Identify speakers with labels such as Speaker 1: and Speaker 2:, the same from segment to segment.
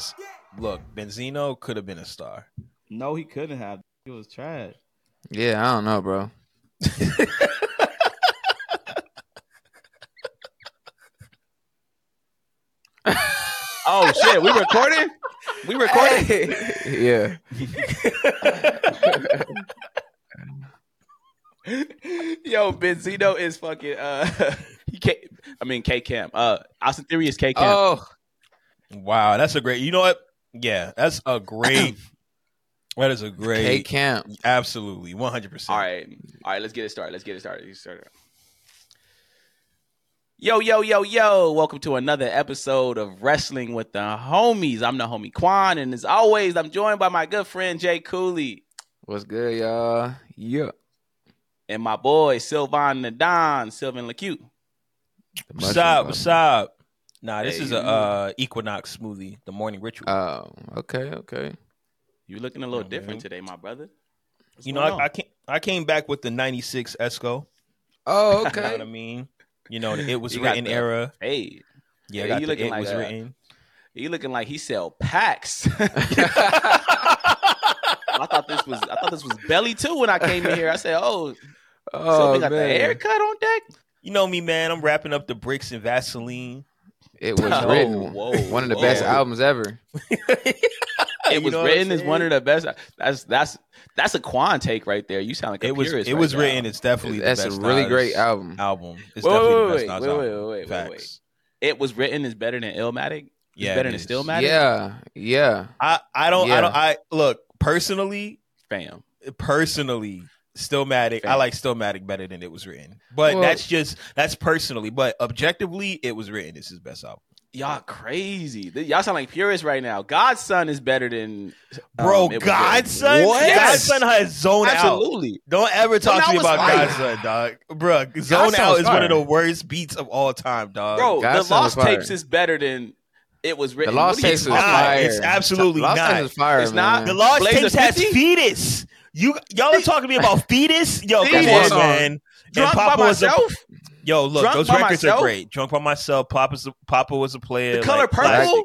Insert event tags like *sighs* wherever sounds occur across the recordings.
Speaker 1: because look, Benzino could have been a star.
Speaker 2: No, he couldn't have. He was trash.
Speaker 3: Yeah, I don't know, bro.
Speaker 2: Oh shit, we recording? We recording?
Speaker 3: yeah. *laughs*
Speaker 2: Yo, Benzino is fucking uh *laughs* he can't I mean K Cam. Uh Austin Theory is K Cam.
Speaker 3: Oh,
Speaker 1: Wow, that's a great. You know what? Yeah, that's a *clears throat* great. that is a great.
Speaker 3: Hey, Camp.
Speaker 1: Absolutely, one hundred percent.
Speaker 2: All right. All right, let's get it started. Let's get it started. Let's get it started. Yo, yo, yo, yo. Welcome to another episode of Wrestling with the Homies. I'm the homie Qwan, and as always, I'm joined by my good friend Jay Cooley
Speaker 3: What's good, y'all? Yeah.
Speaker 2: and my boy Sylvan Nadon, Sylvan Lacue.
Speaker 1: What's up? What's up? Nah, this
Speaker 2: Hey,
Speaker 1: is a uh, Equinox smoothie, the morning ritual.
Speaker 3: Oh, okay, okay.
Speaker 2: You looking a little different today, my brother. What's
Speaker 1: you know, I. I came I came back with the '96 Esco.
Speaker 3: Oh, *laughs*
Speaker 1: You know
Speaker 3: okay.
Speaker 1: what I mean? You know, it was *laughs*
Speaker 2: You
Speaker 1: written
Speaker 2: the-
Speaker 1: era.
Speaker 2: hey,
Speaker 1: Yeah,
Speaker 2: Yeah,
Speaker 1: I got
Speaker 2: you
Speaker 1: the
Speaker 2: looking
Speaker 1: it
Speaker 2: like
Speaker 1: was
Speaker 2: a-
Speaker 1: written.
Speaker 2: you looking like he sell packs. *laughs* I thought this was I thought this was belly too when I came in here. I said, "Oh,
Speaker 3: oh,
Speaker 2: Sylvan got
Speaker 3: man.
Speaker 2: the haircut on deck."
Speaker 1: You know me, man. I'm wrapping up the bricks and Vaseline.
Speaker 3: It was
Speaker 2: Whoa,
Speaker 3: written.
Speaker 2: whoa, *laughs*
Speaker 3: one of the
Speaker 2: whoa.
Speaker 3: best albums ever. *laughs*
Speaker 2: It was written
Speaker 1: I'm
Speaker 2: as one of the best. That's that's that's a Qwan take right there. You sound like a
Speaker 1: It was it
Speaker 2: right
Speaker 1: was
Speaker 2: now.
Speaker 1: written. It's definitely
Speaker 3: That's
Speaker 1: the
Speaker 3: a
Speaker 1: best
Speaker 3: really
Speaker 1: Nas
Speaker 3: great album.
Speaker 1: album. It's
Speaker 2: Wait,
Speaker 1: definitely
Speaker 2: wait,
Speaker 1: the best
Speaker 2: wait,
Speaker 1: Nas
Speaker 2: wait,
Speaker 1: album.
Speaker 2: wait, wait, wait,
Speaker 1: Facts.
Speaker 2: wait. It was written is better than Illmatic. It's
Speaker 1: Yeah,
Speaker 2: better
Speaker 1: it
Speaker 2: than
Speaker 1: is.
Speaker 2: Stillmatic.
Speaker 3: Yeah, yeah.
Speaker 1: I I don't I don't I look personally
Speaker 2: fam.
Speaker 1: personally Stillmatic. I like Stillmatic better than it was written. But
Speaker 3: Well-
Speaker 1: that's just that's personally. But objectively, it was written. It's his best album.
Speaker 2: Y'all crazy. Y'all sound like purists right now. God's son is better than
Speaker 1: Bro,
Speaker 2: um, it was
Speaker 1: God's Son,
Speaker 2: written. What?
Speaker 1: God's Son has zoned out.
Speaker 2: Absolutely.
Speaker 1: Don't ever talk
Speaker 2: Zone
Speaker 1: to me about
Speaker 2: fire.
Speaker 1: God's Son, dog. Bro, Zone
Speaker 3: God's Son
Speaker 1: Out
Speaker 3: was
Speaker 1: is one of the worst beats of all time, dog.
Speaker 2: Bro,
Speaker 3: God's Son
Speaker 2: the Lost. Tapes is better than it was written.
Speaker 3: The Lost
Speaker 2: What are you
Speaker 3: Tapes is
Speaker 2: talking
Speaker 1: Nah,
Speaker 2: about?
Speaker 3: fire.
Speaker 1: it's absolutely
Speaker 3: Lost
Speaker 1: not.
Speaker 3: Tapes is fire,
Speaker 2: It's not.
Speaker 1: The Lost
Speaker 2: Blaze
Speaker 1: Tapes
Speaker 2: of
Speaker 1: has fetus. You y'all are talking to me about *laughs* fetus? Yo, come on, man.
Speaker 2: Drunk
Speaker 1: and
Speaker 2: by
Speaker 1: Papa was a yo. Look,
Speaker 2: Drunk
Speaker 1: those records
Speaker 2: myself?
Speaker 1: are great. Drunk by myself. Papa's a, Papa was a player.
Speaker 2: The color
Speaker 1: like,
Speaker 2: purple.
Speaker 1: classic.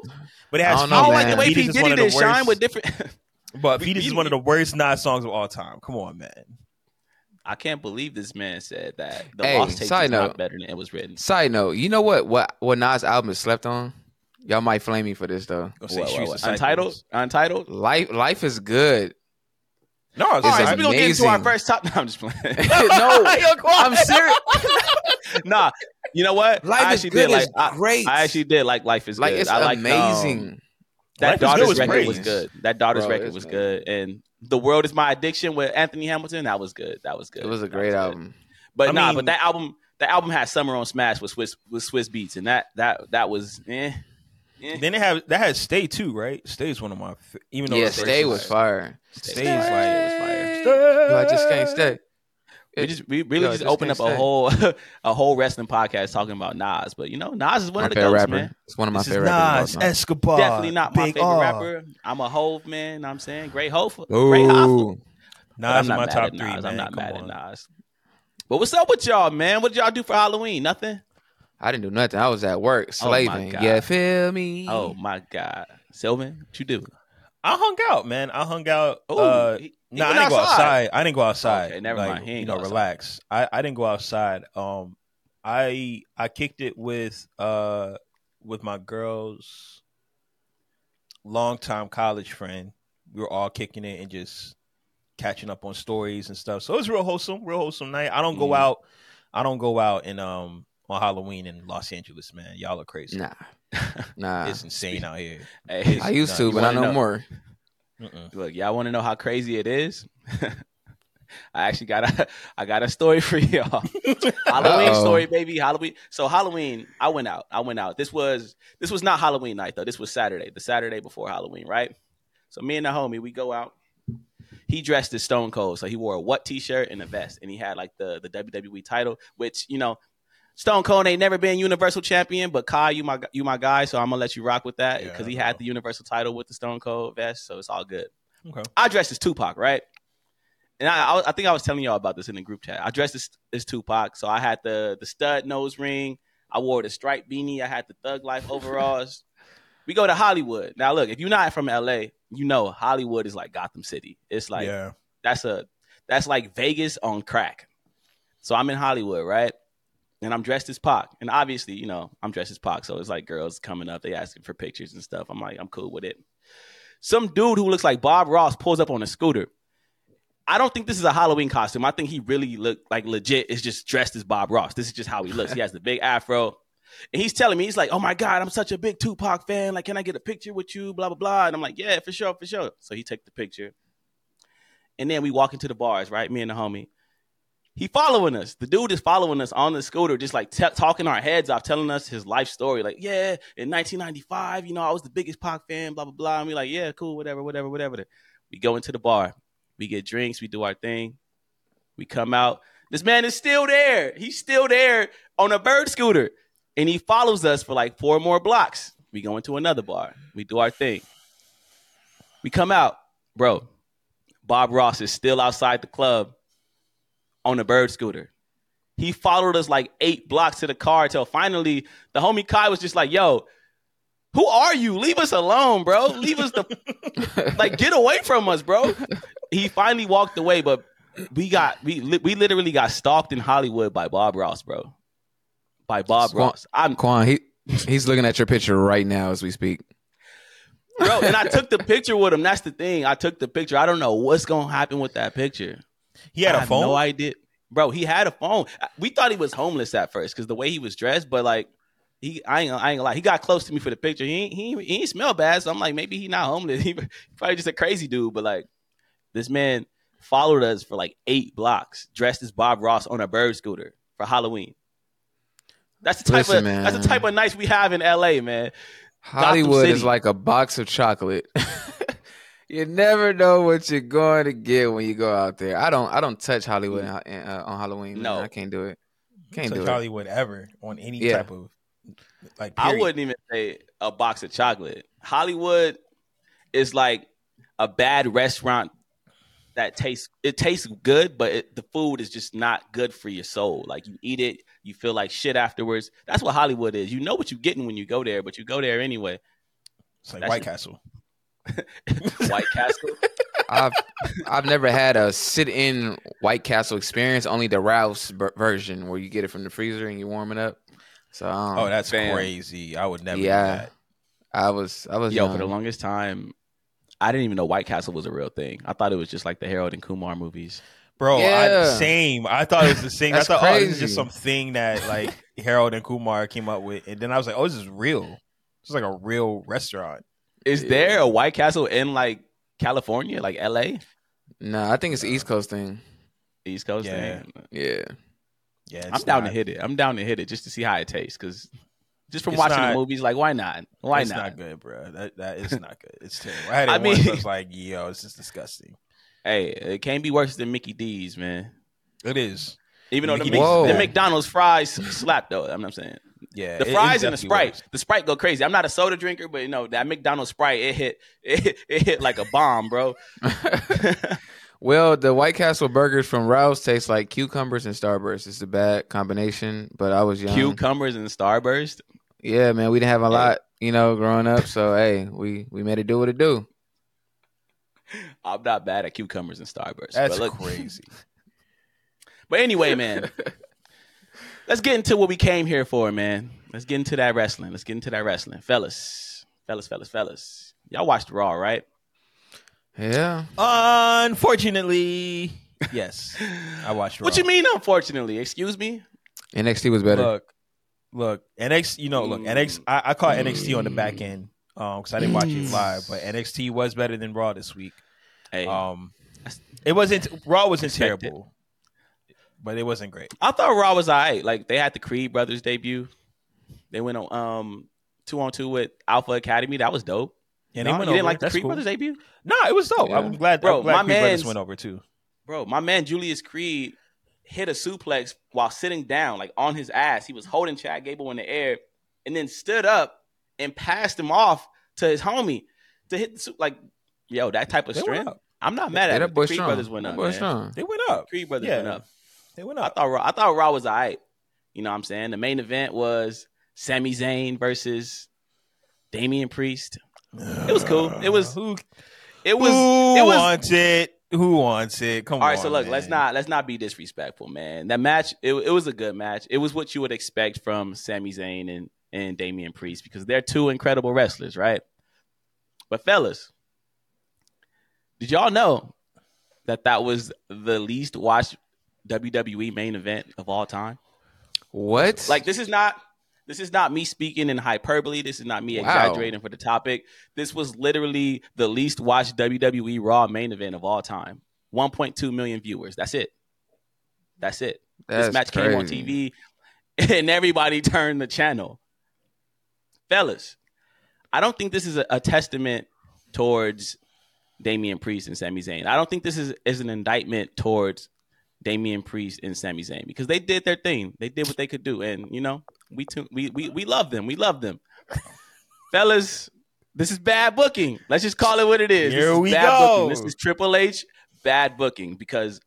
Speaker 1: but it
Speaker 3: I don't know,
Speaker 2: I don't
Speaker 3: man.
Speaker 2: like the way
Speaker 1: Fetus
Speaker 2: P
Speaker 1: is
Speaker 2: Diddy
Speaker 1: one of
Speaker 2: did shine with different. *laughs*
Speaker 1: But fetus is one of the worst Nas songs of all time. Come on, man.
Speaker 2: I can't believe this man said that the
Speaker 3: Hey,
Speaker 2: Lost Tapes
Speaker 3: side
Speaker 2: is not better than it was written.
Speaker 3: Side note, you know what? What what Nas album is slept on? Y'all might flame me for this though.
Speaker 1: Go say
Speaker 2: What, what, what? Untitled, Untitled.
Speaker 3: Life life is good.
Speaker 1: No,
Speaker 2: All
Speaker 1: it's
Speaker 3: It's
Speaker 2: right, so we gonna get into our first top. *laughs* No, I'm just playing. *laughs*
Speaker 3: no, *laughs*
Speaker 1: Yo.
Speaker 3: I'm serious.
Speaker 2: nah, you know what?
Speaker 3: Life
Speaker 2: I
Speaker 3: is good
Speaker 2: did like.
Speaker 3: is
Speaker 2: I,
Speaker 3: great.
Speaker 2: I actually did like Life is
Speaker 3: like
Speaker 2: Good.
Speaker 3: it's
Speaker 2: I like
Speaker 3: amazing.
Speaker 2: Um, that
Speaker 1: Life
Speaker 2: daughter's
Speaker 1: was
Speaker 2: record
Speaker 1: praise.
Speaker 2: was good. That daughter's
Speaker 3: Bro,
Speaker 2: record was
Speaker 3: amazing.
Speaker 2: good, and the world is my addiction with Anthony Hamilton. That was good. That was good.
Speaker 3: it was a great
Speaker 2: good.
Speaker 3: album.
Speaker 2: But
Speaker 1: I
Speaker 2: nah,
Speaker 1: mean-
Speaker 2: but that album, that album had Summer on Smash with Swiss with Swizz Beatz, and that that that was eh. Eh.
Speaker 1: Then they have that has Stay too, right? Stay is one of my f- even though
Speaker 3: Yeah,
Speaker 1: the
Speaker 3: Stay
Speaker 1: verses-
Speaker 3: was fire.
Speaker 1: Stay,
Speaker 2: Stay
Speaker 1: is
Speaker 2: was
Speaker 1: like
Speaker 2: fire. It was fire.
Speaker 1: Stay.
Speaker 3: Yo, I just can't stay.
Speaker 2: We just we really
Speaker 3: Yo,
Speaker 2: just
Speaker 3: just
Speaker 2: opened up
Speaker 3: can't
Speaker 2: a whole *laughs* a whole wrestling podcast talking about Nas, but you know Nas is one
Speaker 3: My
Speaker 2: of the
Speaker 3: favorite
Speaker 2: goats,
Speaker 3: rapper.
Speaker 2: man.
Speaker 3: It's one of my
Speaker 1: This is
Speaker 3: favorite rappers.
Speaker 1: Nas
Speaker 3: of all time.
Speaker 1: Escobar.
Speaker 2: Definitely not my
Speaker 1: Big
Speaker 2: favorite
Speaker 1: R.
Speaker 2: rapper. I'm a Hove man. know what I'm saying great Hove, great Hove.
Speaker 1: Nas is my top three,
Speaker 2: Nas.
Speaker 1: man.
Speaker 2: I'm not
Speaker 1: Come
Speaker 2: mad
Speaker 1: on.
Speaker 2: at Nas. But what's up with y'all, man? What did y'all do for Halloween? Nothing.
Speaker 3: I didn't do nothing. I was at work
Speaker 2: Oh
Speaker 3: slaving.
Speaker 2: God.
Speaker 3: yeah, feel me.
Speaker 2: Oh my God, Sylvan, what you do?
Speaker 1: I hung out, man. I hung out.
Speaker 2: Oh,
Speaker 1: uh,
Speaker 2: he, he
Speaker 1: no, I didn't go outside. I didn't go outside.
Speaker 2: Okay, never
Speaker 1: Like,
Speaker 2: mind. He ain't
Speaker 1: you know, relax. I, I didn't go outside. Um, I I kicked it with uh with my girls, longtime college friend. We were all kicking it and just catching up on stories and stuff. So it was real wholesome, real wholesome night. I don't go
Speaker 2: Mm.
Speaker 1: out. I don't go out and um on Halloween in Los Angeles, man. Y'all are crazy.
Speaker 3: Nah, *laughs* nah.
Speaker 1: It's insane out here.
Speaker 2: Hey,
Speaker 3: I used
Speaker 1: Nah,
Speaker 3: to, but I know
Speaker 2: know-
Speaker 3: more.
Speaker 1: Mm-mm.
Speaker 2: Look, y'all want to know how crazy it is? *laughs* I actually got a *laughs* I got a story for y'all. Halloween
Speaker 3: Uh-oh.
Speaker 2: story, baby. Halloween. So Halloween, I went out. I went out. This was this was not Halloween night though. This was Saturday, the Saturday before Halloween, right? So me and the homie, we go out. He dressed as Stone Cold, so he wore a what T-shirt and a vest, and he had like the the WWE title, which you know. Stone Cold ain't never been Universal Champion, but Kai, you my you my guy, so I'm gonna let you rock with that
Speaker 1: Yeah,
Speaker 2: because he had the Universal title with the Stone Cold vest, so it's all good.
Speaker 1: Okay.
Speaker 2: I dressed as Tupac, right? And I, I, I think I was telling y'all about this in the group chat. I dressed as, as Tupac, so I had the the stud nose ring. I wore the striped beanie. I had the Thug Life overalls. we go to Hollywood. Now, look, if you're not from LA, you know Hollywood is like Gotham City. It's like
Speaker 1: yeah.
Speaker 2: that's a that's like Vegas on crack. So I'm in Hollywood, right? And I'm dressed as Pac. And obviously, you know, I'm dressed as Pac. So it's like girls coming up, they asking for pictures and stuff. I'm like, I'm cool with it. Some dude who looks like Bob Ross pulls up on a scooter. I don't think this is a Halloween costume. I think he really looked like legit is just dressed as Bob Ross. This is just how he looks. He has the big afro. And he's telling me, he's like, oh my God, I'm such a big Tupac fan. Like, can I get a picture with you? Blah, blah, blah. And I'm like, yeah, for sure, for sure. So he take the picture. And then we walk into the bars, right? Me and the homie. He following us. The dude is following us on the scooter, just like talking our heads off, telling us his life story. Like, yeah, in 1995, you know, I was the biggest Pac fan, blah, blah, blah. And we like, yeah, cool, whatever, whatever, whatever. We go into the bar. We get drinks. We do our thing. We come out. This man is still there. He's still there on a bird scooter. And he follows us for like four more blocks. We go into another bar. We do our thing. We come out. Bro, Bob Ross is still outside the club on a bird scooter. He followed us like eight blocks to the car until finally the homie Kai was just like, yo, who are you? Leave us alone, bro. Leave us the *laughs* like get away from us, bro. He finally walked away, but we got we we literally got stalked in Hollywood by Bob Ross, bro. By Bob
Speaker 3: Swan-
Speaker 2: Ross. I'm
Speaker 3: Qwan, he he's looking at your picture right now as we speak.
Speaker 2: bro, and I took the picture with him. That's the thing. I took the picture. I don't know what's gonna happen with that picture.
Speaker 1: He had
Speaker 2: I
Speaker 1: a
Speaker 2: have
Speaker 1: phone.
Speaker 2: No idea, bro. He had a phone. We thought he was homeless at first because the way he was dressed, but like he, I ain't, I ain't gonna lie. He got close to me for the picture. He, ain't- he, he ain't smell bad. So I'm like, maybe he not homeless. *laughs* He probably just a crazy dude. But like, this man followed us for like eight blocks, dressed as Bob Ross on a bird scooter for Halloween. That's the type
Speaker 3: Listen,
Speaker 2: of
Speaker 3: man.
Speaker 2: that's the type of nights we have in LA, man.
Speaker 3: Hollywood is like a box of chocolate. *laughs* you never know what you're going to get when you go out there. I don't. I don't touch Hollywood uh, on Halloween. man.
Speaker 2: No.
Speaker 3: I can't do it. Can't
Speaker 1: touch
Speaker 3: do it.
Speaker 1: Hollywood ever on any
Speaker 3: Yeah.
Speaker 1: type of like.
Speaker 2: I wouldn't even say a box of chocolate. Hollywood is like a bad restaurant that tastes it tastes good, but it, the food is just not good for your soul. Like you eat it, you feel like shit afterwards. That's what Hollywood is. You know what you're getting when you go there, but you go there anyway.
Speaker 1: It's like
Speaker 2: That's
Speaker 1: White. Castle. *laughs*
Speaker 2: White Castle.
Speaker 3: I've I've never had a sit-in White Castle experience. Only the Ralph's b- version where you get it from the freezer and you warm it up. So um,
Speaker 1: Oh, that's
Speaker 2: fam.
Speaker 1: crazy. I would never.
Speaker 3: Yeah.
Speaker 1: do that.
Speaker 3: I was I was
Speaker 2: Yo,
Speaker 3: young.
Speaker 2: for the longest time, I didn't even know White Castle was a real thing. I thought it was just like the Harold and Kumar movies.
Speaker 1: Bro, I, same. I thought it was the same. I
Speaker 3: That's
Speaker 1: thought, oh, this is
Speaker 3: crazy.
Speaker 1: just something that like Harold and Kumar came up with, and then I was like, oh, this is real. This is like a real restaurant.
Speaker 2: Is
Speaker 3: Yeah.
Speaker 2: there a White Castle in like California, like LA,
Speaker 3: No, I think it's an East Coast thing.
Speaker 2: East Coast?
Speaker 1: Yeah.
Speaker 2: thing?
Speaker 3: Yeah.
Speaker 1: Yeah,
Speaker 2: I'm
Speaker 1: it's
Speaker 2: down
Speaker 1: not-
Speaker 2: to hit it. I'm down to hit it just to see how it tastes. Because just from
Speaker 1: It's
Speaker 2: watching
Speaker 1: not-
Speaker 2: the movies, like why not? Why
Speaker 1: it's
Speaker 2: not?
Speaker 1: not good, bro. That that is not good. It's terrible. I had *laughs* it
Speaker 2: I
Speaker 1: once.
Speaker 2: mean-
Speaker 1: I was like, yo, this is disgusting.
Speaker 2: Hey, it can't be worse than Mickey D's, man.
Speaker 1: It is.
Speaker 2: Even though the,
Speaker 1: Mickey
Speaker 2: Mc-
Speaker 3: D's is
Speaker 2: the. McDonald's fries slap though. I'm not saying
Speaker 1: Yeah,
Speaker 2: the fries and the Sprite.
Speaker 1: worse.
Speaker 2: The Sprite go crazy. I'm not a soda drinker, but you know that McDonald's Sprite it hit *laughs* it, it hit like a bomb, bro. *laughs*
Speaker 3: Well, the White Castle burgers from Ralph's taste like cucumbers and Starburst. It's a bad combination, but I was young.
Speaker 2: Cucumbers and Starburst.
Speaker 3: Yeah, man, we didn't have a
Speaker 2: Hey.
Speaker 3: lot, you know, growing up. So hey, we we made it do what it do. *laughs*
Speaker 2: I'm not bad at cucumbers and Starburst.
Speaker 1: That's
Speaker 2: but look,
Speaker 1: crazy.
Speaker 2: But anyway, man, let's get into what we came here for, man. Let's get into that wrestling. Let's get into that wrestling, fellas, fellas, fellas, fellas. Y'all watched Raw, right?
Speaker 3: Yeah,
Speaker 1: Unfortunately, yes, I watched. *laughs*
Speaker 2: What you mean? Unfortunately, excuse me.
Speaker 3: NXT was better.
Speaker 1: Look, look, NXT. You know, look,
Speaker 2: Mm.
Speaker 1: NXT. I, I caught NXT on the back end um because I didn't watch it live, but NXT was better than Raw this week.
Speaker 2: Hey,
Speaker 1: Um, it wasn't Raw wasn't
Speaker 2: Expected.
Speaker 1: terrible, but it wasn't great.
Speaker 2: I thought Raw was alright. Like they had the Creed brothers debut. They went on um two on two with Alpha Academy. That was dope.
Speaker 1: Yeah,
Speaker 2: No,
Speaker 1: they went
Speaker 2: you didn't like the
Speaker 1: That's
Speaker 2: Creed
Speaker 1: cool.
Speaker 2: brothers debut,
Speaker 1: No, it was dope.
Speaker 3: Yeah.
Speaker 1: I'm glad,
Speaker 2: Bro,
Speaker 1: I'm glad
Speaker 2: my
Speaker 1: Creed Brothers went over too.
Speaker 2: bro. My man Julius Creed hit a suplex while sitting down, like on his ass. He was holding Chad Gable in the air, and then stood up and passed him off to his homie to hit the su- like, yo, that type of
Speaker 1: They
Speaker 2: strength. I'm not mad
Speaker 3: yeah,
Speaker 2: at
Speaker 3: that
Speaker 2: it. The Creed
Speaker 3: strong.
Speaker 2: brothers went
Speaker 3: That
Speaker 2: up. man.
Speaker 3: strong.
Speaker 1: They went up.
Speaker 2: Creed brothers
Speaker 1: Yeah.
Speaker 2: went up.
Speaker 1: They went
Speaker 2: I thought Raw, I thought Raw was alright. You know what I'm saying? The main event was Sami Zayn versus Damian Priest. It was cool. It was.
Speaker 1: who,
Speaker 2: It was.
Speaker 1: who
Speaker 2: it was.
Speaker 1: wants it? Who wants it? Come
Speaker 2: All
Speaker 1: on.
Speaker 2: right, so look, let's not let's not be disrespectful, man. That match, it, it was a good match. It was what you would expect from Sami Zayn and and Damian Priest because they're two incredible wrestlers, right? But fellas, did y'all know that that was the least watched WWE main event of all time?
Speaker 3: What?
Speaker 2: Like this is not this is not me speaking in hyperbole. This is not me
Speaker 3: Wow.
Speaker 2: exaggerating for the topic. This was literally the least watched WWE Raw main event of all time. 1.2 million viewers. That's it. That's it.
Speaker 3: That's
Speaker 2: this match came on. TV *laughs* and everybody turned the channel. Fellas, I don't think this is a, a testament towards Damian Priest and Sami Zayn. I don't think this is, is an indictment towards Damian Priest and Sami Zayn because they did their thing. They did what they could do. And, you know, we tu- we, we, we love them. We love them. *laughs* Fellas, this is bad booking. Let's just call it what it is. This
Speaker 1: Here
Speaker 2: is
Speaker 1: we
Speaker 2: bad
Speaker 1: go.
Speaker 2: Booking. This is Triple H bad booking because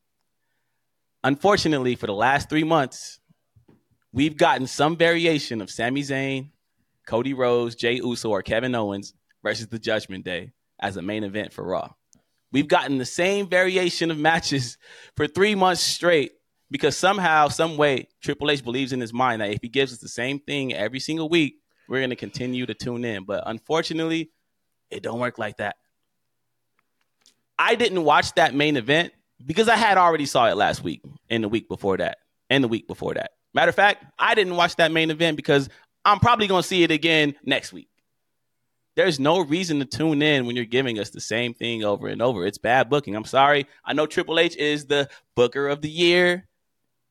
Speaker 2: unfortunately for the last three months, we've gotten some variation of Sami Zayn, Cody Rhodes, Jey Uso, or Kevin Owens versus the Judgment Day as a main event for Raw. We've gotten the same variation of matches for three months straight because somehow, some way, Triple H believes in his mind that if he gives us the same thing every single week, we're going to continue to tune in. But unfortunately, it don't work like that. I didn't watch that main event because I had already saw it last week and the week before that and the week before that. Matter of fact, I didn't watch that main event because I'm probably going to see it again next week. There's no reason to tune in when you're giving us the same thing over and over. It's bad booking. I'm sorry. I know Triple H is the booker of the year.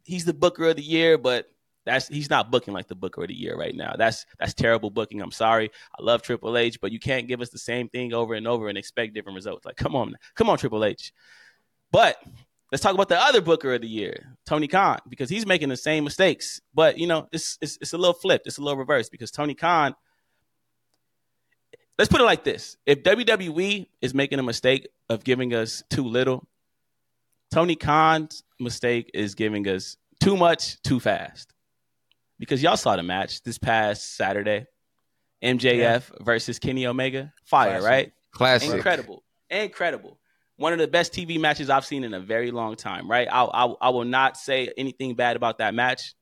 Speaker 2: He's the booker of the year, but that's he's not booking like the booker of the year right now. That's that's terrible booking. I'm sorry. I love Triple H, but you can't give us the same thing over and over and expect different results. Like, come on, come on, Triple H. But let's talk about the other booker of the year, Tony Khan, because he's making the same mistakes. But you know, it's it's, it's a little flipped. It's a little reversed because Tony Khan. Let's put it like this: If WWE is making a mistake of giving us too little, Tony Khan's mistake is giving us too much too fast. Because y'all saw the match this past Saturday, MJF versus Kenny Omega, fire,
Speaker 1: Classic.
Speaker 2: right?
Speaker 3: Classic.
Speaker 2: Incredible, incredible. One of the best TV matches I've seen in a very long time. Right? I, I I will not say anything bad about that match.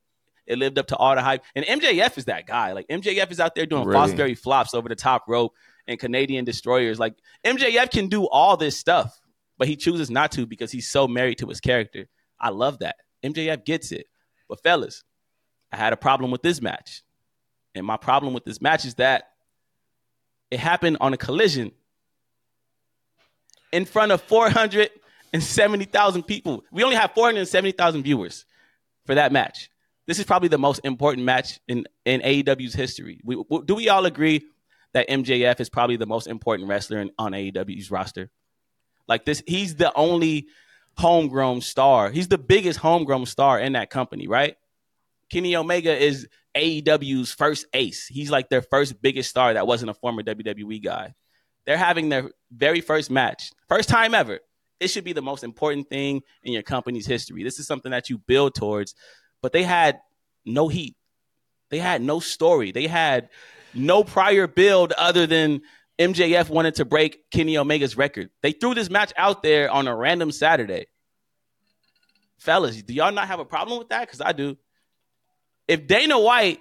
Speaker 2: It lived up to all the hype. And MJF is that guy. Like MJF is out there doing
Speaker 3: Really?
Speaker 2: Fosbury flops over the top rope and Canadian destroyers. Like MJF can do all this stuff, but he chooses not to because he's so married to his character. I love that. MJF gets it. But fellas, I had a problem with this match. And my problem with this match is that it happened on a collision in front of 470,000 people. We only have 470,000 viewers for that match. This is probably the most important match in, in AEW's history. We, w- do we all agree that MJF is probably the most important wrestler in, on AEW's roster? Like this, he's the only homegrown star. He's the biggest homegrown star in that company, right? Kenny Omega is AEW's first ace. He's like their first biggest star that wasn't a former WWE guy. They're having their very first match, first time ever. It should be the most important thing in your company's history. This is something that you build towards, but they had no heat. They had no story. They had no prior build other than MJF wanted to break Kenny Omega's record. They threw this match out there on a random Saturday. Fellas, do y'all not have a problem with that? Because I do. If Dana White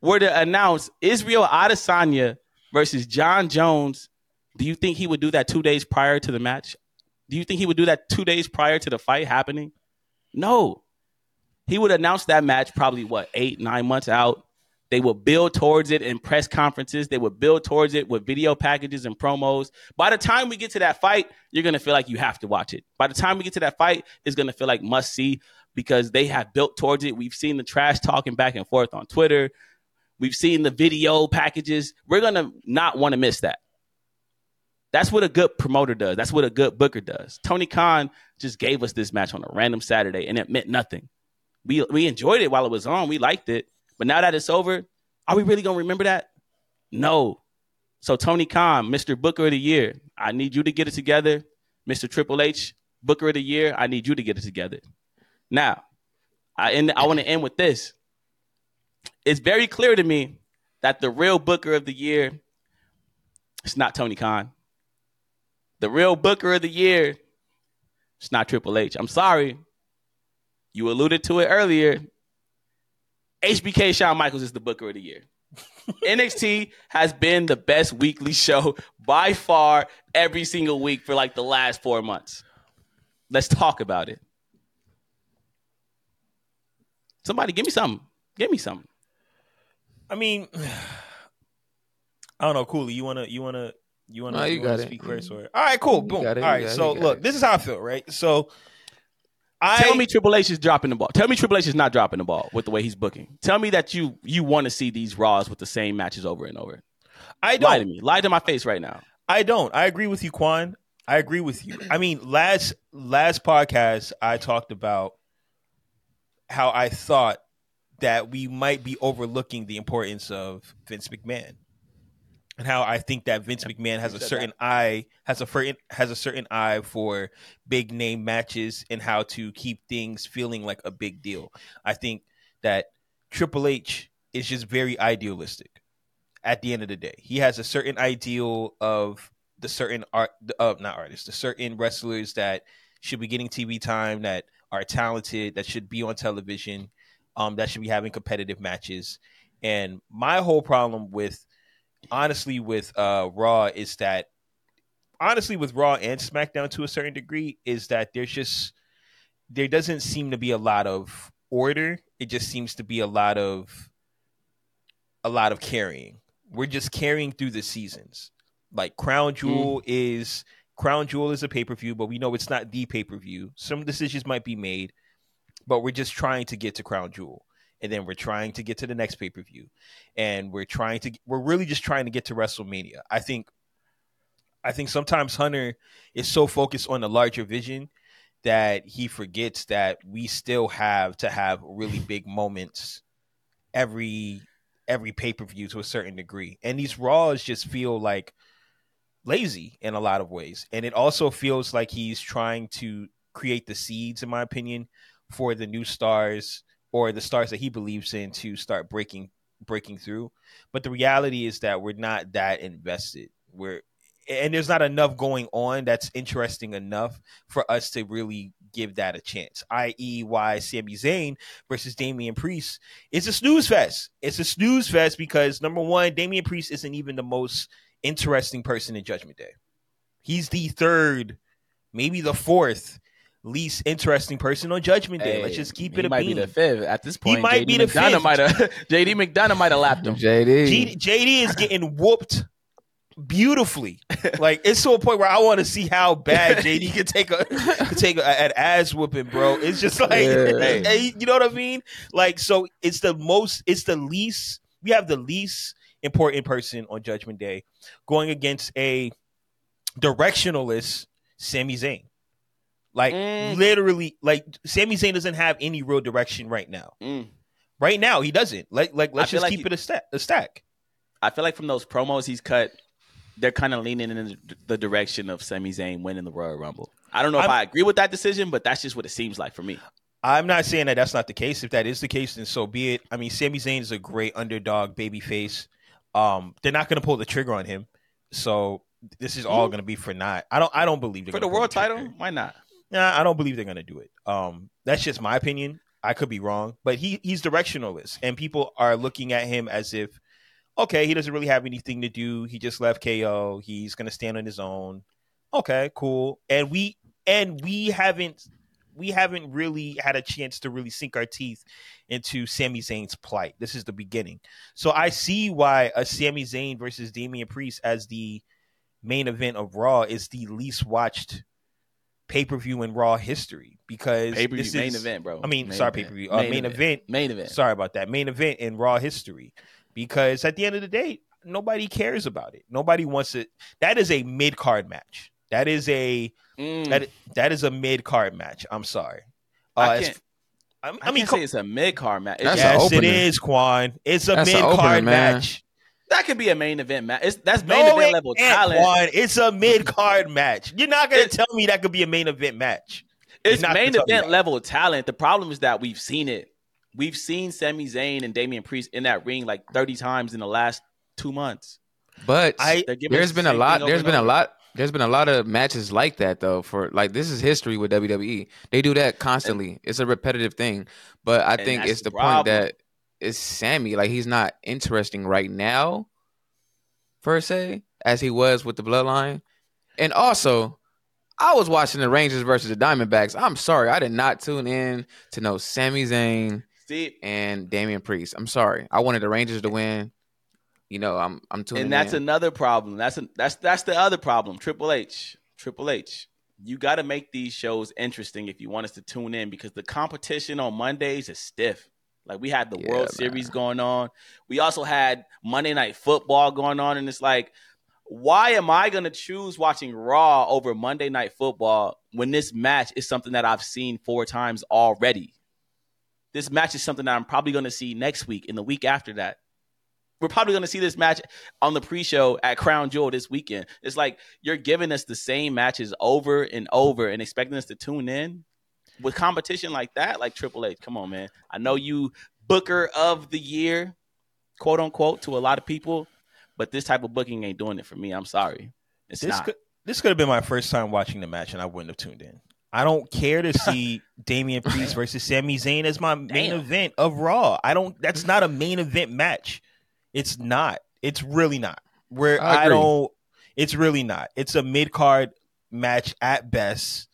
Speaker 2: were to announce Israel Adesanya versus Jon Jones, do you think he would do that two days prior to the match? Do you think he would do that two days prior to the fight happening? No. He would announce that match probably what, eight, nine months out. They would build towards it in press conferences. They would build towards it with video packages and promos. By the time we get to that fight, you're to feel like you have to watch it. By the time we get to that fight, it's to feel like must see because they have built towards it. We've seen the trash talking back and forth on Twitter. We've seen the video packages. We're to not want to miss that. That's what a good promoter does. That's what a good booker does. Tony Khan just gave us this match on a random Saturday and it meant nothing. We we enjoyed it while it was on. We liked it. But now that it's over, are we really to remember that? No. So Tony Khan, Mr. Booker of the Year, I need you to get it together. Mr. Triple H, Booker of the Year, I need you to get it together. Now, I end, I want to end with this. It's very clear to me that the real Booker of the Year It's not Tony Khan. The real Booker of the year. It's not Triple H. I'm sorry. You alluded to it earlier. HBK Shawn Michaels is the Booker of the year. *laughs* NXT has been the best weekly show by far every single week for like the last four months. Let's talk about it. Somebody give me something. Give me something.
Speaker 1: I mean, *sighs* I don't know, Cooley. You wanna, you wanna, you wanna,
Speaker 3: No, you
Speaker 1: you wanna
Speaker 3: it.
Speaker 1: speak first, or mm-hmm. all right, cool, boom.
Speaker 3: got it,
Speaker 1: all
Speaker 3: you
Speaker 1: right,
Speaker 3: got it,
Speaker 1: so look,
Speaker 3: it.
Speaker 1: this is how I feel, right? So, I
Speaker 2: Tell me Triple H is dropping the ball. Tell me Triple H is not dropping the ball with the way he's booking. Tell me that you you want to see these Raws with the same matches over and over.
Speaker 1: I
Speaker 2: Lie to
Speaker 1: don't,
Speaker 2: me. Lie to my face right now.
Speaker 1: I don't. I agree with you, Qwan. I agree with you. I mean, last last podcast I talked about how I thought that we might be overlooking the importance of Vince McMahon. And how I think that Vince McMahon has a certain eye has a certain has a certain eye for big name matches and how to keep things feeling like a big deal. I think that Triple H is just very idealistic at the end of the day. He has a certain ideal of the certain art of not artists, the certain wrestlers that should be getting TV time, that are talented, that should be on television, um, that should be having competitive matches. And my whole problem with honestly with uh Raw is that honestly with Raw and SmackDown to a certain degree is that there's just there doesn't seem to be a lot of order. It just seems to be a lot of a lot of carrying. We're just carrying through the seasons. Like Crown Jewel is Crown Jewel is a pay per view, but we know it's not the pay per view. Some decisions might be made, but we're just trying to get to Crown Jewel, and then we're trying to get to the next pay per view, and we're trying to we're really just trying to get to WrestleMania. I think, I think sometimes Hunter is so focused on the larger vision that he forgets that we still have to have really *laughs* big moments every every pay per view to a certain degree, and these Raws just feel like lazy in a lot of ways. And it also feels like he's trying to create the seeds, in my opinion, for the new stars or the stars that he believes in to start breaking breaking through. But the reality is that we're not that invested. We're and there's not enough going on that's interesting enough for us to really give that a chance. I.e., why Sami Zayn versus Damian Priest is a snooze fest. It's a snooze fest because number one, Damian Priest isn't even the most interesting person in Judgment Day. He's the third, maybe the fourth least interesting person on Judgment Day. Let's just keep
Speaker 2: he
Speaker 1: it a
Speaker 2: might
Speaker 1: beam.
Speaker 2: be the fifth at this point.
Speaker 1: He might
Speaker 2: JD
Speaker 1: be the
Speaker 2: McDonough
Speaker 1: fifth.
Speaker 2: Might have, *laughs* JD McDonagh might have lapped him.
Speaker 3: JD.
Speaker 1: G- JD is getting whooped beautifully. Like it's to a point where I want to see how bad *laughs* JD can take a can take a, an ass whooping, bro. It's just like
Speaker 3: Yeah. *laughs*
Speaker 1: hey, you know what I mean? Like so it's the most it's the least we have the least important person on Judgment Day going against a directionalist Sami Zayn. Like
Speaker 2: Mm.
Speaker 1: literally like Sami Zayn doesn't have any real direction right now.
Speaker 2: Mm.
Speaker 1: Right now he doesn't. Like like let's just
Speaker 2: like
Speaker 1: keep
Speaker 2: he-
Speaker 1: it a stack a stack.
Speaker 2: I feel like from those promos he's cut, they're kind of leaning in the direction of Sami Zayn winning the Royal Rumble. I don't know if
Speaker 1: I'm-
Speaker 2: i agree with that decision, but that's just what it seems like for me.
Speaker 1: I'm not saying that that's not the case. If that is the case, then so be it. I mean, Sami Zayn is a great underdog baby face. Um, they're not going to pull the trigger on him, so this is all going to be for not. I don't. I don't believe
Speaker 2: For the world title, why not?
Speaker 1: Nah, I don't believe they're to do it. Um, that's just my opinion. I could be wrong, but he he's directionalist, and people are looking at him as if, okay, he doesn't really have anything to do. He just left KO. He's to stand on his own. Okay, cool. And we and we haven't we haven't really had a chance to really sink our teeth into Sami Zayn's plight. This is the beginning. So I see why a Sami Zayn versus Damian Priest as the main event of Raw is the least watched pay per view in Raw history because
Speaker 2: Pay per
Speaker 1: this
Speaker 2: view main event, bro.
Speaker 1: I mean,
Speaker 2: Main
Speaker 1: sorry,
Speaker 2: event.
Speaker 1: pay per view, uh, main, event.
Speaker 2: Main event.
Speaker 1: Sorry about that. Main event in Raw history because at the end of the day, nobody cares about it. Nobody wants it. That is a mid card match. That is a
Speaker 2: Mm.
Speaker 1: that that is a mid card match. I'm sorry.
Speaker 2: I
Speaker 1: Uh, as-
Speaker 2: can't-
Speaker 1: I,
Speaker 2: I,
Speaker 1: I
Speaker 2: mean,
Speaker 1: mean,
Speaker 2: say it's a mid card match. It's
Speaker 3: That's
Speaker 2: just-
Speaker 3: an
Speaker 1: yes, it is, opener. Qwan. It's a
Speaker 3: That's
Speaker 1: mid card match.
Speaker 2: That could be a main event match. It's, that's main
Speaker 1: No,
Speaker 2: event level talent.
Speaker 1: Qwan. It's a mid card match. You're not gonna
Speaker 2: It-
Speaker 1: tell me that could be a main event match.
Speaker 2: It's
Speaker 1: not
Speaker 2: main
Speaker 1: gonna tell me
Speaker 2: event
Speaker 1: that.
Speaker 2: level talent. The problem is that we've seen it. We've seen Sami Zayn and Damian Priest in that ring like 30 times in the last two months.
Speaker 3: But
Speaker 1: I-
Speaker 2: They're giving the
Speaker 3: been a lot.
Speaker 2: There's
Speaker 3: There's
Speaker 2: and
Speaker 3: been a lot. There's been a lot of matches like that though. For like this is history with WWE. They do that constantly. It's a repetitive thing. But I think it's
Speaker 2: the
Speaker 3: the point that it's Sami. Like he's not interesting right now, per se, as he was with the Bloodline. And also, I was watching the Rangers versus the Diamondbacks. I'm sorry, I did not tune in to know Sami Zayn
Speaker 2: See,
Speaker 3: and Damian Priest. I'm sorry. I wanted the Rangers to win. You know, I'm I'm tuning in.
Speaker 2: and that's
Speaker 3: in.
Speaker 2: another problem. That's a, that's that's the other problem. Triple H, Triple H. You got to make these shows interesting if you want us to tune in because the competition on Mondays is stiff. Like we had the
Speaker 3: Yeah,
Speaker 2: World
Speaker 3: man.
Speaker 2: Series going on. We also had Monday Night Football going on, and it's like, why am I going to choose watching Raw over Monday Night Football when this match is something that I've seen four times already? This match is something that I'm probably going to see next week and the week after that. We're probably going to see this match on the pre-show at Crown Jewel this weekend. It's like you're giving us the same matches over and over and expecting us to tune in with competition like that. Like Triple H, come on, man. I know you Booker of the Year, quote unquote, to a lot of people, but this type of booking ain't doing it for me. I'm sorry, it's
Speaker 1: this
Speaker 2: not.
Speaker 1: could this could have been my first time watching the match, and I wouldn't have tuned in. I don't care to see *laughs* Damian Priest versus Sami Zayn as my main
Speaker 2: Damn.
Speaker 1: event of Raw. I don't. That's not a main event match. It's not. It's really not. Where
Speaker 3: I
Speaker 1: I, don't. It's really not. It's a mid card match at best.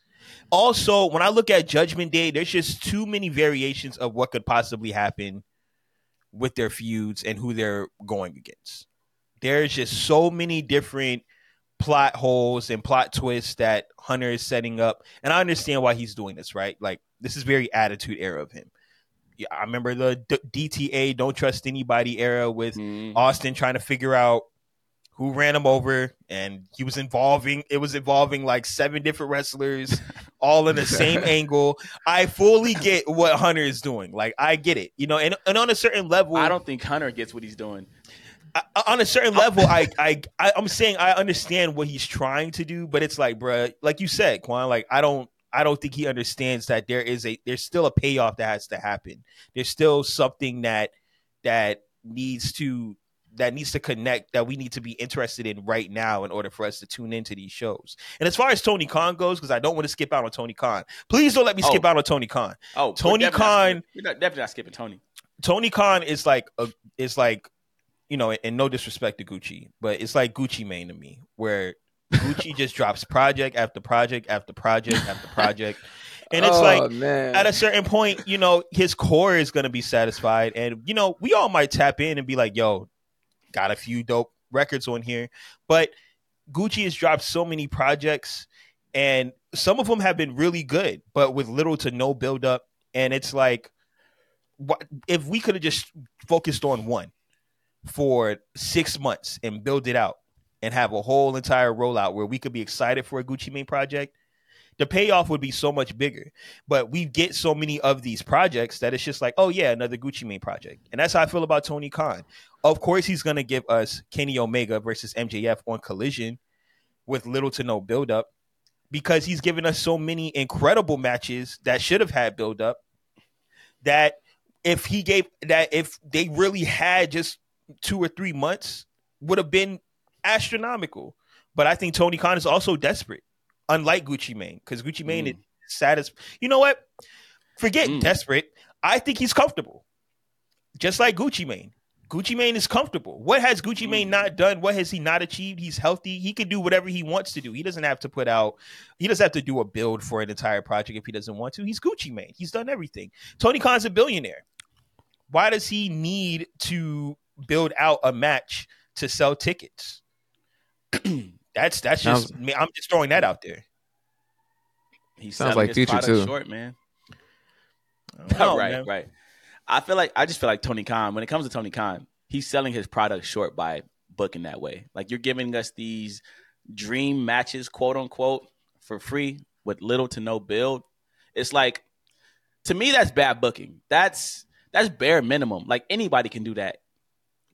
Speaker 1: Also, when I look at Judgment Day, there's just too many variations of what could possibly happen with their feuds and who they're going against. There's just so many different plot holes and plot twists that Hunter is setting up. And I understand why he's doing this, right? Like, this is very attitude era of him. Yeah, I remember the D- DTA, don't trust anybody era with
Speaker 2: Mhm.
Speaker 1: Austin trying to figure out who ran him over, and he was involving. It was involving like seven different wrestlers, all in the *laughs* same angle. I fully get what Hunter is doing. Like I get it, you know. And, and on a certain level,
Speaker 2: I don't think Hunter gets what he's doing.
Speaker 1: I, on a certain level, I, I, I, I'm saying I understand what he's trying to do, but it's like, bruh, like you said, Qwan like I don't, I don't think he understands that there is a, there's still a payoff that has to happen. There's still something that, that needs to, that needs to connect that we need to be interested in right now in order for us to tune into these shows. And as far as Tony Khan goes, because I don't want to skip out on Tony Khan, please don't let me skip
Speaker 2: Oh.
Speaker 1: out on Tony Khan.
Speaker 2: Oh,
Speaker 1: Tony
Speaker 2: not
Speaker 1: Khan-
Speaker 2: We're not, definitely not skipping Tony.
Speaker 1: Tony Khan is like a is like you know, and no disrespect to Gucci, but it's like Gucci Mane to me, where Gucci *laughs* just drops project after project after project after project, *laughs* and it's
Speaker 3: oh,
Speaker 1: like
Speaker 3: man.
Speaker 1: at a certain point, you know, his core is gonna be satisfied, and you know, we all might tap in and be like, "Yo, got a few dope records on here," but Gucci has dropped so many projects, and some of them have been really good, but with little to no build up, and it's like, what if we could have just focused on one for six months and build it out and have a whole entire rollout where we could be excited for a Gucci Mane project? The payoff would be so much bigger. But we get so many of these projects that it's just like, oh yeah, another Gucci Mane project. And that's how I feel about Tony Khan. Of course, he's gonna give us Kenny Omega versus MJF on Collision with little to no build up because he's given us so many incredible matches that should have had build up that if he gave that if they really had just two or three months would have been astronomical. But I think Tony Khan is also desperate, unlike Gucci Mane, because Gucci Mane
Speaker 2: Mm.
Speaker 1: is satis. You know what? Forget
Speaker 2: Mm.
Speaker 1: desperate. I think he's comfortable, just like Gucci Mane. Gucci Mane is comfortable. What has Gucci Mane
Speaker 2: Mm.
Speaker 1: not done? What has he not achieved? He's healthy. He can do whatever he wants to do. He doesn't have to put out. He doesn't have to do a build for an entire project if he doesn't want to. He's Gucci Mane. He's done everything. Tony Khan's a billionaire. Why does he need to build out a match to sell tickets? *clears throat* that's that's just me. I'm just throwing that out there.
Speaker 2: He
Speaker 3: Sounds like
Speaker 2: his
Speaker 3: Future, too.
Speaker 2: Short man. *laughs*
Speaker 1: I don't know,
Speaker 2: right,
Speaker 1: man.
Speaker 2: right. I feel like I just feel like Tony Khan. When it comes to Tony Khan, he's selling his product short by booking that way. Like you're giving us these dream matches, quote unquote, for free with little to no build. It's like to me that's bad booking. That's that's bare minimum. Like anybody can do that.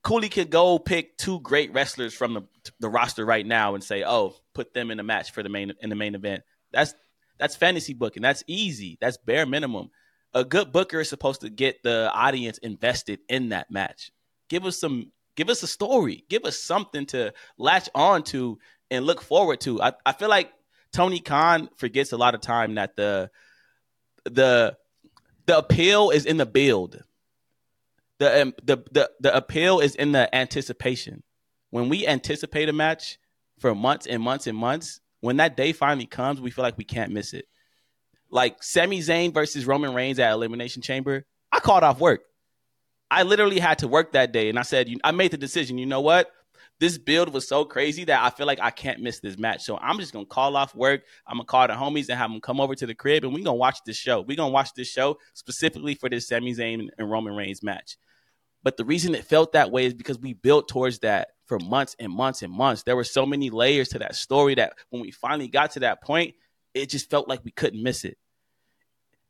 Speaker 2: Cooley could go pick two great wrestlers from the the roster right now and say, "Oh, put them in a match for the main in the main event." That's that's fantasy booking. That's easy. That's bare minimum. A good booker is supposed to get the audience invested in that match. Give us some Give us a story. Give us something to latch on to and look forward to. I, I feel like Tony Khan forgets a lot of time that the the the appeal is in the build. The um, the the the appeal is in the anticipation. When we anticipate a match for months and months and months, when that day finally comes, we feel like we can't miss it. Like Sami Zayn versus Roman Reigns at Elimination Chamber, I called off work. I literally had to work that day, and I said, I made the decision. You know what? This build was so crazy that I feel like I can't miss this match. So I'm just gonna call off work. I'm gonna call the homies and have them come over to the crib, and we're gonna watch this show. We're gonna watch this show specifically for this Sami Zayn and Roman Reigns match. But the reason it felt that way is because we built towards that for months and months and months. There were so many layers to that story that when we finally got to that point, it just felt like we couldn't miss it.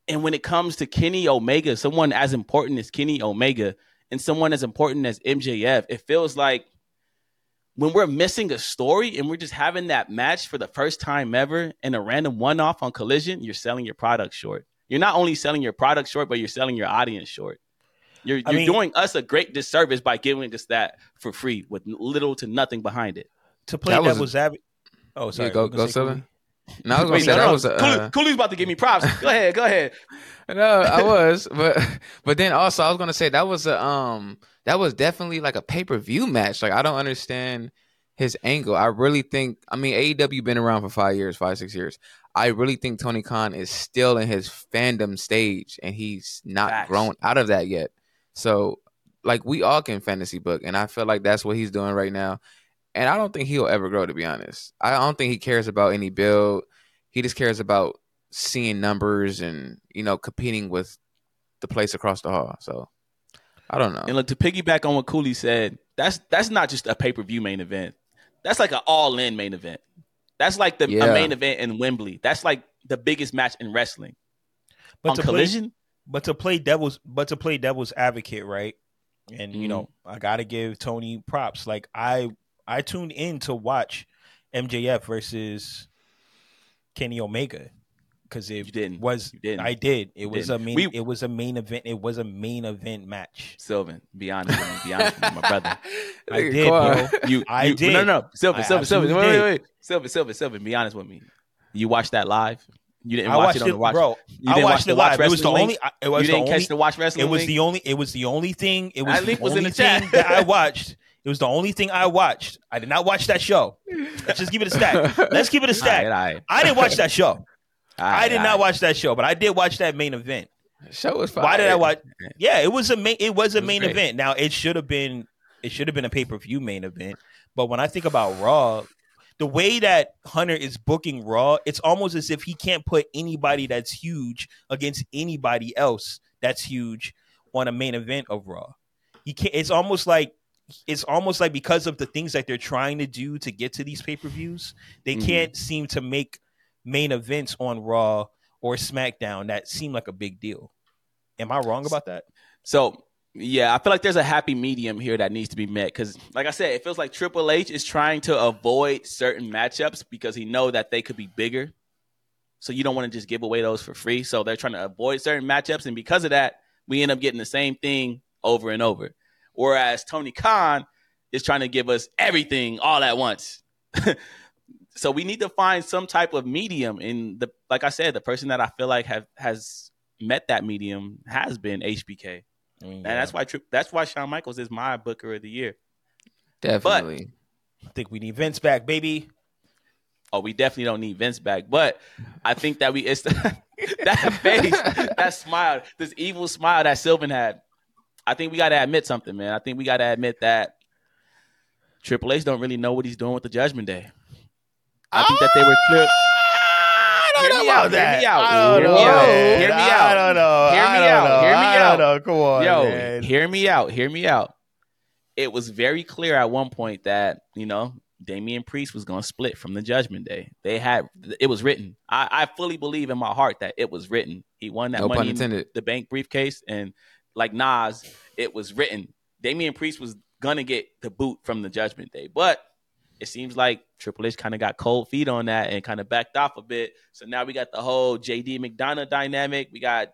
Speaker 2: And when it comes to Kenny Omega, someone as important as Kenny Omega and someone as important as MJF, it feels like when we're missing a story and we're just having that match for the first time ever in a random one off on collision, you're selling your product short. You're not only selling your product short, but you're selling your audience short. You're, you're mean, doing us a great disservice by giving us that for free with little to nothing behind it.
Speaker 1: To play that devil's advocate. Oh, sorry.
Speaker 3: Yeah, go, go, Seven. No, I was gonna say that was a,
Speaker 2: uh, Cooley's about to give me props. *laughs* Go ahead, go ahead.
Speaker 3: no, I was, but but then also I was gonna say that was a um that was definitely like a pay per view match. Like I don't understand his angle. I really think I mean AEW been around for five years, five six years. I really think Tony Khan is still in his fandom stage and he's not Facts. grown out of that yet. So like we all can fantasy book, and I feel like that's what he's doing right now and I don't think he'll ever grow. To be honest, I don't think he cares about any build. He just cares about seeing numbers and you know competing with the place across the hall. So I don't know.
Speaker 2: And look to piggyback on what Cooley said, that's that's not just a pay per view main event. That's like an all in main event. That's like the yeah. main event in Wembley. That's like the biggest match in wrestling.
Speaker 1: But on to collision, play, but to play devil's, but to play devil's advocate, right? And mm-hmm. you know, I gotta give Tony props. Like I I tuned in to watch MJF versus Kenny Omega because it was
Speaker 2: didn't.
Speaker 1: I did. It you was didn't. a main. We, it was a main event. It was a main event match.
Speaker 2: Sylvan, be honest with me. Be honest with me, my brother. *laughs*
Speaker 1: I did, bro. *laughs*
Speaker 2: You, I did. No, no, no. Sylvan, Sylvan, Sylvan. Wait, wait, wait. Sylvan, Sylvan, Sylvan. Be honest with me. You watched that live. You didn't I watch it on the watch,
Speaker 1: bro.
Speaker 2: You
Speaker 1: didn't I watched it live. It was the only.
Speaker 2: It was
Speaker 1: you
Speaker 2: didn't catch the watch wrestling.
Speaker 1: It was the only. It was the only thing. It was the only thing that I watched it was the only thing I watched. I did not watch that show. Let's just give it a stack. Let's keep it a stack. *laughs* All right, all right. I didn't watch that show. *laughs* Right, I did not watch that show, but I did watch that main event.
Speaker 3: The show was fine.
Speaker 1: Why did I watch? Yeah, it was a main. It was a it was main great. event. Now it should have been. It should have been a pay per view main event. But when I think about Raw, the way that Hunter is booking Raw, it's almost as if he can't put anybody that's huge against anybody else that's huge on a main event of Raw. He can't. It's almost like it's almost like because of the things that they're trying to do to get to these pay per views, they mm-hmm. can't seem to make main events on Raw or SmackDown that seem like a big deal. Am I wrong about that?
Speaker 2: So yeah, I feel like there's a happy medium here that needs to be met because, like I said, it feels like Triple H is trying to avoid certain matchups because he know that they could be bigger. So you don't want to just give away those for free. So they're trying to avoid certain matchups, and because of that, we end up getting the same thing over and over. Whereas Tony Khan is trying to give us everything all at once. *laughs* so we need to find some type of medium. In the like I said, the person that I feel like have has met that medium has been HBK, mm, and that's why that's why Shawn Michaels is my Booker of the Year.
Speaker 3: Definitely,
Speaker 1: but, I think we need Vince back, baby.
Speaker 2: Oh, we definitely don't need Vince back, but I think that we it's *laughs* that face, that smile, this evil smile that Sylvan had. I think we got to admit something, man. I think we got to admit that Triple H don't really know what he's doing with the Judgment Day. I think that they were clear.
Speaker 1: Hear me out.
Speaker 2: Hear me out. Hear me out. Hear me out.
Speaker 1: I don't know.
Speaker 2: Hear me out. Hear me out.
Speaker 1: Know. Come on,
Speaker 2: yo.
Speaker 1: Man.
Speaker 2: Hear me out. Hear me out. It was very clear at one point that you know Damian Priest was going to split from the Judgment Day. They had it was written. I, I fully believe in my heart that it was written. He won that no money in the bank briefcase, and like Nas, it was written. Damian Priest was gonna get the boot from the Judgment Day, but it seems like Triple H kind of got cold feet on that and kind of backed off a bit. So now we got the whole JD McDonagh dynamic. We got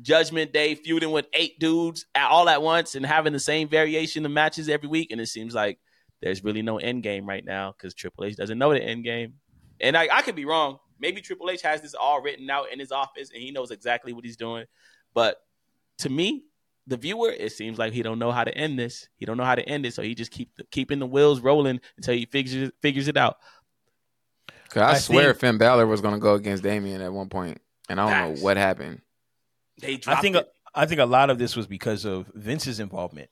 Speaker 2: Judgment Day feuding with eight dudes at, all at once and having the same variation of matches every week. And it seems like there's really no end game right now because Triple H doesn't know the end game. And I, I could be wrong. Maybe Triple H has this all written out in his office and he knows exactly what he's doing. But to me, the viewer, it seems like he don't know how to end this. He don't know how to end it, so he just keep keeping the wheels rolling until he figures figures it out.
Speaker 3: 'Cause I,
Speaker 1: I
Speaker 3: swear
Speaker 1: think-
Speaker 3: Finn Balor was going to go against Damian at one point, and I don't
Speaker 2: Facts.
Speaker 3: know what happened.
Speaker 2: They
Speaker 1: I think
Speaker 2: it.
Speaker 1: I think a lot of this was because of Vince's involvement.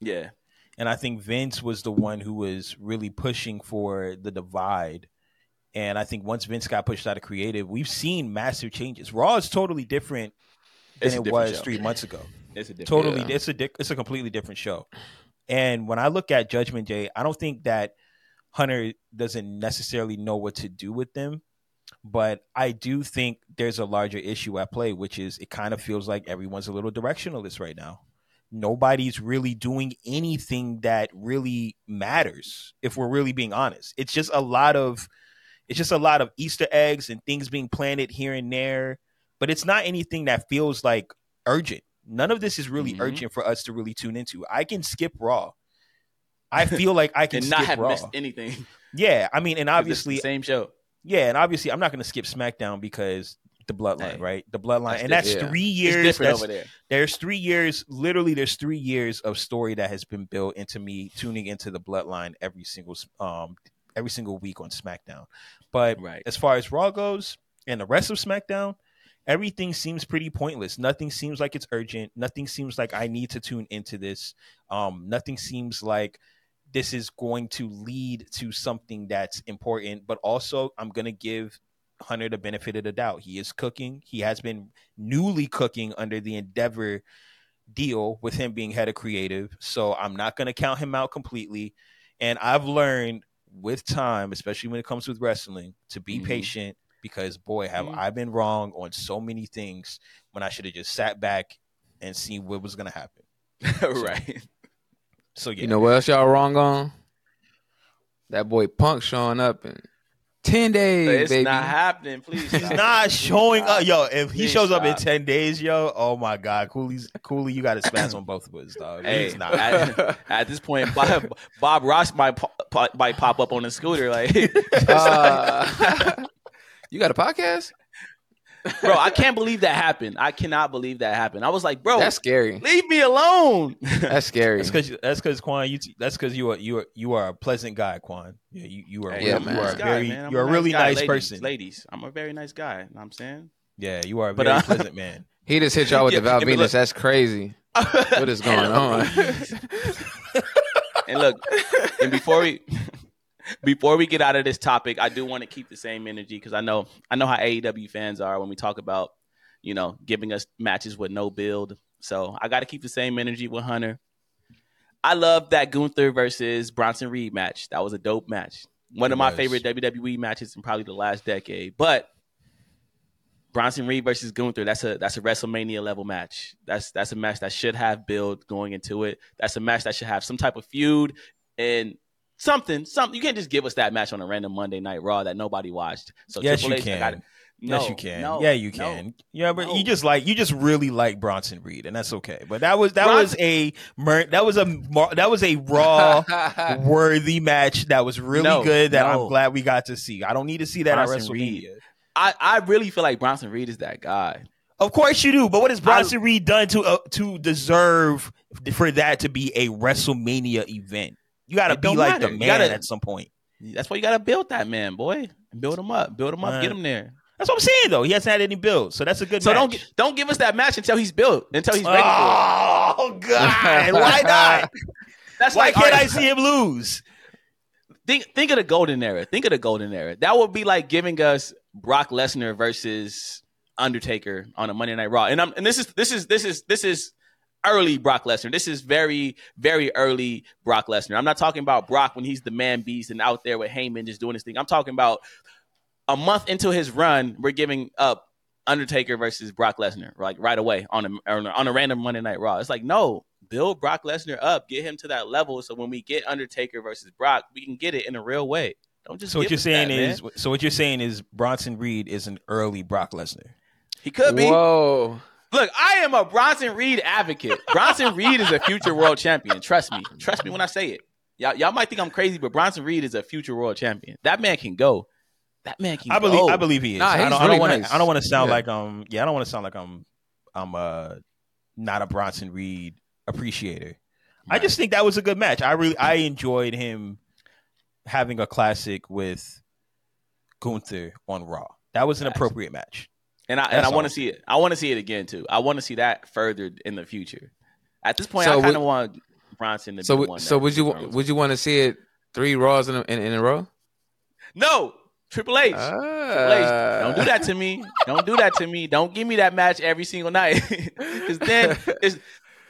Speaker 2: yeah,
Speaker 1: And I think Vince was the one who was really pushing for the divide. And I think once Vince got pushed out of creative, we've seen massive changes. Raw is totally different than
Speaker 2: It's
Speaker 1: it
Speaker 2: different
Speaker 1: was
Speaker 2: show.
Speaker 1: three months ago.
Speaker 2: It's a different.
Speaker 1: Totally,
Speaker 3: Yeah.
Speaker 1: it's a it's a completely different show. And when I look at Judgment Day, I don't think that Hunter doesn't necessarily know what to do with them, but I do think there's a larger issue at play, which is it kind of feels like everyone's a little directionalist right now. Nobody's really doing anything that really matters. If we're really being honest, it's just a lot of it's just a lot of Easter eggs and things being planted here and there, but it's not anything that feels like urgent. None of this is really
Speaker 2: Mhm.
Speaker 1: urgent for us to really tune into. I can skip Raw. I *laughs* feel like I can
Speaker 2: not have
Speaker 1: Raw.
Speaker 2: missed anything.
Speaker 1: Yeah, I mean, and *laughs* obviously,
Speaker 2: the same show.
Speaker 1: yeah, and obviously, I'm not going to skip SmackDown because the Bloodline,
Speaker 2: Hey,
Speaker 1: right? The Bloodline,
Speaker 2: that's
Speaker 1: and that's
Speaker 3: different.
Speaker 1: three years. That's,
Speaker 2: over there.
Speaker 1: there's three years. Literally, there's three years of story that has been built into me tuning into the Bloodline every single um every single week on SmackDown. But
Speaker 2: Right.
Speaker 1: as far as Raw goes and the rest of SmackDown, everything seems pretty pointless. Nothing seems like it's urgent. Nothing seems like I need to tune into this. Um, nothing seems like this is going to lead to something that's important. But also, I'm gonna give Hunter the benefit of the doubt. He is cooking. He has been newly cooking under the Endeavor deal with him being head of creative. So I'm not going to count him out completely. And I've learned with time, especially when it comes with wrestling, to be
Speaker 2: Mhm.
Speaker 1: patient because boy, have
Speaker 2: Mhm.
Speaker 1: I been wrong on so many things when I should have just sat back and seen what was going to happen. *laughs*
Speaker 2: right.
Speaker 1: So yeah,
Speaker 3: You know what else y'all wrong on? That boy Punk showing up in ten days,
Speaker 2: It's
Speaker 3: baby.
Speaker 2: not happening. Please,
Speaker 1: he's not showing up. Yo, if he
Speaker 2: Please
Speaker 1: shows up in 10 days, yo, oh my God, Cooley's Cooley, you got to spaz on both of us, dog.
Speaker 2: Hey,
Speaker 1: He's not.
Speaker 2: at, at this point, Bob, Bob Ross might po- po- might pop up on a scooter. Like, *laughs*
Speaker 3: Uh, *laughs* you got a podcast?
Speaker 2: bro, I can't believe that happened. I cannot believe that happened. I was like, bro,
Speaker 3: That's scary.
Speaker 2: leave me alone. *laughs*
Speaker 3: That's scary.
Speaker 1: That's because that's because Qwan, you that's because you are you are you are a pleasant guy, Qwan. Yeah, you you are
Speaker 2: Hey,
Speaker 3: Yeah,
Speaker 2: I'm
Speaker 3: man.
Speaker 2: a
Speaker 1: you are
Speaker 2: guy,
Speaker 1: very
Speaker 2: man.
Speaker 1: You're a
Speaker 2: nice
Speaker 1: really
Speaker 2: guy.
Speaker 1: nice
Speaker 2: ladies,
Speaker 1: person.
Speaker 2: Ladies, I'm a very nice guy. Know what I'm saying.
Speaker 1: Yeah, you are a
Speaker 2: But,
Speaker 1: very
Speaker 2: uh,
Speaker 1: pleasant man. *laughs*
Speaker 3: He just hit y'all with *laughs*
Speaker 2: Yeah,
Speaker 3: the Val Venis.
Speaker 2: look-
Speaker 3: That's crazy. What is going on?
Speaker 2: and look, and before we before we get out of this topic, I do want to keep the same energy because I know I know how AEW fans are when we talk about you know giving us matches with no build. So I got to keep the same energy with Hunter. I love that Gunther versus Bronson Reed match. That was a dope match. One of my favorite WWE matches in probably the last decade. But Bronson Reed versus Gunther, that's a that's a WrestleMania level match. That's that's a match that should have build going into it. That's a match that should have some type of feud and something. Something you can't just give us that match on a random Monday Night Raw that nobody watched. So
Speaker 1: yes,
Speaker 2: Triple
Speaker 1: you
Speaker 2: H, I
Speaker 1: can.
Speaker 2: no,
Speaker 1: yes, you can.
Speaker 2: no,
Speaker 1: yeah, you
Speaker 2: no.
Speaker 1: can. Yeah, but
Speaker 2: no.
Speaker 1: you just like you just really like Bronson Reed, and that's okay. But that was that
Speaker 2: Bronson-
Speaker 1: was a that was a mar- that was a raw *laughs* worthy match that was really
Speaker 2: No,
Speaker 1: good that
Speaker 2: no.
Speaker 1: I'm glad we got to see. I don't need to see that
Speaker 2: Bronson
Speaker 1: at WrestleMania.
Speaker 2: Reed. I, I really feel like Bronson Reed is that guy.
Speaker 1: Of course you do, but what has Bronson Reed done to uh, to deserve for that to be a WrestleMania event? You got to
Speaker 2: It
Speaker 1: be like
Speaker 2: matter.
Speaker 1: the man
Speaker 2: gotta-
Speaker 1: at some point.
Speaker 2: That's why you gotta build that man, boy. Build him up. Build him up.
Speaker 1: Man.
Speaker 2: Get him there.
Speaker 1: That's what I'm saying though. He hasn't had any build, so that's a good.
Speaker 2: So
Speaker 1: match.
Speaker 2: don't don't give us that match until he's built. Until he's ready for it.
Speaker 1: Oh God! *laughs* Why not?
Speaker 2: That's
Speaker 1: Why
Speaker 2: like
Speaker 1: can't I see him lose?
Speaker 2: think think of the golden era. Think of the golden era. That would be like giving us Brock Lesnar versus Undertaker on a Monday Night Raw. And I'm and this is this is this is this is early Brock Lesnar. This is very very early Brock Lesnar. I'm not talking about Brock when he's the man beast and out there with Heyman just doing his thing. I'm talking about a month into his run, we're giving up Undertaker versus Brock Lesnar like right away on a on a, random Monday Night Raw. It's like no, build Brock Lesnar up, get him to that level, so when we get Undertaker versus Brock, we can get it in a real way. Don't just.
Speaker 1: So what you're saying
Speaker 2: that,
Speaker 1: is,
Speaker 2: man.
Speaker 1: so what you're saying is Bronson Reed is an early Brock Lesnar.
Speaker 2: he could be.
Speaker 3: Whoa.
Speaker 2: Look, I am a Bronson Reed advocate. Bronson Reed is a future world champion. Trust me. Trust me when I say it. Y'all, y'all might think I'm crazy, but Bronson Reed is a future world champion. That man can go. That man can
Speaker 1: I believe
Speaker 2: go.
Speaker 1: I believe he is.
Speaker 3: Nah,
Speaker 1: I don't,
Speaker 3: really
Speaker 1: I don't want to.
Speaker 3: nice.
Speaker 1: I don't want to sound
Speaker 3: Yeah.
Speaker 1: like um. Yeah, I don't want to sound like I'm. I'm uh not a Bronson Reed appreciator. I just think that was a good match. I really I enjoyed him having a classic with Gunther on Raw. That was an appropriate match.
Speaker 2: And I and I want to see it. I want to see it again too. I want to see that further in the future. At this point,
Speaker 3: So
Speaker 2: I kind of want Bronson to
Speaker 3: So,
Speaker 2: be the one.
Speaker 3: so would you
Speaker 2: confirms.
Speaker 3: would you want to see it three Raws in a, in, in a row?
Speaker 2: No, Triple H.
Speaker 3: Ah.
Speaker 2: Triple H, don't do that to me. Don't do that to me. Don't give me that match every single night. *laughs* Because then it's,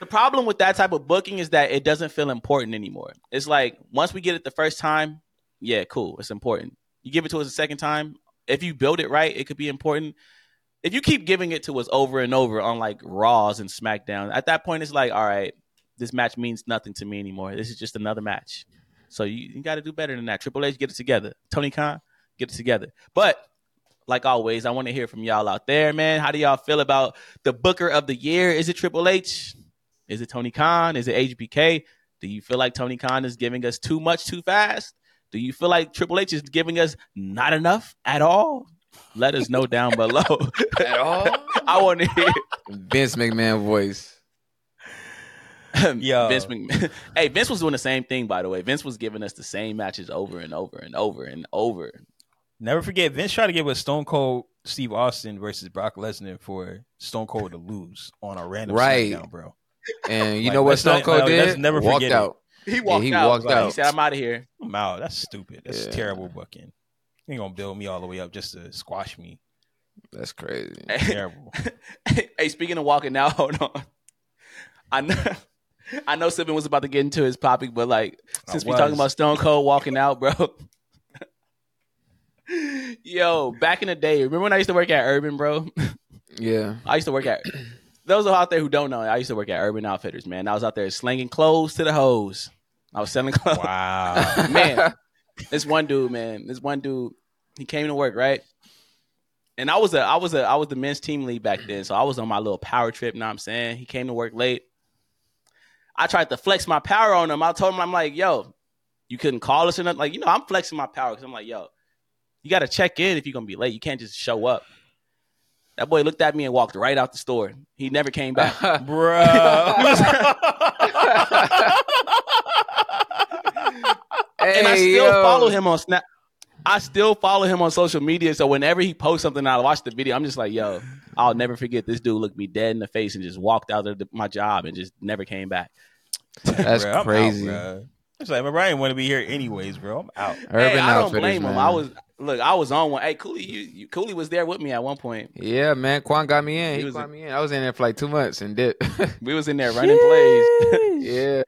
Speaker 2: the problem with that type of booking is that it doesn't feel important anymore. It's like once we get it the first time, yeah, cool, it's important. You give it to us a second time, if you build it right, it could be important. If you keep giving it to us over and over on like Raws and SmackDown, at that point it's like, all right, this match means nothing to me anymore. This is just another match. So you, you got to do better than that. Triple H, get it together. Tony Khan, get it together. But like always, I want to hear from y'all out there, man. How do y'all feel about the Booker of the Year? Is it Triple H? Is it Tony Khan? Is it HBK? Do you feel like Tony Khan is giving us too much too fast? Do you feel like Triple H is giving us not enough at all? Let us know down below. *laughs*
Speaker 3: At all? *laughs*
Speaker 2: I want to hear
Speaker 3: Vince McMahon voice. *clears throat*
Speaker 1: Yo.
Speaker 2: Vince McMahon. *laughs* Hey, Vince was doing the same thing, by the way. Vince was giving us the same matches over and over and over and over.
Speaker 1: Never forget, Vince tried to give us Stone Cold Steve Austin versus Brock Lesnar for Stone Cold to lose on a random
Speaker 3: Right.
Speaker 1: SmackDown, bro.
Speaker 3: And you
Speaker 1: Like,
Speaker 3: know what Stone Cold
Speaker 1: like, let's
Speaker 3: did?
Speaker 1: never
Speaker 3: Walked
Speaker 1: forget it.
Speaker 3: out.
Speaker 2: He walked
Speaker 3: he
Speaker 2: out.
Speaker 3: walked
Speaker 2: Like, He said, "I'm out of here."
Speaker 1: I'm out. That's stupid. That's
Speaker 3: Yeah.
Speaker 1: terrible booking. You ain't gonna build me all the way up just to squash me.
Speaker 3: That's crazy. *laughs*
Speaker 1: Terrible.
Speaker 2: hey, speaking of walking out, *laughs* hold on. I know, *laughs* I know Sylvan was about to get into his topic, but like since
Speaker 1: I
Speaker 2: we talking about Stone Cold walking out, bro. Yo, back in the day, remember when I used to work at Urban, bro?
Speaker 3: Yeah.
Speaker 2: I used to work at *clears throat* those out there who don't know. I used to work at Urban Outfitters, man. I was out there slinging clothes to the hoes. I was selling clothes.
Speaker 1: Wow.
Speaker 2: man, this one dude, man, this one dude, he came to work, right? And I was a, I was a, I was the men's team lead back then, so I was on my little power trip. You know what I'm saying? He came to work late. I tried to flex my power on him. I told him, I'm like, yo, you couldn't call us or nothing. Like, you know, I'm flexing my power because I'm like, yo, you got to check in if you're gonna be late. You can't just show up. That boy looked at me and walked right out the store. He never came back. *laughs* *laughs* *laughs* and I still
Speaker 3: yo.
Speaker 2: follow him on Snap. I still follow him on social media. So whenever he posts something, I watch the video. I'm just like, yo, I'll never forget this dude looked me dead in the face and just walked out of the, my job and just never came back.
Speaker 3: That's
Speaker 1: Bruh, I'm out,
Speaker 3: crazy.
Speaker 1: It's like, remember, I didn't want to be here anyways, bro. I'm out.
Speaker 3: Urban
Speaker 2: hey, I don't
Speaker 3: Outfitters,
Speaker 2: blame him.
Speaker 3: man.
Speaker 2: I was look, I was on one. Hey, Cooley, you, you Cooley was there with me at one point.
Speaker 3: Yeah, man. Qwan got me in.
Speaker 2: He
Speaker 3: He,
Speaker 2: was
Speaker 3: got
Speaker 2: a-
Speaker 3: me in. I was in there for like two months and did.
Speaker 2: We was in there running plays. *laughs*
Speaker 3: yeah.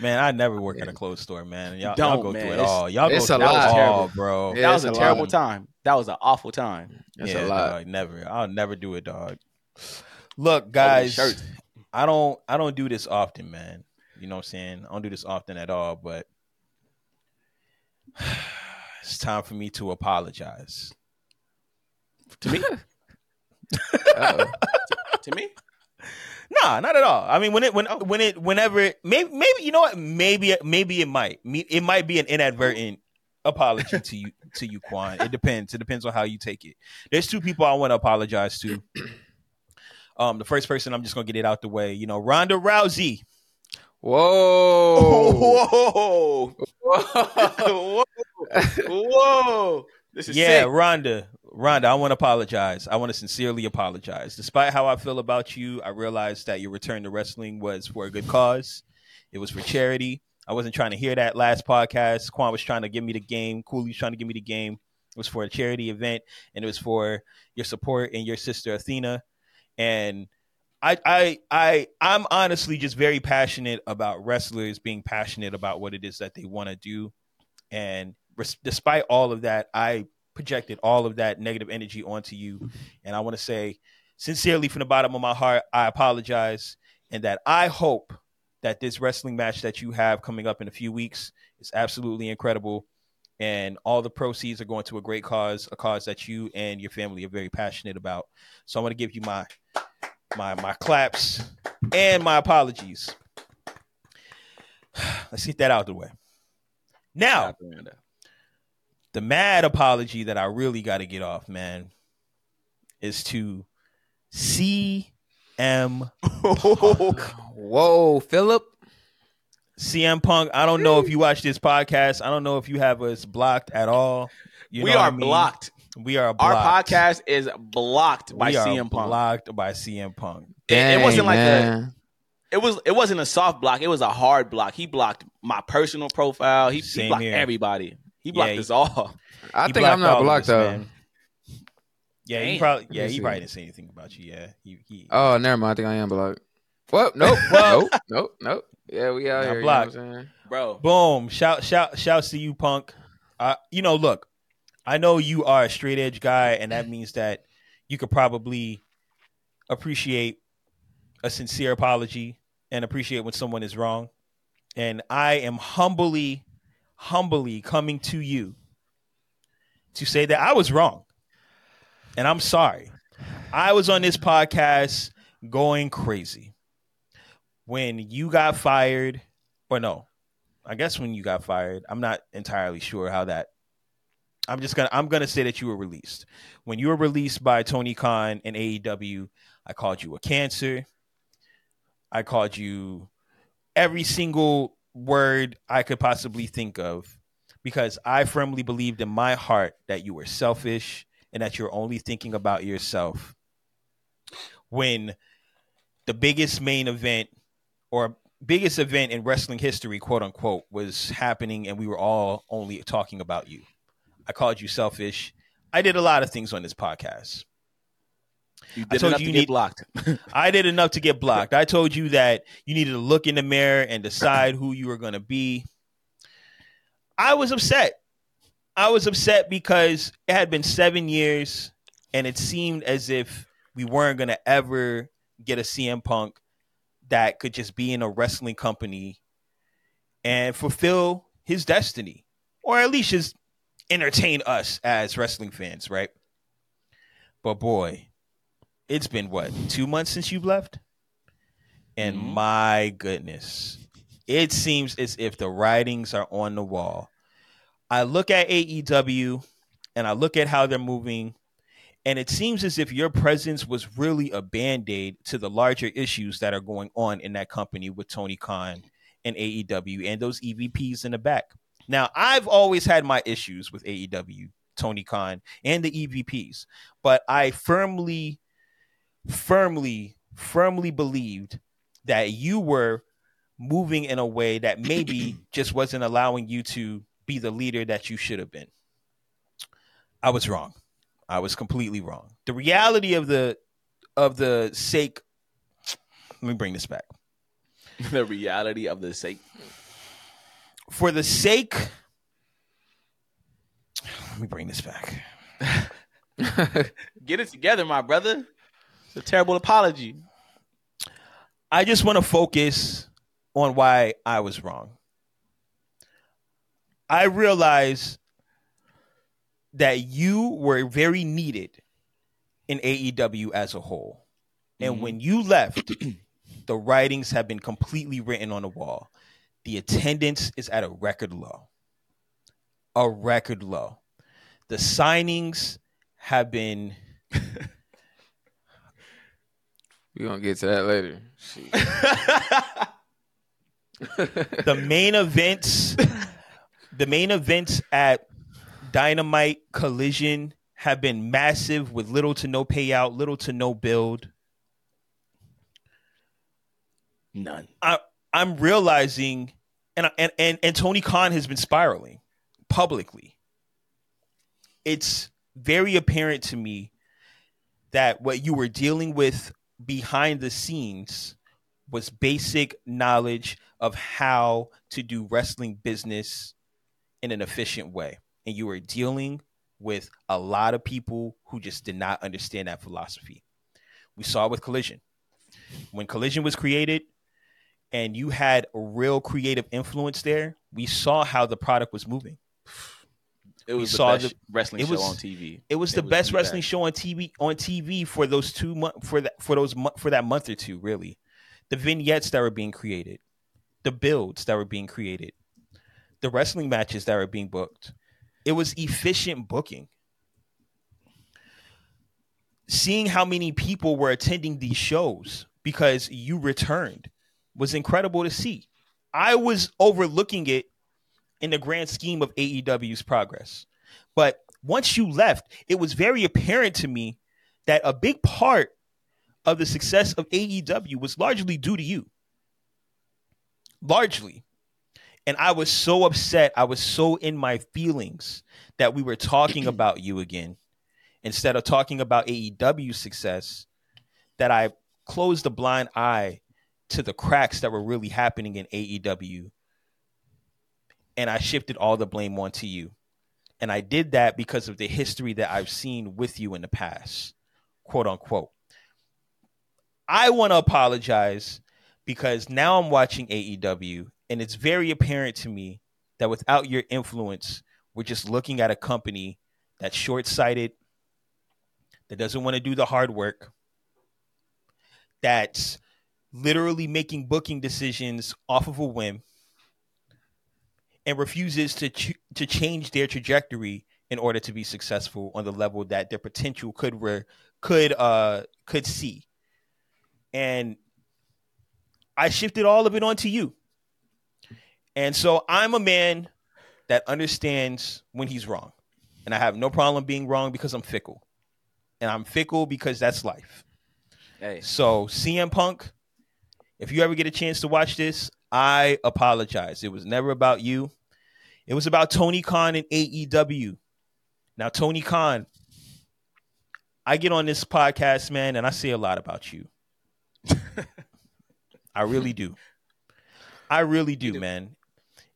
Speaker 1: Man, I never work at a clothes store, man. Y'all,
Speaker 2: Don't,
Speaker 1: y'all go
Speaker 2: man.
Speaker 1: through it all. Y'all go
Speaker 3: it's
Speaker 1: through
Speaker 3: a
Speaker 1: it all,
Speaker 2: Terrible.
Speaker 1: bro.
Speaker 3: Yeah,
Speaker 2: that was a
Speaker 3: a
Speaker 2: terrible
Speaker 3: lot.
Speaker 2: time. That was an awful time.
Speaker 3: That's
Speaker 1: yeah,
Speaker 3: a lot.
Speaker 1: dog, never. I'll never do it, dog. Look, guys. I don't I don't do this often, man. You know what I'm saying? I don't do this often at all, but *sighs* it's time for me to apologize.
Speaker 2: To me, *laughs*
Speaker 3: Uh-oh.
Speaker 2: to me,
Speaker 1: Nah, not at all. I mean, when it when when it whenever it, maybe maybe you know what maybe maybe it might it might be an inadvertent apology to you to you Qwan. It depends. It depends on how you take it. There's two people I want to apologize to. *clears throat* Um, the first person I'm just gonna get it out the way. You know, Ronda Rousey.
Speaker 3: Whoa. *laughs*
Speaker 2: whoa, *laughs* whoa, *laughs* whoa! This is
Speaker 1: yeah,
Speaker 2: sick.
Speaker 1: Ronda. Ronda, I want to apologize. I want to sincerely apologize. Despite how I feel about you, I realized that your return to wrestling was for a good cause. It was for charity. I wasn't trying to hear that last podcast. Qwan was trying to give me the game. Cooley was trying to give me the game. It was for a charity event, and it was for your support and your sister Athena. And I, I, I, I'm honestly just very passionate about wrestlers being passionate about what it is that they want to do. And despite all of that, I projected all of that negative energy onto you. And I want to say sincerely from the bottom of my heart, I apologize. And that I hope that this wrestling match that you have coming up in a few weeks is absolutely incredible. And all the proceeds are going to a great cause, a cause that you and your family are very passionate about. So I want to give you my my my claps, and my apologies. *sighs* Let's get that out of the way. Now, the mad apology that I really got to get off, man, is to CM Punk. *laughs*
Speaker 3: Whoa, Philip.
Speaker 1: CM Punk. I don't know if you watch this podcast. I don't know if you have us blocked at all. You
Speaker 2: we
Speaker 1: know
Speaker 2: are
Speaker 1: I mean?
Speaker 2: blocked.
Speaker 1: We are blocked.
Speaker 2: Our podcast is blocked by
Speaker 1: we are
Speaker 2: CM Punk.
Speaker 1: blocked by CM Punk.
Speaker 2: It, it wasn't
Speaker 3: Dang,
Speaker 2: like a it was it wasn't a soft block. It was a hard block. He blocked my personal profile. He, he blocked
Speaker 1: here.
Speaker 2: everybody. He blocked
Speaker 1: he-
Speaker 2: us all.
Speaker 3: I think I'm not blocked
Speaker 1: us,
Speaker 3: though.
Speaker 1: man. Yeah, he probably yeah, he
Speaker 3: see.
Speaker 1: probably didn't say anything about you. Yeah. He, he
Speaker 3: Oh, never mind. I think I am blocked. Well, nope, *laughs*
Speaker 1: Well-
Speaker 3: nope, nope, nope. Yeah, we out
Speaker 1: Not
Speaker 3: here.
Speaker 1: blocked.
Speaker 3: You know I'm saying?
Speaker 2: Bro.
Speaker 1: Boom! Shout, shout, shout to you, Punk. Uh, you know, look, I know you are a straight edge guy, and that means that you could probably appreciate a sincere apology and appreciate when someone is wrong. And I am humbly, humbly coming to you to say that I was wrong, and I'm sorry. I was on this podcast going crazy when you got fired, or no, I guess when you got fired, I'm not entirely sure how that. I'm just gonna I'm gonna say that you were released. When you were released by Tony Khan and AEW, I called you a cancer. I called you every single word I could possibly think of because I firmly believed in my heart that you were selfish and that you're only thinking about yourself. When the biggest main event or biggest event in wrestling history, quote unquote, was happening, and we were all only talking about you. I called you selfish. I did a lot of things on this podcast.
Speaker 2: You
Speaker 1: I told
Speaker 2: enough
Speaker 1: you
Speaker 2: to
Speaker 1: you
Speaker 2: get
Speaker 1: need-
Speaker 2: blocked. *laughs*
Speaker 1: I did enough to get blocked. I told you that you needed to look in the mirror and decide who you were going to be. I was upset. I was upset because it had been seven years and it seemed as if we weren't going to ever get a CM Punk that could just be in a wrestling company and fulfill his destiny or at least just entertain us as wrestling fans, right? But boy, it's been what two months since you've left? And
Speaker 2: Mhm.
Speaker 1: my goodness it seems as if the writings are on the wall. I look at aew and i look at how they're moving and it seems as if your presence was really a band-aid to the larger issues that are going on in that company with tony khan and aew and those evps in the back. Now i've always had my issues with aew tony khan and the evps but i firmly firmly, firmly believed that you were moving in a way that maybe *clears throat* just wasn't allowing you to be the leader that you should have been. I was wrong. I was completely wrong. The reality of the of the sake let me bring this back. *laughs*
Speaker 2: the reality of the sake.
Speaker 1: For the sake let me bring this back. *laughs*
Speaker 2: Get it together, my brother. A terrible apology.
Speaker 1: I just want to focus on why I was wrong. I realize that you were very needed in AEW as a whole. And
Speaker 2: Mhm.
Speaker 1: when you left, *clears throat* the writings have been completely written on the wall. The attendance is at a record low. A record low. The signings have been *laughs*
Speaker 3: we gonna get to that later. *laughs*
Speaker 1: The main events the main events at dynamite collision have been massive with little to no payout little to no build
Speaker 2: None.
Speaker 1: i'm realizing and and and, and tony khan has been spiraling publicly it's very apparent to me that what you were dealing with behind the scenes was basic knowledge of how to do wrestling business in an efficient way. And you were dealing with a lot of people who just did not understand that philosophy. We saw it with Collision. When Collision was created and you had a real creative influence there, we saw how the product was moving.
Speaker 2: It was the
Speaker 1: saw
Speaker 2: best
Speaker 1: the-
Speaker 2: wrestling
Speaker 1: it
Speaker 2: show on TV.
Speaker 1: It was the
Speaker 2: was
Speaker 1: best wrestling show on TV on TV for those two month for that for those for that month or two. Really, the vignettes that were being created, the builds that were being created, the wrestling matches that were being booked. It was efficient booking. Seeing how many people were attending these shows because you returned was incredible to see. I was overlooking it in the grand scheme of AEW's progress. But once you left, it was very apparent to me that a big part of the success of AEW was largely due to you. Largely. And I was so upset. I was so in my feelings that we were talking *clears throat* about you again instead of talking about AEW's success that I closed a blind eye to the cracks that were really happening in AEW. And I shifted all the blame onto you. And I did that because of the history that I've seen with you in the past, quote unquote. I want to apologize because now I'm watching AEW and it's very apparent to me that without your influence, we're just looking at a company that's short sighted, that doesn't want to do the hard work, that's literally making booking decisions off of a whim and refuses to ch- to change their trajectory in order to be successful on the level that their potential could re- could uh could see. And I shifted all of it onto you. And so I'm a man that understands when he's wrong. And I have no problem being wrong because I'm fickle. And I'm fickle because that's life.
Speaker 2: Hey,
Speaker 1: So CM Punk, if you ever get a chance to watch this, I apologize. It was never about you. It was about Tony Khan and AEW. Now, Tony Khan, I get on this podcast, man, and I say a lot about you. I really do. I really do,
Speaker 2: do.
Speaker 1: man.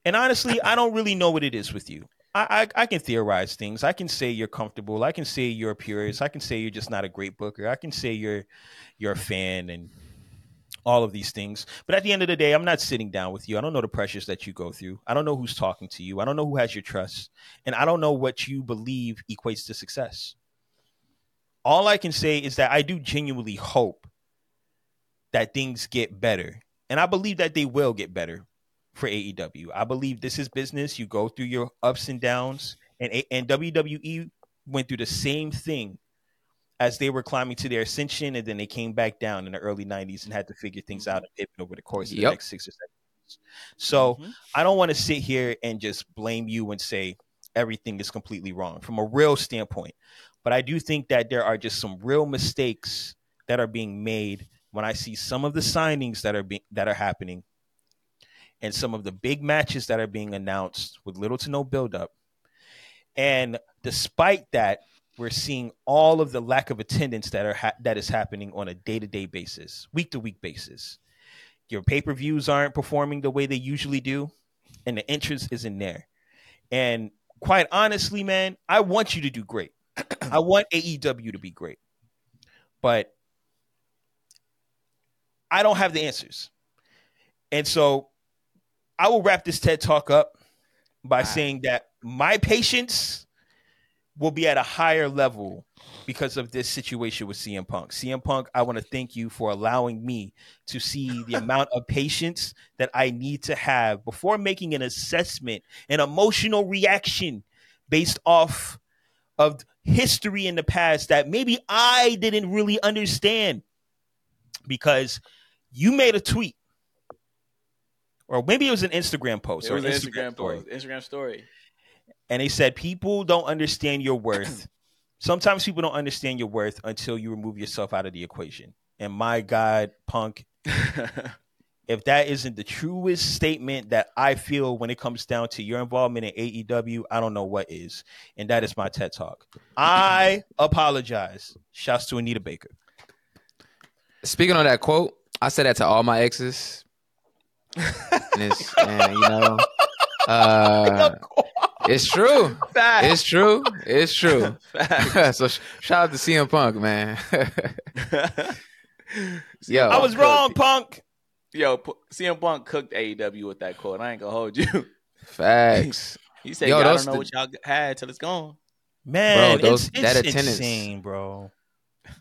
Speaker 1: And honestly, I don't really know what it is with you. I, I I can theorize things. I can say you're comfortable. I can say you're a purist. I can say you're just not a great booker. I can say you're you're a fan and all of these things. But at the end of the day, I'm not sitting down with you. I don't know the pressures that you go through. I don't know who's talking to you. I don't know who has your trust. And I don't know what you believe equates to success. All I can say is that I do genuinely hope that things get better. And I believe that they will get better for AEW. I believe this is business. You go through your ups and downs. And, and WWE went through the same thing as they were climbing to their ascension, and then they came back down in the early '90s and had to figure things out and pivot over the course of the next six or seven years. So
Speaker 2: Mhm.
Speaker 1: I don't want to sit here and just blame you and say everything is completely wrong from a real standpoint. But I do think that there are just some real mistakes that are being made when I see some of the signings that are being that are happening and some of the big matches that are being announced with little to no buildup. And despite that, we're seeing all of the lack of attendance that are ha- that is happening on a day to day basis, week to week basis. Your pay per views aren't performing the way they usually do, and the interest isn't there. And quite honestly, man, I want you to do great. *clears throat* I want AEW to be great, but I don't have the answers. And so I will wrap this TED talk up by
Speaker 2: Wow.
Speaker 1: saying that my patience will be at a higher level because of this situation with CM Punk. CM Punk, I want to thank you for allowing me to see the *laughs* amount of patience that I need to have before making an assessment, an emotional reaction based off of history in the past that maybe I didn't really understand because you made a tweet or maybe it was an Instagram post
Speaker 2: It
Speaker 1: or
Speaker 2: was
Speaker 1: an
Speaker 2: an
Speaker 1: Instagram,
Speaker 2: Instagram
Speaker 1: story
Speaker 2: post, Instagram story.
Speaker 1: And they said people don't understand your worth. Sometimes people don't understand your worth until you remove yourself out of the equation. And my God, Punk, *laughs* if that isn't the truest statement that I feel when it comes down to your involvement in AEW, I don't know what is. And that is my TED Talk. I apologize. Shouts to Anita Baker.
Speaker 3: Speaking of that quote, I said that to all my exes. *laughs* and it's, and, you know, *laughs* uh, it's true.
Speaker 2: Facts.
Speaker 3: It's true. It's true. *laughs*
Speaker 2: Facts. *laughs*
Speaker 3: so sh- shout out to CM Punk, man. *laughs* Yo,
Speaker 1: I was wrong, Punk.
Speaker 2: Yo, P- CM Punk cooked AEW with that quote. I ain't gonna hold you.
Speaker 3: facts.
Speaker 2: He said,
Speaker 3: Yo,
Speaker 2: "Y'all
Speaker 3: those
Speaker 2: don't know
Speaker 3: the-
Speaker 2: what y'all had till it's gone."
Speaker 1: Man,
Speaker 3: Bro, those-
Speaker 1: it's,
Speaker 3: that
Speaker 1: it's
Speaker 3: attendance.
Speaker 1: insane, bro.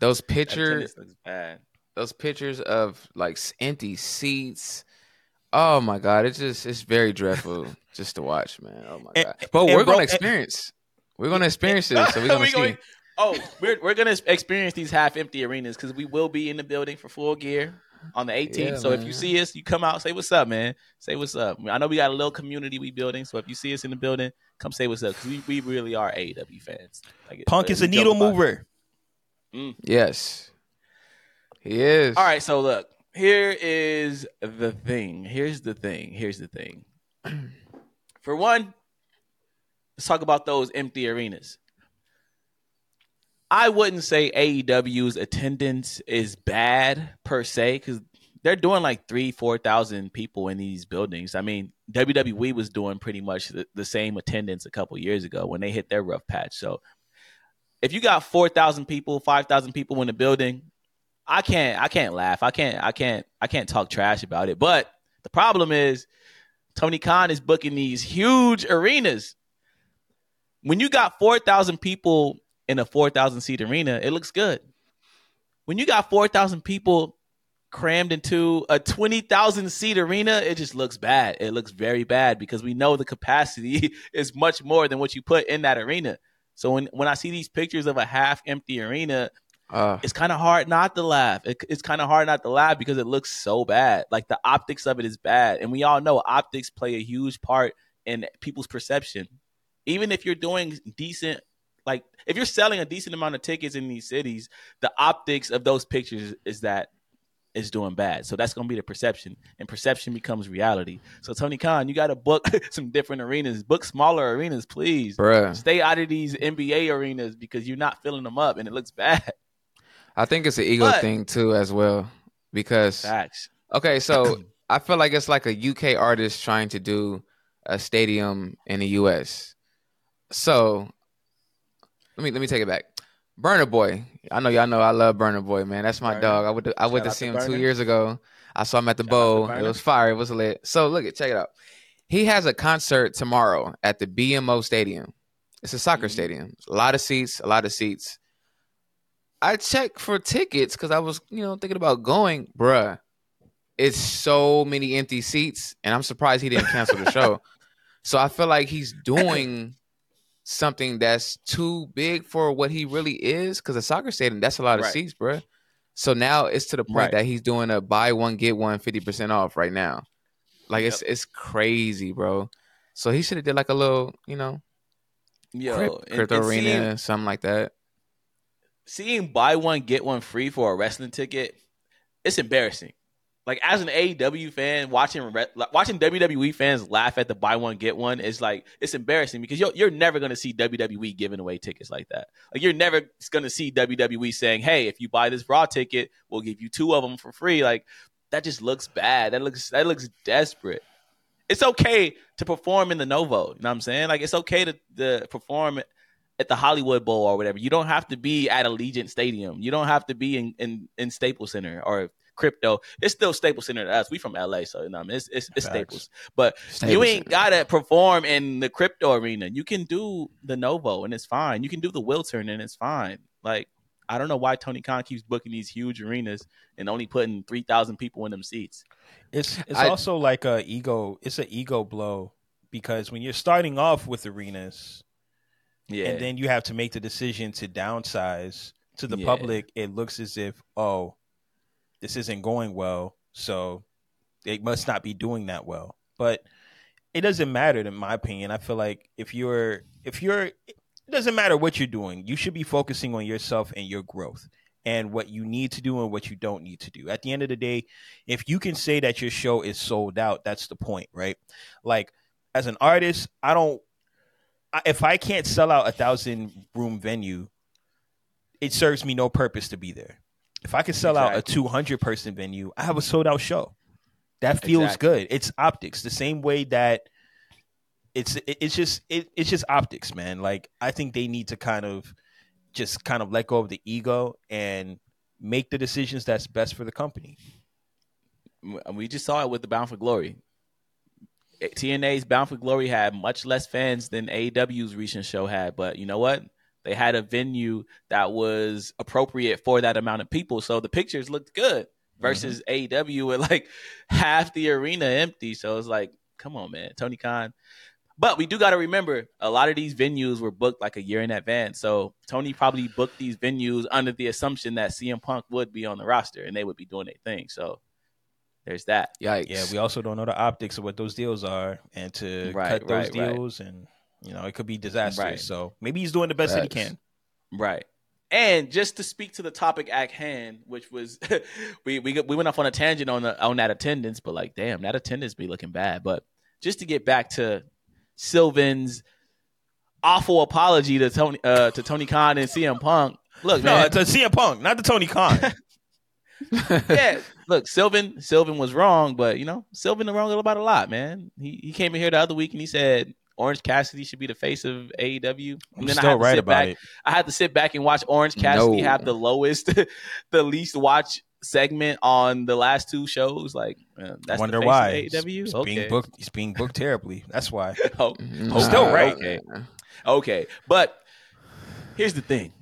Speaker 3: Those pictures,
Speaker 2: attendance looks bad.
Speaker 3: those pictures of like empty seats. Oh my god, it's just it's very dreadful *laughs* just to watch, man. Oh my
Speaker 1: And-
Speaker 3: god. But
Speaker 1: and
Speaker 3: we're
Speaker 1: bro-
Speaker 3: gonna
Speaker 1: and-
Speaker 3: experience. We're gonna *laughs* experience this, so we're gonna *laughs*
Speaker 2: We
Speaker 3: see.
Speaker 2: going- Oh, we're we're gonna experience these half empty arenas because we will be in the building for full gear on the 18th.
Speaker 3: Yeah,
Speaker 2: so if you see us, you come out, say what's up, man. Say what's up. I know we got a little community we building, so if you see us in the building, come say what's up because we, we really are AEW fans. Like,
Speaker 1: Punk is a needle
Speaker 2: about it.
Speaker 1: mover. Mm.
Speaker 3: Yes, he is.
Speaker 2: All right, so look, here is the thing. Here's the thing. Here's the thing. *clears throat* For one, let's talk about those empty arenas. I wouldn't say AEW's attendance is bad per se because they're doing like three, four thousand people in these buildings. I mean, WWE was doing pretty much the, the same attendance a couple years ago when they hit their rough patch. So, if you got four thousand people, five thousand people in the building, I can't I can't laugh. I can't I can't I can't talk trash about it. But the problem is Tony Khan is booking these huge arenas. When you got 4,000 people in a 4,000 seat arena, it looks good. When you got 4,000 people crammed into a 20,000 seat arena, it just looks bad. It looks very bad because we know the capacity *laughs* is much more than what you put in that arena. So when, when I see these pictures of a half empty arena,
Speaker 3: Uh,
Speaker 2: it's kind of hard not to laugh. It, it's kind of hard not to laugh because it looks so bad. Like the optics of it is bad, and we all know optics play a huge part in people's perception. Even if you're doing decent, like if you're selling a decent amount of tickets in these cities, the optics of those pictures is that is doing bad. So that's going to be the perception, and perception becomes reality. So Tony Khan, you got to book *laughs* some different arenas, book smaller arenas, please.
Speaker 3: bruh.
Speaker 2: Stay out of these NBA arenas because you're not filling them up, and it looks bad.
Speaker 3: I think it's an ego
Speaker 2: But-
Speaker 3: thing too, as well. Because
Speaker 2: Facts.
Speaker 3: okay, so *clears throat* I feel like it's like a UK artist trying to do a stadium in the US. So let me let me take it back. Burna Boy, I know y'all know I love Burna Boy, man. That's my
Speaker 2: Burna.
Speaker 3: dog. I would I
Speaker 2: Shout
Speaker 3: went to see
Speaker 2: to
Speaker 3: him two years ago. I saw him at the
Speaker 2: Shout
Speaker 3: bowl. It was fire. It was lit. So look it, check it out. He has a concert tomorrow at the BMO Stadium. It's a soccer
Speaker 2: Mhm.
Speaker 3: stadium. A lot of seats, a lot of seats. I checked for tickets because I was, you know, thinking about going, bruh. It's so many empty seats, and I'm surprised he didn't cancel the show. *laughs* So I feel like he's doing something that's too big for what he really is. Because a soccer stadium, that's a lot of
Speaker 2: Right.
Speaker 3: seats, bruh. So now it's to the point
Speaker 2: Right.
Speaker 3: that he's doing a buy one get one 50% off right now. Like it's it's crazy, bro. So he should have did like a little, you know,
Speaker 2: Yo,
Speaker 3: crypto arena,
Speaker 2: seeing,
Speaker 3: something like that.
Speaker 2: Seeing buy one get one free for a wrestling ticket, it's embarrassing. Like as an AEW fan, watching watching WWE fans laugh at the buy one get one is like it's embarrassing because you're you're never gonna see WWE giving away tickets like that. Like you're never gonna see WWE saying, "Hey, if you buy this Raw ticket, we'll give you two of them for free." Like that just looks bad. That looks that looks desperate. It's okay to perform in the Novo. You know what I'm saying? Like it's okay to, to perform at the Hollywood Bowl or whatever. You don't have to be at Allegiant Stadium. You don't have to be in in, in Staples Center or Crypto. It's still Staples Center to us. We from LA, so you know, what I mean, it's it's, it's Staples. But you ain't
Speaker 3: Center.
Speaker 2: gotta perform in the crypto arena. You can do the Novo and it's fine. You can do the Wiltern and it's fine. Like I don't know why Tony Khan keeps booking these huge arenas and only putting three thousand people in them seats.
Speaker 1: It's it's
Speaker 3: I-
Speaker 1: also like a ego. It's an ego blow because when you're starting off with arenas
Speaker 2: Yeah,
Speaker 1: and then you have to make the decision to downsize to the
Speaker 2: Yeah.
Speaker 1: public, it looks as if oh, this isn't going well, so it must not be doing that well. But it doesn't matter, in my opinion. I feel like if you're if you're it doesn't matter what you're doing, you should be focusing on yourself and your growth and what you need to do and what you don't need to do. At the end of the day, if you can say that your show is sold out, that's the point, right? Like as an artist, I don't if I can't sell out a thousand room venue, it serves me no purpose to be there. If I can sell out a 200 person venue, I have a sold out show. That feels
Speaker 2: Exactly.
Speaker 1: good. It's optics, the same way that it's it's just it, it's just optics, man. Like I think they need to kind of just kind of let go of the ego and make the decisions that's best for the company.
Speaker 2: we just saw it with the Bound for Glory. TNA's Bound for Glory had much less fans than AEW's recent show had, but you know what? They had a venue that was appropriate for that amount of people, so the pictures looked good. Versus mm-hmm. AEW with like *laughs* half the arena empty, so it's like, come on, man, Tony Khan. But we do got to remember a lot of these venues were booked like a year in advance. So Tony probably booked these venues under the assumption that CM Punk would be on the roster and they would be doing their thing. So there's that.
Speaker 3: Yikes.
Speaker 1: Yeah, we also don't know the optics of what those deals are, and to
Speaker 2: Right,
Speaker 1: cut those
Speaker 2: right, right.
Speaker 1: deals, and you know, it could be disastrous.
Speaker 2: Right.
Speaker 1: So maybe he's doing the best that he can.
Speaker 2: Right. And just to speak to the topic at hand, which was *laughs* we we we went off on a tangent on the on that attendance, but like damn, that attendance be looking bad. But just to get back to Sylvan's awful apology to Tony uh, to Tony Khan and CM Punk. Look,
Speaker 1: No,
Speaker 2: man,
Speaker 1: it's a CM Punk, not the Tony Khan. *laughs* *laughs*
Speaker 2: yeah, look, Sylvan Sylvan was wrong, but you know, Sylvan the wrong about a lot, man. He he came in here the other week and he said Orange Cassidy should be the face of AEW. And
Speaker 1: I'm
Speaker 2: then
Speaker 1: still right about
Speaker 2: back,
Speaker 1: it.
Speaker 2: I had to sit back and watch Orange Cassidy
Speaker 3: No.
Speaker 2: have the lowest, *laughs* the least watch segment on the last two shows. Like, uh, that's
Speaker 1: Wonder
Speaker 2: the face
Speaker 1: why.
Speaker 2: AEW.
Speaker 1: he's
Speaker 2: okay.
Speaker 1: being booked. He's being booked terribly. That's why. *laughs*
Speaker 2: Oh,
Speaker 1: Still right.
Speaker 2: Okay. okay, but here's the thing.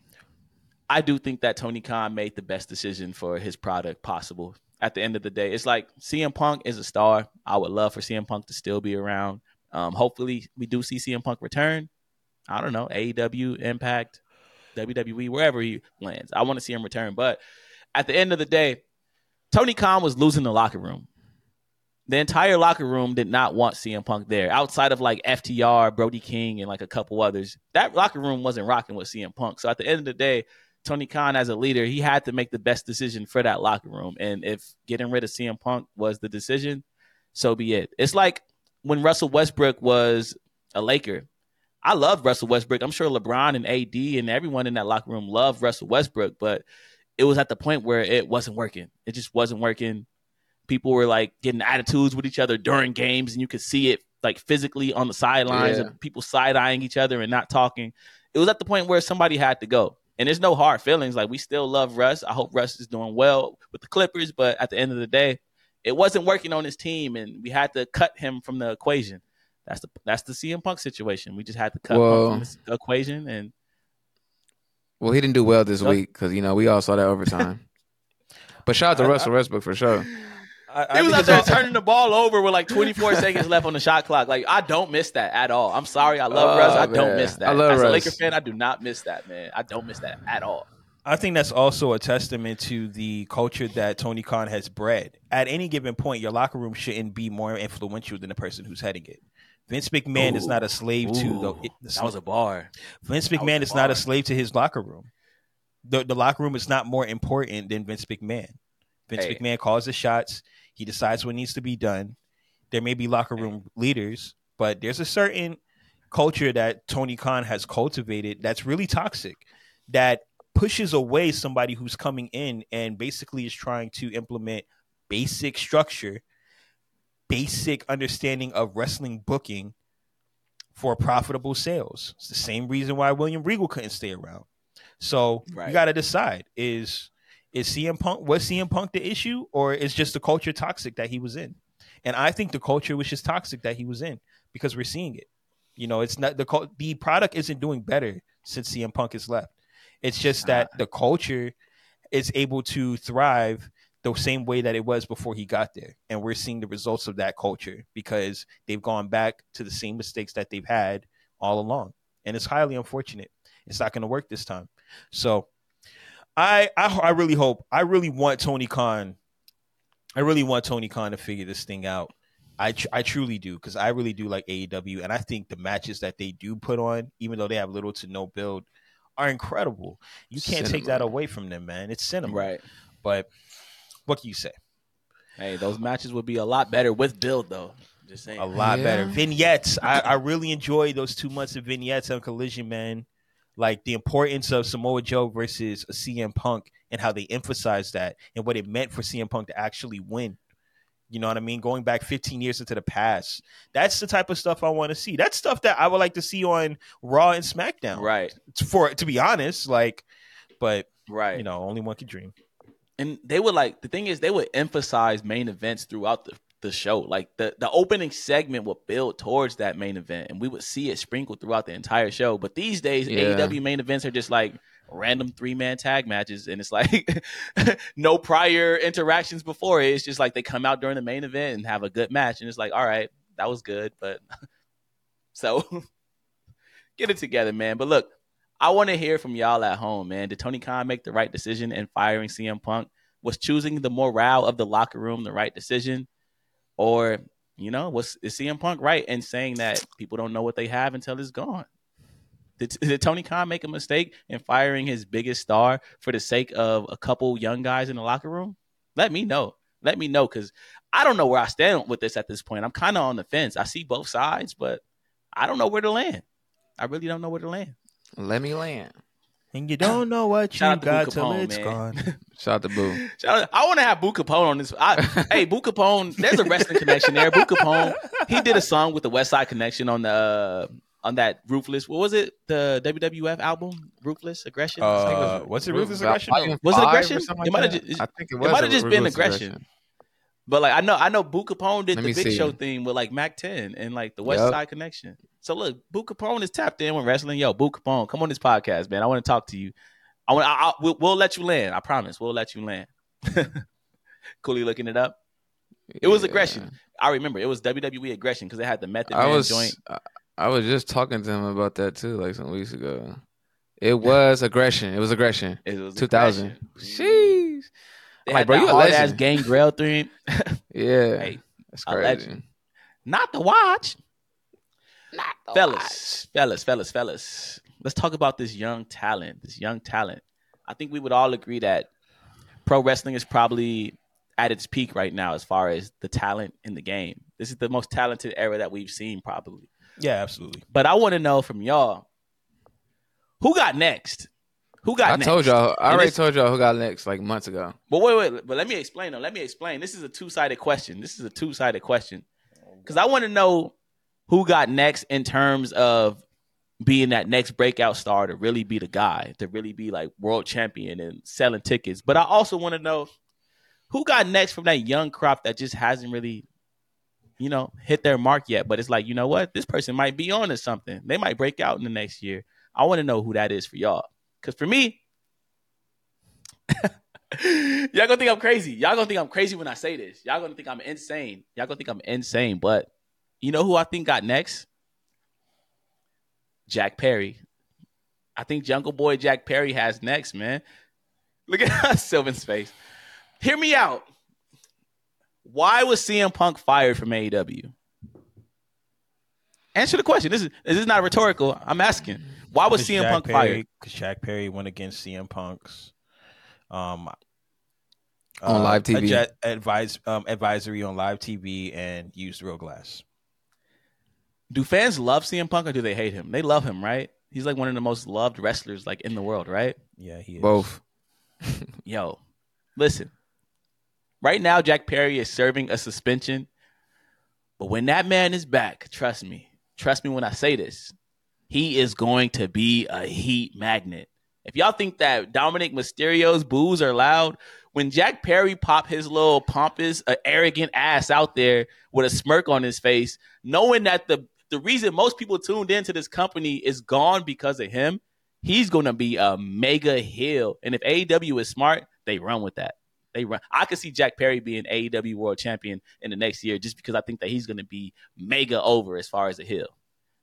Speaker 2: I do think that Tony Khan made the best decision for his product possible. At the end of the day, it's like CM Punk is a star. I would love for CM Punk to still be around. Um, hopefully, we do see CM Punk return. I don't know AEW, Impact, WWE, wherever he lands. I want to see him return. But at the end of the day, Tony Khan was losing the locker room. The entire locker room did not want CM Punk there. Outside of like FTR, Brody King, and like a couple others, that locker room wasn't rocking with CM Punk. So at the end of the day, Tony Khan, as a leader, he had to make the best decision for that locker room. And if getting rid of CM Punk was the decision, so be it. It's like when Russell Westbrook was a Laker. I love Russell Westbrook. I'm sure LeBron and AD and everyone in that locker room loved Russell Westbrook, but it was at the point where it wasn't working. It just wasn't working. People were like getting attitudes with each other during games, and you could see it like physically on the sidelines
Speaker 3: Yeah.
Speaker 2: and people side eyeing each other and not talking. It was at the point where somebody had to go. And there's no hard feelings. Like we still love Russ. I hope Russ is doing well with the Clippers, but at the end of the day, it wasn't working on his team, and we had to cut him from the equation. That's the that's the CM Punk situation. We just had to cut
Speaker 3: Well-
Speaker 2: Punk from the equation, and
Speaker 3: Well, he didn't do well this
Speaker 2: So-
Speaker 3: week because you know we all saw that overtime. *laughs* but shout out to Russell Westbrook for sure.
Speaker 1: I, I
Speaker 2: he was
Speaker 1: think
Speaker 2: out there
Speaker 1: all-
Speaker 2: turning the ball over with like 24 seconds left on the shot clock. Like I don't miss that at all. I'm sorry, I love
Speaker 3: Oh,
Speaker 2: Russ. I don't miss that.
Speaker 3: I love
Speaker 2: As a Laker fan, I do not miss that, man. I don't miss that at all.
Speaker 1: I think that's also a testament to the culture that Tony Khan has bred. At any given point, your locker room shouldn't be more influential than the person who's heading it. Vince McMahon is not a slave to the. It- the
Speaker 2: That was a bar.
Speaker 1: Vince McMahon
Speaker 2: a
Speaker 1: is not a slave to his locker room. The the locker room is not more important than Vince McMahon. Vince
Speaker 2: Hey.
Speaker 1: McMahon calls the shots. He decides what needs to be done. There may be locker room leaders, but there's a certain culture that Tony Khan has cultivated that's really toxic. That pushes away somebody who's coming in and basically is trying to implement basic structure, basic understanding of wrestling booking for profitable sales. It's the same reason why William Regal couldn't stay around. So you got to decide is is CM Punk was CM Punk the issue or is just the culture toxic that he was in? And I think the culture was just toxic that he was in because we're seeing it. You know, it's not the the product isn't doing better since CM Punk has left. It's just that the culture is able to thrive the same way that it was before he got there. And we're seeing the results of that culture because they've gone back to the same mistakes that they've had all along. And it's highly unfortunate. It's not going to work this time. So I, I I really hope I really want Tony Khan I really want Tony Khan to figure this thing out. I tr- I truly do because I really do like AEW and I think the matches that they do put on, even though they have little to no build, are incredible. You can't take that away from them, man. It's cinema,
Speaker 2: Right.
Speaker 1: But what can you say?
Speaker 2: Hey, those matches would be a lot better with build though. Just saying.
Speaker 1: A lot
Speaker 3: Yeah.
Speaker 1: better vignettes. I, I really enjoy those two months of vignettes on Collision, man. Like the importance of Samoa Joe versus a CM Punk and how they emphasized that and what it meant for CM Punk to actually win. You know what I mean? Going back 15 years into the past. That's the type of stuff I want to see. That's stuff that I would like to see on Raw and SmackDown.
Speaker 2: Right.
Speaker 1: For to be honest, like, but
Speaker 2: Right.
Speaker 1: you know, only one could dream.
Speaker 2: and they would like the thing is they would emphasize main events throughout the the show. Like the the opening segment would build towards that main event, and we would see it sprinkled throughout the entire show. But these days,
Speaker 3: Yeah.
Speaker 2: AEW main events are just like random three man tag matches, and it's like *laughs* no prior interactions before it. It's just like they come out during the main event and have a good match, and it's like, all right, that was good, but *laughs* so *laughs* get it together, man. But look, I want to hear from y'all at home, man. Did Tony Khan make the right decision in firing CM Punk? Was choosing the morale of the locker room the right decision? Or, you know, was is CM Punk right in saying that people don't know what they have until it's gone? Did, did Tony Khan make a mistake in firing his biggest star for the sake of a couple young guys in the locker room? Let me know. Let me know because I don't know where I stand with this at this point. I'm kind of on the fence. I see both sides, but I don't know where to land. I really don't know where to land.
Speaker 3: Let me land.
Speaker 1: And you don't know what you
Speaker 2: Shout to
Speaker 1: got
Speaker 2: Boo
Speaker 1: till
Speaker 2: Capone,
Speaker 1: it's
Speaker 2: man.
Speaker 1: gone. *laughs*
Speaker 3: Shout out to Boo.
Speaker 2: Shout out- I want to have Boo Capone on this. I, *laughs* hey, Boo Capone, there's a wrestling connection there. Boo Capone, he did a song with the West Side Connection on the uh, on that Ruthless. What was it? The WWF album, Ruthless Aggression.
Speaker 1: Uh,
Speaker 2: it was-
Speaker 1: what's it, Ruthless Aggression?
Speaker 2: Was it
Speaker 3: five or
Speaker 2: Aggression? It
Speaker 3: like
Speaker 2: might have
Speaker 3: I think it
Speaker 2: it might have just been
Speaker 3: Ruthless
Speaker 2: Aggression. But like I know, I know Boo Capone did
Speaker 3: Let
Speaker 2: the Big
Speaker 3: see.
Speaker 2: Show thing with like Mack 10 and like the West
Speaker 3: Yep.
Speaker 2: Side Connection. So look, Boo Capone is tapped in with wrestling. Yo, Boo Capone, come on this podcast, man. I want to talk to you. I want. I, I, we'll, we'll let you land. I promise. We'll let you land. *laughs* Cooley looking it up. It was
Speaker 3: Yeah.
Speaker 2: aggression. I remember it was WWE aggression because they had the Method
Speaker 3: I
Speaker 2: Man
Speaker 3: was
Speaker 2: joint.
Speaker 3: I- was just talking to him about that too, like some weeks ago. It was aggression. It was aggression.
Speaker 2: It was
Speaker 3: 2000.
Speaker 2: aggression.
Speaker 3: Sheesh.
Speaker 2: They
Speaker 3: like,
Speaker 2: had
Speaker 3: bro,
Speaker 2: that
Speaker 3: you a
Speaker 2: hard ass
Speaker 3: legend.
Speaker 2: Gangrel theme. *laughs*
Speaker 3: Yeah.
Speaker 2: Hey,
Speaker 3: that's
Speaker 2: a
Speaker 3: crazy.
Speaker 2: legend. Not the watch.
Speaker 3: Not the
Speaker 2: fellas, fellas, fellas, fellas. Let's talk about this young talent. This young talent. I think we would all agree that pro wrestling is probably at its peak right now as far as the talent in the game. This is the most talented era that we've seen, probably.
Speaker 1: Yeah, absolutely.
Speaker 2: But I want to know from y'all who got next. Who got
Speaker 3: I
Speaker 2: next?
Speaker 3: told y'all. I
Speaker 2: And
Speaker 3: already told y'all who got next like months ago.
Speaker 2: But wait, wait, but let me explain though. Let me explain. This is a two sided question. This is a two sided question because I want to know who got next in terms of being that next breakout star to really be the guy, to really be like world champion and selling tickets. But I also want to know who got next from that young crop that just hasn't really, you know, hit their mark yet. But it's like, you know what? This person might be on to something. They might break out in the next year. I want to know who that is for y'all. Because for me, *laughs* y'all gonna think I'm crazy. Y'all gonna think I'm crazy when I say this. Y'all gonna think I'm insane. Y'all gonna think I'm insane. But you know who I think got next? Jack Perry. I think Jungle Boy Jack Perry has next, man. Look at *laughs* Sylvan's face. Hear me out. Why was CM Punk fired from AEW? Answer the question. This is this is not rhetorical. I'm asking. Why was CM Punk fired?
Speaker 1: Because Jack Perry went against CM Punk's um,
Speaker 3: On live TV.
Speaker 1: adja- advise um, advisory on live TV and used real glass.
Speaker 2: Do fans love CM Punk or do they hate him? They love him, right? He's like one of the most loved wrestlers like in the world, right?
Speaker 1: Yeah, he is.
Speaker 3: Both. *laughs*
Speaker 2: Yo, listen. Right now, Jack Perry is serving a suspension. But when that man is back, trust me, trust me when I say this, he is going to be a heat magnet. If y'all think that Dominik Mysterio's boos are loud, when Jack Perry pop his little pompous, uh, arrogant ass out there with a smirk on his face, knowing that the the reason most people tuned into this company is gone because of him, he's going to be a mega heel. And if AEW is smart, they run with that. They run. I could see Jack Perry being AEW World Champion in the next year, just because I think that he's going to be mega over as far as a hill.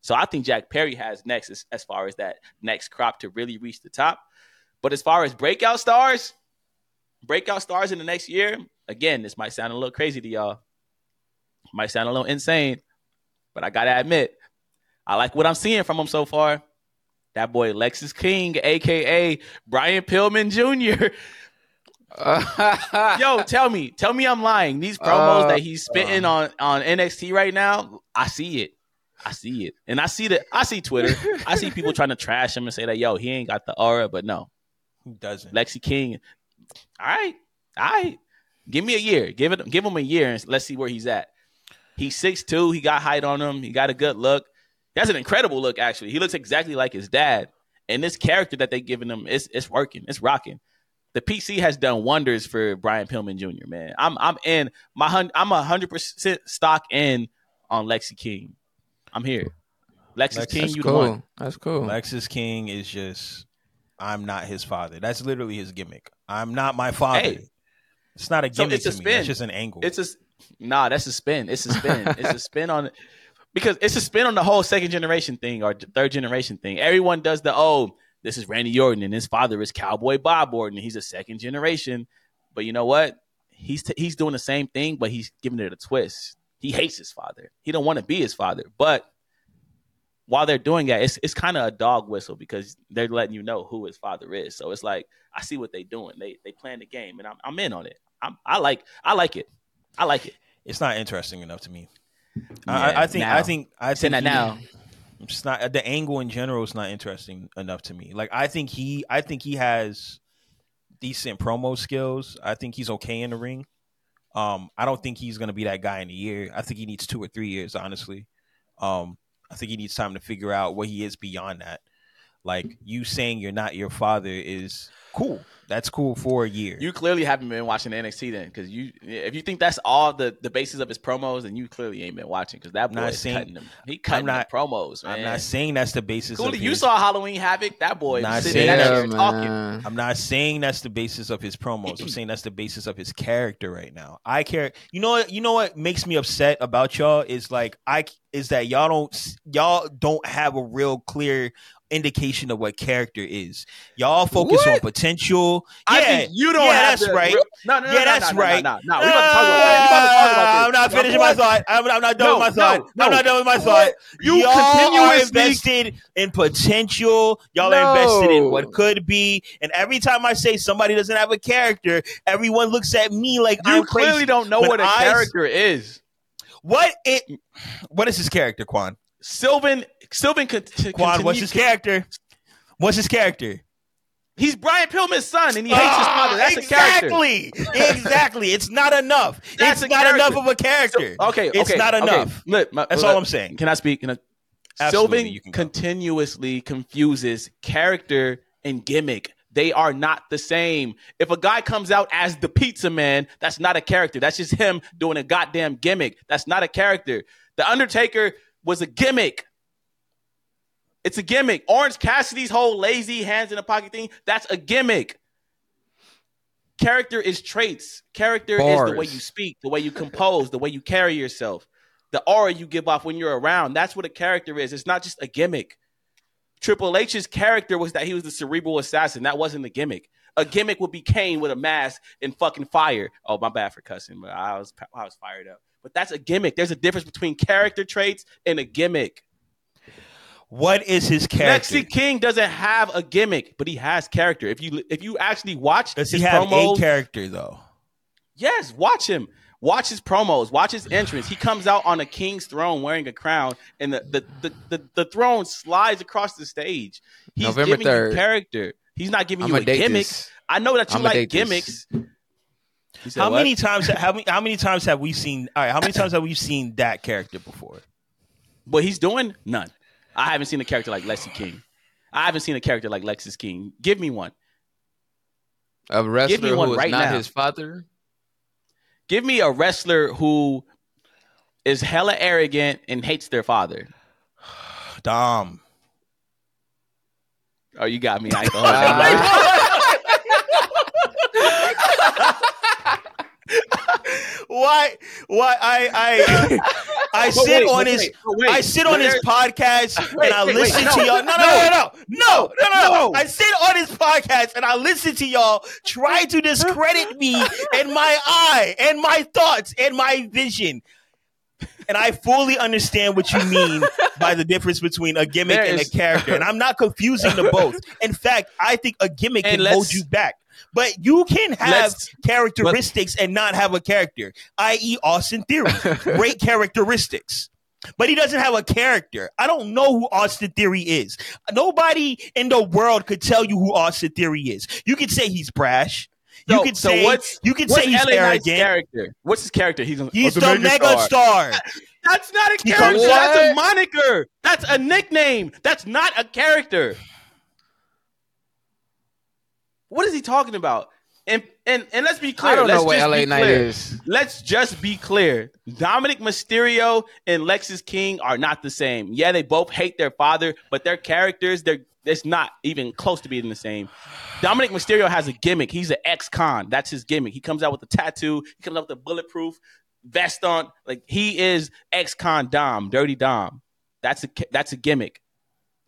Speaker 2: So I think Jack Perry has next as, as far as that next crop to really reach the top. But as far as breakout stars, breakout stars in the next year, again, this might sound a little crazy to y'all. Might sound a little insane, but I gotta admit, I like what I'm seeing from him so far. That boy Lexis King, aka Brian Pillman Jr. *laughs* *laughs* Yo, tell me, tell me I'm lying. These promos
Speaker 3: Uh,
Speaker 2: that he's spitting on on NXT right now, I see it. I see it, and I see that. I see Twitter. I see people trying to trash him and say that yo, he ain't got the aura, but no,
Speaker 1: Who doesn't?
Speaker 2: Lexi King. All right, all right. Give me a year. Give it. Give him a year, and let's see where he's at. He's six two. He got height on him. He got a good look. He has an incredible look. Actually, he looks exactly like his dad. And this character that they giving him, it's it's working. It's rocking. The PC has done wonders for Brian Pillman Jr. Man, I'm I'm in my hun- I'm a hundred percent stock in on Lexi King. I'm here. Lexis
Speaker 1: Lex-
Speaker 2: King,
Speaker 3: That's
Speaker 2: you the
Speaker 3: cool.
Speaker 2: one.
Speaker 3: That's cool.
Speaker 1: Lexis King is just I'm not his father. That's literally his gimmick. I'm not my father.
Speaker 2: Hey.
Speaker 1: It's not a
Speaker 2: So
Speaker 1: gimmick
Speaker 2: it's a
Speaker 1: to me.
Speaker 2: spin.
Speaker 1: That's just an angle.
Speaker 2: It's a nah. That's a spin. It's a spin. *laughs* it's a spin on because it's a spin on the whole second generation thing or third generation thing. Everyone does the oh, this is Randy Orton and his father is Cowboy Bob Orton. He's a second generation, but you know what? He's t- he's doing the same thing, but he's giving it a twist. He hates his father. He don't want to be his father, but while they're doing that, it's it's kind of a dog whistle because they're letting you know who his father is. So it's like I see what they're doing. They they playing the game, and I'm I'm in on it. I'm, I like I like it. I like it.
Speaker 1: it's not interesting enough to me. I,
Speaker 2: Yeah,
Speaker 1: I- I think. I think I
Speaker 2: Saying
Speaker 1: think
Speaker 2: that now.
Speaker 1: It's not the angle in general is not interesting enough to me. Like I think he I think he has decent promo skills. I think he's okay in the ring. Um, I don't think he's gonna be that guy in a year. I think he needs two or three years, honestly. Um, I think he needs time to figure out what he is beyond that. Like you saying you're not your father is cool. That's cool for a year.
Speaker 2: You clearly haven't been watching NXT then, because you if you think that's all the the basis of his promos, then you clearly ain't been watching because that boy
Speaker 1: not
Speaker 2: is
Speaker 1: saying-
Speaker 2: cutting them. He cutting
Speaker 1: not-
Speaker 2: the promos, man.
Speaker 1: I'm not saying that's the basis.
Speaker 2: Cooley,
Speaker 1: of
Speaker 2: you
Speaker 1: his-
Speaker 2: saw Halloween Havoc. That boy
Speaker 1: Not
Speaker 2: sitting
Speaker 1: saying
Speaker 2: there
Speaker 3: Yeah,
Speaker 2: talking.
Speaker 1: I'm not saying that's the basis of his promos. I'm *clears throat* saying that's the basis of his character right now. I care. You know what? You know what makes me upset about y'all is like I is that y'all don't y'all don't have a real clear indication of what character is. Y'all focus
Speaker 3: What?
Speaker 1: on potential.
Speaker 2: I
Speaker 1: yeah,
Speaker 2: you don't
Speaker 1: yeah,
Speaker 2: have
Speaker 1: that's
Speaker 2: the
Speaker 1: right.
Speaker 2: real- No, no, no,
Speaker 1: Yeah,
Speaker 2: no,
Speaker 1: that's
Speaker 2: no,
Speaker 1: right.
Speaker 2: No, no, no. We about to talk about that. To talk about this.
Speaker 1: I'm not finishing my thought. I'm, I'm not done
Speaker 2: No,
Speaker 1: with my thought.
Speaker 2: no, no.
Speaker 1: I'm not done with my thought.
Speaker 2: you
Speaker 1: y'all are invested in potential. Y'all are invested in what could be. And every time I say somebody doesn't have a character, everyone looks at me like
Speaker 2: You
Speaker 1: I'm
Speaker 2: clearly
Speaker 1: crazy.
Speaker 2: don't know
Speaker 1: When
Speaker 2: what a
Speaker 1: I-
Speaker 2: character is.
Speaker 1: What it? What is his character, Qwan?
Speaker 2: Sylvan, Sylvan, con- t-
Speaker 1: Qwan, what's his character? What's his character?
Speaker 2: He's Brian Pillman's son, and he hates his
Speaker 1: Ah,
Speaker 2: father. That's a character.
Speaker 1: exactly, exactly. It's not enough. *laughs*
Speaker 2: That's
Speaker 1: it's not
Speaker 2: character.
Speaker 1: enough of a character.
Speaker 2: Okay,
Speaker 1: It's
Speaker 2: okay,
Speaker 1: not
Speaker 2: okay.
Speaker 1: enough.
Speaker 2: Look, my-
Speaker 1: That's
Speaker 2: look,
Speaker 1: all I'm saying.
Speaker 2: Can I speak? Can I-
Speaker 1: Absolutely,
Speaker 2: Sylvan
Speaker 1: you can
Speaker 2: continuously confuses character and gimmick. They are not the same. If a guy comes out as the pizza man, that's not a character. That's just him doing a goddamn gimmick. That's not a character. The Undertaker was a gimmick. It's a gimmick. Orange Cassidy's whole lazy hands in the pocket thing, that's a gimmick. Character is traits. Character is the way you speak, the way you compose, the way you carry yourself, the aura you give off when you're around. That's what a character is. It's not just a gimmick. Triple H's character was that he was the cerebral assassin. That wasn't a gimmick. A gimmick would be Kane with a mask and fucking fire. Oh, my bad for cussing, but I was I was fired up. But that's a gimmick. There's a difference between character traits and a gimmick.
Speaker 1: What is his character?
Speaker 2: Lexi King doesn't have a gimmick, but he has character. If you if you actually watch
Speaker 1: Does he
Speaker 2: his
Speaker 1: have
Speaker 2: promos,
Speaker 1: a character though?
Speaker 2: yes, watch him. Watch his promos. Watch his entrance. He comes out on a king's throne wearing a crown, and the the the, the, the throne slides across the stage. He's
Speaker 3: November
Speaker 2: giving you
Speaker 3: 3rd.
Speaker 2: character. He's not giving
Speaker 3: I'm
Speaker 2: you a gimmick.
Speaker 3: this.
Speaker 2: I know that you
Speaker 3: I'ma
Speaker 2: like gimmicks. You said
Speaker 1: How
Speaker 2: what?
Speaker 1: many times? How many? How many times have we seen? All right, how many times have we seen that character before? *laughs*
Speaker 2: What he's doing? None. I haven't seen a character like Lexi King. I haven't seen a character like Lexis King. Give me one.
Speaker 3: A wrestler
Speaker 2: one
Speaker 3: who is
Speaker 2: right
Speaker 3: not
Speaker 2: now.
Speaker 3: his father.
Speaker 2: Give me a wrestler who is hella arrogant and hates their father. *sighs*
Speaker 1: Dom.
Speaker 2: Oh, you got me. I *laughs* ain't gonna hold that.
Speaker 1: Why? Why? I I I sit
Speaker 2: wait,
Speaker 1: on
Speaker 2: but
Speaker 1: his.
Speaker 2: wait, wait.
Speaker 1: I sit on his podcast
Speaker 2: Wait,
Speaker 1: and I
Speaker 2: wait, wait,
Speaker 1: listen
Speaker 2: no,
Speaker 1: to y'all. No, no,
Speaker 2: no.
Speaker 1: no, no, no, no, no,
Speaker 2: No.
Speaker 1: I sit on his podcast and I listen to y'all try to discredit me and my eye and my thoughts and my vision. And I fully understand what you mean by the difference between a gimmick
Speaker 2: There
Speaker 1: and a character. And I'm not confusing the both. In fact, I think a gimmick
Speaker 2: And
Speaker 1: can hold you back. But you can have
Speaker 2: Let's-
Speaker 1: characteristics and not have a character, i.e., Austin Theory. *laughs* Great characteristics. But he doesn't have a character. I don't know who Austin Theory is. Nobody in the world could tell you who Austin Theory is. You could say he's brash. You
Speaker 2: So-
Speaker 1: could
Speaker 2: so
Speaker 1: say
Speaker 2: what's-
Speaker 1: you could
Speaker 2: What's
Speaker 1: say he's
Speaker 2: LA Knight's
Speaker 1: arrogant.
Speaker 2: character? What's his character? He's, a,
Speaker 1: He's
Speaker 2: a
Speaker 1: the mega star. *laughs*
Speaker 2: That's not a character. That's a moniker. That's a nickname. That's not a character. What is he talking about? And and and let's be clear.
Speaker 3: I don't
Speaker 2: let's
Speaker 3: know what
Speaker 2: just
Speaker 3: LA Knight is.
Speaker 2: Let's just be clear. Dominik Mysterio and Lexis King are not the same. Yeah, they both hate their father, but their characters, they're it's not even close to being the same. Dominik Mysterio has a gimmick. He's an ex-con. That's his gimmick. He comes out with a tattoo. He comes out with a bulletproof vest on. Like he is ex-con Dom, Dirty Dom. That's a that's a gimmick.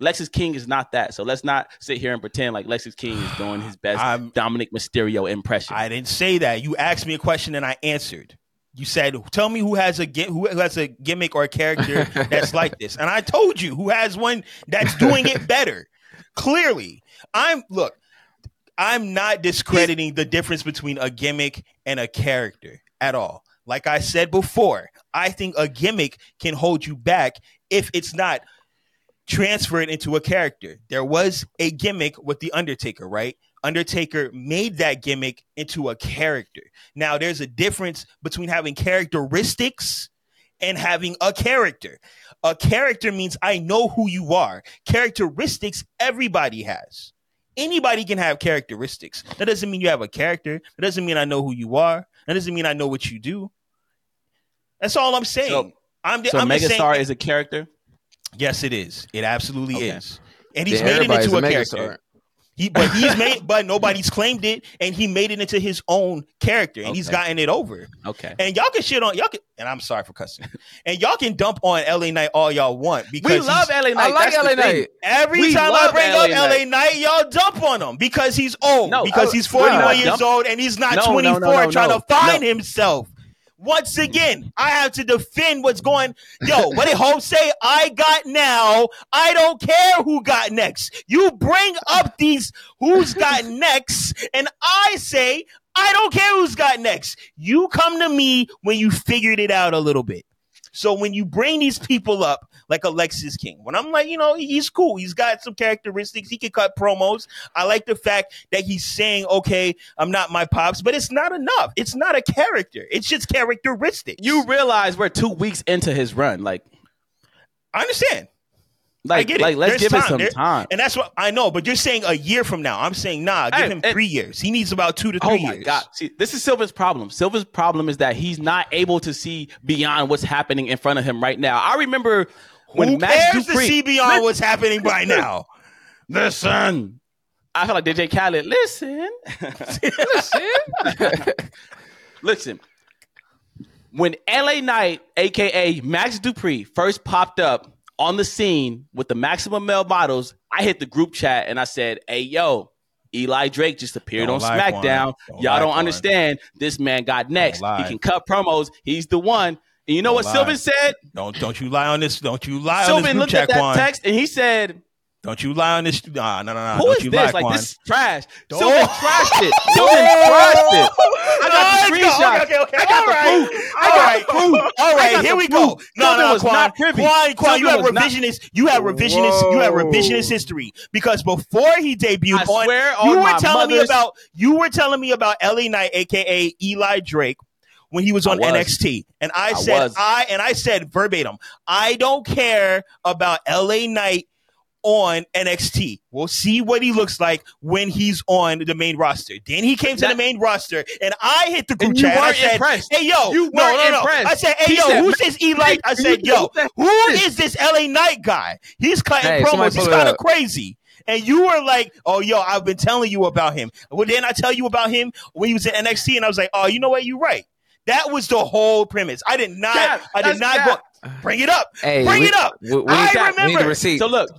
Speaker 2: Lexis King is not that. So let's not sit here and pretend like Lexis King is doing his best
Speaker 1: I'm-
Speaker 2: Dominik Mysterio impression.
Speaker 1: I didn't say that. You asked me a question and I answered. You said, "Tell me who has a who has a gimmick or a character *laughs* that's like this," and I told you who has one that's doing it better. Clearly, I'm look. I'm not discrediting the difference between a gimmick and a character at all. Like I said before, I think a gimmick can hold you back if it's not transferred into a character. There was a gimmick with the Undertaker, right? Undertaker made that gimmick into a character. Now, there's a difference between having characteristics and having a character. A character means I know who you are. Characteristics, everybody has. Anybody can have characteristics. That doesn't mean you have a character. That doesn't mean I know who you are. That doesn't mean I know what you do. That's all I'm saying.
Speaker 2: So-
Speaker 1: I'm,
Speaker 2: so
Speaker 1: I'm just saying,
Speaker 2: Megastar is a character.
Speaker 1: Yes, it is. It absolutely
Speaker 2: Okay.
Speaker 1: is. And he's made it into a,
Speaker 3: a
Speaker 1: character. He, but *laughs* he's made, but nobody's claimed it, and he made it into his own character, and he's gotten it over.
Speaker 2: Okay.
Speaker 1: And y'all can shit on y'all can, and I'm sorry for cussing. And y'all can dump on LA Knight all y'all want because
Speaker 2: We love LA Knight.
Speaker 3: I like
Speaker 2: That's
Speaker 3: LA. Knight.
Speaker 1: Every
Speaker 2: We
Speaker 1: time I bring
Speaker 2: LA
Speaker 1: up
Speaker 2: Knight.
Speaker 1: LA Knight, y'all dump on him because he's old.
Speaker 2: No,
Speaker 1: because he's 41
Speaker 2: not
Speaker 1: years
Speaker 2: dump-
Speaker 1: old and he's not
Speaker 2: No, no,
Speaker 1: 24
Speaker 2: no, no,
Speaker 1: trying to find himself. Once again, I have to defend what's going. Yo, what did Hope say? I got now. I don't care who got next. You bring up these who's got *laughs* next, and I say I don't care who's got next. You come to me when you figured it out a little bit. So when you bring these people up, like Alexis King, when I'm like, you know, he's cool. He's got some characteristics. He can cut promos. I like the fact that he's saying, okay, I'm not my pops, but it's not enough. It's not a character. It's just characteristics.
Speaker 2: You realize we're two weeks into his run. Like,
Speaker 1: I understand.
Speaker 2: like,
Speaker 1: get it.
Speaker 2: like let's
Speaker 1: There's
Speaker 2: give it
Speaker 1: time.
Speaker 2: some
Speaker 1: There-
Speaker 2: time.
Speaker 1: And that's what I know, but you're saying a year from now. I'm saying, nah, give
Speaker 2: Hey,
Speaker 1: him three years. He needs about two to
Speaker 2: Oh
Speaker 1: three
Speaker 2: my
Speaker 1: years.
Speaker 2: god! See, this is Sylvan's problem. Sylvan's problem is that he's not able to see beyond what's happening in front of him right now. I remember when
Speaker 1: Who
Speaker 2: Max
Speaker 1: cares to
Speaker 2: Dupri.
Speaker 1: see beyond what's happening right now? *laughs*
Speaker 2: Listen, I feel like DJ Khaled. Listen, *laughs* listen. *laughs* listen. When LA Knight, aka Max Dupri, first popped up on the scene with the maximum male models, I hit the group chat and I said, "Hey, yo." Eli Drake just appeared
Speaker 1: Don't
Speaker 2: on
Speaker 1: lie, Qwan.
Speaker 2: SmackDown.
Speaker 1: Don't
Speaker 2: Y'all don't
Speaker 1: Qwan.
Speaker 2: understand. This man got next. He
Speaker 1: lie.
Speaker 2: can cut promos. He's the one. And you know
Speaker 1: Don't
Speaker 2: what
Speaker 1: lie.
Speaker 2: Sylvan said?
Speaker 1: Don't don't you lie on this. Don't you lie on this
Speaker 2: Sylvan looked at that
Speaker 1: Qwan.
Speaker 2: text and he said,
Speaker 1: Don't you lie on this. Nah, no, no, no.
Speaker 2: Who
Speaker 1: don't
Speaker 2: is
Speaker 1: you
Speaker 2: this?
Speaker 1: lie,
Speaker 2: Like
Speaker 1: Qwan.
Speaker 2: this is trash.
Speaker 1: Don't-
Speaker 2: Sylvan *laughs* trashed it. Sylvan trashed it. I got the screenshot.
Speaker 1: Okay, okay, okay.
Speaker 2: I got
Speaker 1: All
Speaker 2: the
Speaker 1: right.
Speaker 2: proof.
Speaker 1: All
Speaker 2: I got the proof.
Speaker 1: All
Speaker 2: I
Speaker 1: right, here we go. No,
Speaker 2: Sylvan
Speaker 1: no,
Speaker 2: was
Speaker 1: Qwan.
Speaker 2: not privy.
Speaker 1: Qwan, Qwan, you have
Speaker 2: not-
Speaker 1: revisionist. You have revisionist. You have revisionist history because before he debuted
Speaker 2: I
Speaker 1: on,
Speaker 2: swear
Speaker 1: you were telling me about you were telling me about LA Knight, aka Eli Drake. When he was on
Speaker 2: was.
Speaker 1: NXT, and I
Speaker 2: I
Speaker 1: said,
Speaker 2: was.
Speaker 1: I and I said verbatim, I don't care about LA Knight on NXT. We'll see what he looks like when he's on the main roster. Then he came to the main roster, and I hit the group chat. I said,
Speaker 2: impressed.
Speaker 1: "Hey yo,
Speaker 2: You
Speaker 1: no, no, no!"
Speaker 2: impressed.
Speaker 1: I said, "Hey
Speaker 2: He
Speaker 1: yo,
Speaker 2: said,
Speaker 1: who's this Eli?" I said, "Yo, who is this LA Knight guy? He's cutting
Speaker 3: Hey,
Speaker 1: promos. He's kind of crazy." And you were like, "Oh, yo, I've been telling you about him." Well, then I tell you about him when he was in NXT, and I was like, "Oh, you know what? You're right." That was the whole premise. I did not.
Speaker 2: Cap,
Speaker 1: I did not
Speaker 2: cap.
Speaker 1: go. Bring it up.
Speaker 3: Hey,
Speaker 1: Bring
Speaker 3: we-
Speaker 1: it up.
Speaker 3: We, we
Speaker 1: I
Speaker 3: need, that. we need
Speaker 1: remember.
Speaker 3: the.
Speaker 2: So look.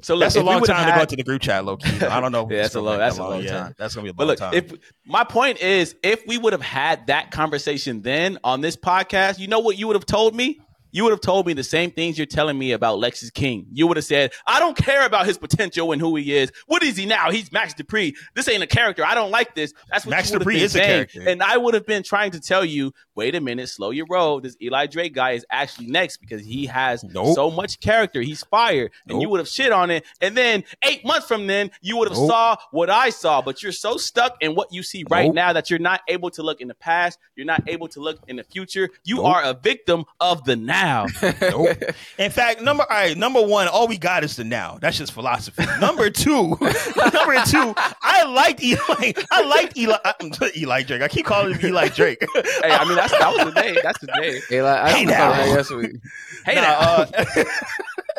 Speaker 2: So look,
Speaker 1: That's a
Speaker 2: if we
Speaker 1: long
Speaker 2: would've
Speaker 1: time to go to the group chat, low key. *laughs* I don't know.
Speaker 2: Yeah, that's a
Speaker 1: gonna
Speaker 2: long- that's a long
Speaker 1: Yeah,
Speaker 2: time.
Speaker 1: That's gonna be a long But
Speaker 2: look,
Speaker 1: time.
Speaker 2: if my point is, if we would have had that conversation then on this podcast, you know what you would have told me? You would have told me the same things you're telling me about Lexis King. You would have said, I don't care about his potential and who he is. What is he now? He's Max Dupri. This ain't a character. I don't like this. That's what
Speaker 1: Max
Speaker 2: you would have Dupri
Speaker 1: is a
Speaker 2: saying.
Speaker 1: character.
Speaker 2: And I would have been trying to tell you, wait a minute, slow your roll. This Eli Drake guy is actually next because he has
Speaker 1: Nope.
Speaker 2: so much character. He's fire. And you would have shit on it. And then eight months from then, you would have
Speaker 1: Nope.
Speaker 2: saw what I saw. But you're so stuck in what you see right
Speaker 1: Nope.
Speaker 2: now that you're not able to look in the past. You're not able to look in the future. You
Speaker 1: Nope.
Speaker 2: are a victim of the now. Now.
Speaker 1: Nope. *laughs* In fact, number all right, number one, all we got is the now. That's just philosophy. *laughs* Number two, *laughs* number two, I liked Eli. I liked Eli. Eli Drake. I keep calling him Eli Drake.
Speaker 2: hey, I mean that's that was the day. That's the day.
Speaker 3: Hey, I
Speaker 1: Hey, now.
Speaker 3: that yesterday.
Speaker 2: Hey
Speaker 1: Nah,
Speaker 2: now.
Speaker 1: uh,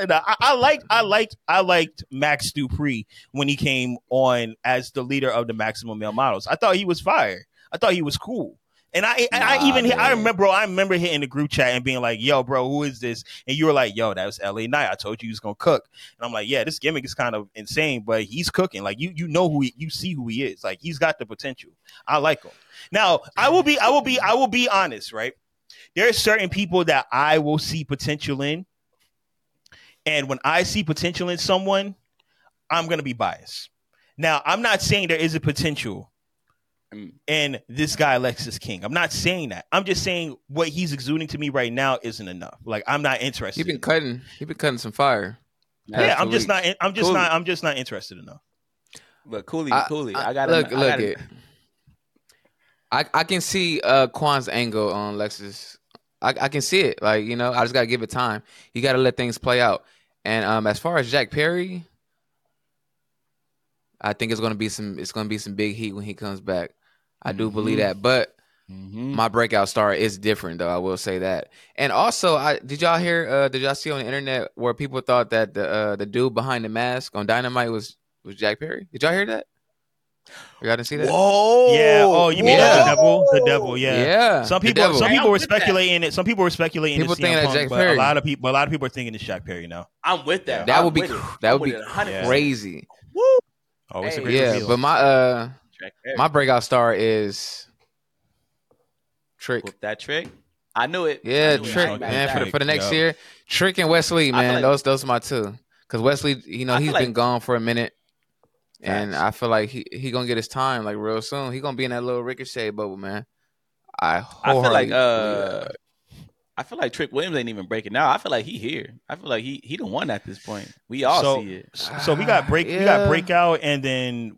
Speaker 1: nah, I, I liked I liked I liked Max Dupri when he came on as the leader of the Maximum Male Models. I thought he was fire. I thought he was cool. And I, and I even hit- I remember, bro. I remember hitting the group chat and being like, "Yo, bro, who is this?" And you were like, "Yo, that was L.A. Knight. I told you he was gonna cook." And I'm like, "Yeah, this gimmick is kind of insane, but he's cooking. Like you, you know who he, you see who he is. Like he's got the potential. I like him. Now, I will be, I will be, I will be honest, right? There are certain people that I will see potential in, and when I see potential in someone, I'm gonna be biased. Now, I'm not saying there isn't potential
Speaker 2: Mm.
Speaker 1: in this guy Alexis King. I'm not saying that. I'm just saying what he's exuding to me right now isn't enough. Like I'm not interested.
Speaker 3: He been cutting. He been cutting some fire.
Speaker 1: Yeah, I'm just
Speaker 3: Absolutely.
Speaker 1: not. I'm just
Speaker 2: Cool.
Speaker 1: not. I'm just not interested enough.
Speaker 2: But Cooley,
Speaker 3: I-
Speaker 2: Cooley,
Speaker 3: I-
Speaker 2: I, got
Speaker 3: look,
Speaker 2: I
Speaker 3: look
Speaker 2: gotta,
Speaker 3: it. I I can see uh Qwan's angle on Lexis. I I can see it. Like you know, I just gotta give it time. You gotta let things play out. And um, as far as Jack Perry, I think it's gonna be some. It's gonna be some big heat when he comes back. I do believe
Speaker 2: Mhm.
Speaker 3: that, but
Speaker 2: Mhm.
Speaker 3: my breakout star is different though. I will say that. And also, I did y'all hear? Uh, did y'all see on the internet where people thought that the uh, the dude behind the mask on Dynamite was was Jack Perry? Did y'all hear that? Y'all didn't see that?
Speaker 2: Whoa!
Speaker 1: Yeah. Oh, you mean
Speaker 3: Yeah.
Speaker 1: the devil? The devil. Yeah.
Speaker 3: Yeah.
Speaker 1: Some people, some people were
Speaker 2: with that.
Speaker 1: speculating it. Some people were speculating
Speaker 3: People
Speaker 1: it's
Speaker 3: thinking that
Speaker 1: Punk,
Speaker 3: Jack
Speaker 1: but
Speaker 3: Perry.
Speaker 1: a lot of people, a lot of people are thinking it's Jack Perry now.
Speaker 2: I'm with that.
Speaker 3: That
Speaker 2: I'm
Speaker 3: would be
Speaker 2: it.
Speaker 3: that
Speaker 2: I'm
Speaker 3: would be
Speaker 2: it
Speaker 3: crazy.
Speaker 2: Woo!
Speaker 1: Oh, it's a
Speaker 2: Hey.
Speaker 1: great
Speaker 3: Yeah,
Speaker 1: reveal.
Speaker 3: but my uh
Speaker 2: Jack Perry.
Speaker 3: My breakout star is Trick.
Speaker 2: With that trick. I knew it.
Speaker 3: Yeah,
Speaker 2: knew
Speaker 3: Trick,
Speaker 2: ain't mad
Speaker 3: man. For the, for the next
Speaker 1: Yup.
Speaker 3: year, Trick and
Speaker 2: Wes Lee,
Speaker 3: man.
Speaker 2: like-
Speaker 3: those those are my two. Because Wes Lee, you know,
Speaker 2: I feel
Speaker 3: he's
Speaker 2: like-
Speaker 3: been gone for a minute, and I feel like he he gonna get his time like real soon. He gonna be in that little ricochet bubble, man. I
Speaker 2: I feel like uh. I feel like Trick Williams ain't even breaking out. I feel like he here. I feel like he he the one at this point. We all
Speaker 1: So-
Speaker 2: see it.
Speaker 1: so we got break, we
Speaker 3: Yeah.
Speaker 1: got breakout, and then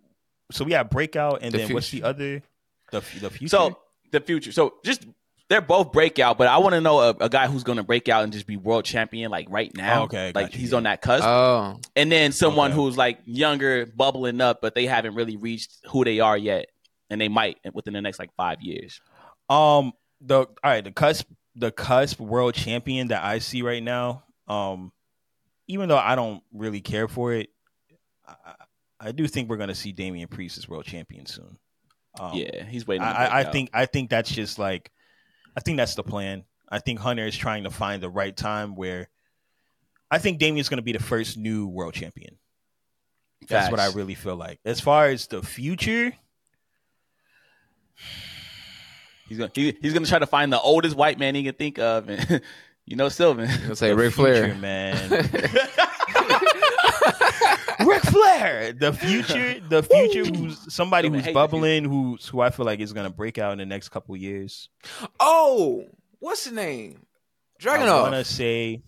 Speaker 1: so we have breakout, and
Speaker 3: The
Speaker 1: then what's the other? The the future.
Speaker 2: So the future. So just they're both breakout, but I want to know a, a guy who's going to break out and just be world champion like right now.
Speaker 1: Oh, okay,
Speaker 2: like
Speaker 1: got
Speaker 2: he's on that cusp.
Speaker 3: Oh,
Speaker 2: and then someone
Speaker 1: Okay.
Speaker 2: who's like younger, bubbling up, but they haven't really reached who they are yet, and they might within the next like five years.
Speaker 1: Um, the all right, the cusp, the cusp world champion that I see right now. Um, even though I don't really care for it, I, I do think we're gonna see Damian Priest as world champion soon. Um,
Speaker 2: yeah, he's waiting.
Speaker 1: I, I, I
Speaker 2: break out.
Speaker 1: think I think that's just like, I think that's the plan. I think Hunter is trying to find the right time where, I think Damian's gonna be the first new world champion. That's what I really feel like. As far as the future,
Speaker 2: he's gonna he, he's gonna try to find the oldest white man he can think of, and *laughs* you know Sylvan.
Speaker 3: let's say
Speaker 1: Ray
Speaker 3: Ric Flair.
Speaker 1: man. *laughs* *laughs* Ric Flair, the future, the future. Who's somebody who's bubbling, who's who I feel like is gonna break out in the next couple years.
Speaker 3: Oh, what's the name? Dragon.
Speaker 1: I want to say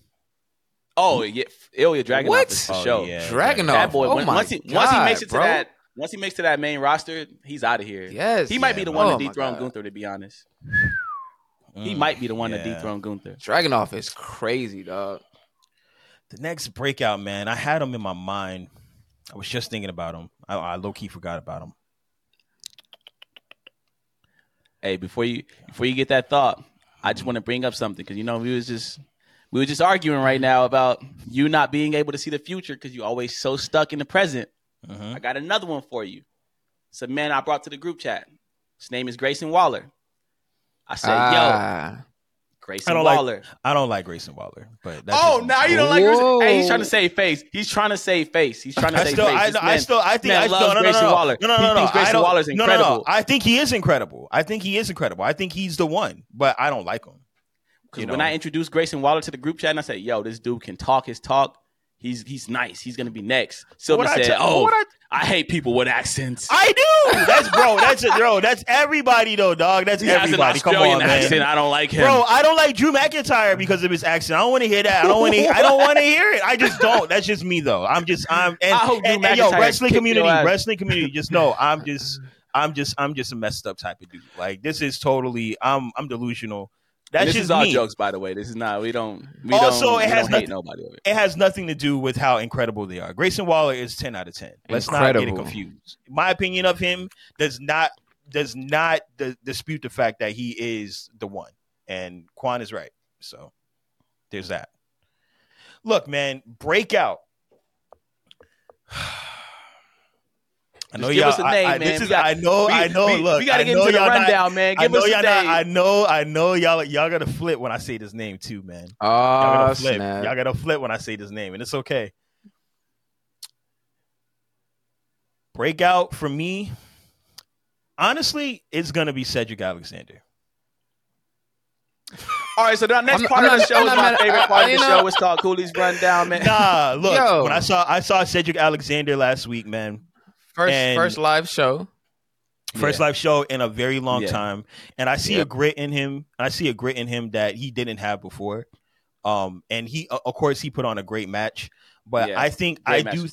Speaker 2: oh yeah, Ilya Dragunov
Speaker 3: What?
Speaker 2: is for
Speaker 1: Oh, yeah.
Speaker 3: Dragunov.
Speaker 2: That boy,
Speaker 3: oh
Speaker 2: when-
Speaker 3: my
Speaker 2: once he once he makes it to that once he makes to that main roster, he's out of here.
Speaker 3: Yes,
Speaker 2: He might
Speaker 1: Yeah,
Speaker 2: be the
Speaker 1: man.
Speaker 2: one
Speaker 3: Oh
Speaker 2: to dethrone Gunther. To be honest, *sighs* he
Speaker 1: mm,
Speaker 2: might be the one to dethrone Gunther.
Speaker 3: Dragunov is crazy, dog.
Speaker 1: The next breakout, man. I had him in my mind. I was just thinking about him. I, I low key forgot about him.
Speaker 2: Hey, before you before you get that thought, I just want to bring up something because you know we was just we were just arguing right now about you not being able to see the future because you always so stuck in the present.
Speaker 1: Mhm.
Speaker 2: I got another one for you. It's a man I brought to the group chat. His name is Grayson Waller. I said, "Yo,
Speaker 3: Ah.
Speaker 2: Grayson
Speaker 1: I don't like-
Speaker 2: Waller."
Speaker 1: I don't like Grayson Waller, but that's
Speaker 2: oh,
Speaker 1: just me.
Speaker 2: now you don't like Grayson. Hey, he's trying to save face. He's trying to save face. He's trying to
Speaker 1: I
Speaker 2: save
Speaker 1: still,
Speaker 2: face.
Speaker 1: I,
Speaker 2: This
Speaker 1: I
Speaker 2: man-
Speaker 1: still, I think, I still, no, no, no,
Speaker 2: Grayson
Speaker 1: no,
Speaker 2: Waller.
Speaker 1: no, no,
Speaker 2: He
Speaker 1: no, no.
Speaker 2: thinks Grayson
Speaker 1: I don't-
Speaker 2: Waller's
Speaker 1: no, no, no.
Speaker 2: incredible.
Speaker 1: I think he is incredible. I think he is incredible. I think he's the one, but I don't like him.
Speaker 2: Because
Speaker 1: you
Speaker 2: when. I introduced Grayson Waller to the group chat, and I said, "Yo, this dude can talk his talk. He's he's nice. He's gonna be next." Sylvan
Speaker 1: What I
Speaker 2: said, "Oh,
Speaker 1: what I-
Speaker 2: I hate people with accents."
Speaker 1: I do. That's bro. *laughs* That's it, bro. That's everybody though, dog. That's
Speaker 2: he has an
Speaker 1: everybody. Come on, man.
Speaker 2: accent. I don't like him.
Speaker 1: Bro, I don't like Drew McIntyre because of his accent. I don't want to hear that. I don't want to. I don't want to hear it. I just don't. That's just me though. I'm just. I'm. And,
Speaker 2: I hope Drew
Speaker 1: and, and yo, wrestling community, wrestling community. Just know, *laughs* I'm just. I'm just. I'm just a messed up type of dude. Like this is totally. I'm. I'm delusional. That's
Speaker 2: this
Speaker 1: just
Speaker 2: is all
Speaker 1: me.
Speaker 2: jokes, by the way. This is not. We don't. We
Speaker 1: Also,
Speaker 2: don't,
Speaker 1: it has nothing-
Speaker 2: nobody over it.
Speaker 1: It has nothing to do with how incredible they are. Grayson Waller is ten out of ten. Let's not get it confused. My opinion of him does not does not d- dispute the fact that he is the one, and Qwan is right. So there's that. Look, man, breakout. *sighs* I know
Speaker 2: Just give
Speaker 1: y'all.
Speaker 2: us a
Speaker 1: I-
Speaker 2: name,
Speaker 1: I,
Speaker 2: man.
Speaker 1: This is,
Speaker 2: got-
Speaker 1: I know.
Speaker 2: we-
Speaker 1: I know.
Speaker 2: we-
Speaker 1: look,
Speaker 2: we gotta
Speaker 1: I
Speaker 2: get into the
Speaker 1: y'all not-
Speaker 2: rundown, man.
Speaker 1: I
Speaker 2: Give
Speaker 1: know
Speaker 2: us a
Speaker 1: y'all not.
Speaker 2: name.
Speaker 1: I know. I know y'all. Y'all gotta flip when I say this name too, man. Y'all
Speaker 3: Oh
Speaker 1: gotta ah, flip.
Speaker 3: snap!
Speaker 1: Y'all gotta flip when I say this name, and it's okay. Breakout for me, honestly, it's gonna be Cedric Alexander. *laughs*
Speaker 2: All right, so the next
Speaker 3: I'm-
Speaker 2: part
Speaker 3: I'm
Speaker 2: of the show
Speaker 3: I'm
Speaker 2: is my
Speaker 3: mad-
Speaker 2: favorite part of the
Speaker 3: know-
Speaker 2: show. It's called Cooley's Rundown, man.
Speaker 1: Nah, look,
Speaker 3: Yo.
Speaker 1: when I saw I saw Cedric Alexander last week, man,
Speaker 3: First
Speaker 1: and-
Speaker 3: first live show.
Speaker 1: first
Speaker 2: Yeah.
Speaker 1: live show in a very long
Speaker 2: Yeah.
Speaker 1: time, and I see a grit in him. I see a grit in him that he didn't have before. Um, and he, of course, he put on a great match. But
Speaker 2: Yeah.
Speaker 1: I think
Speaker 2: Great
Speaker 1: I do.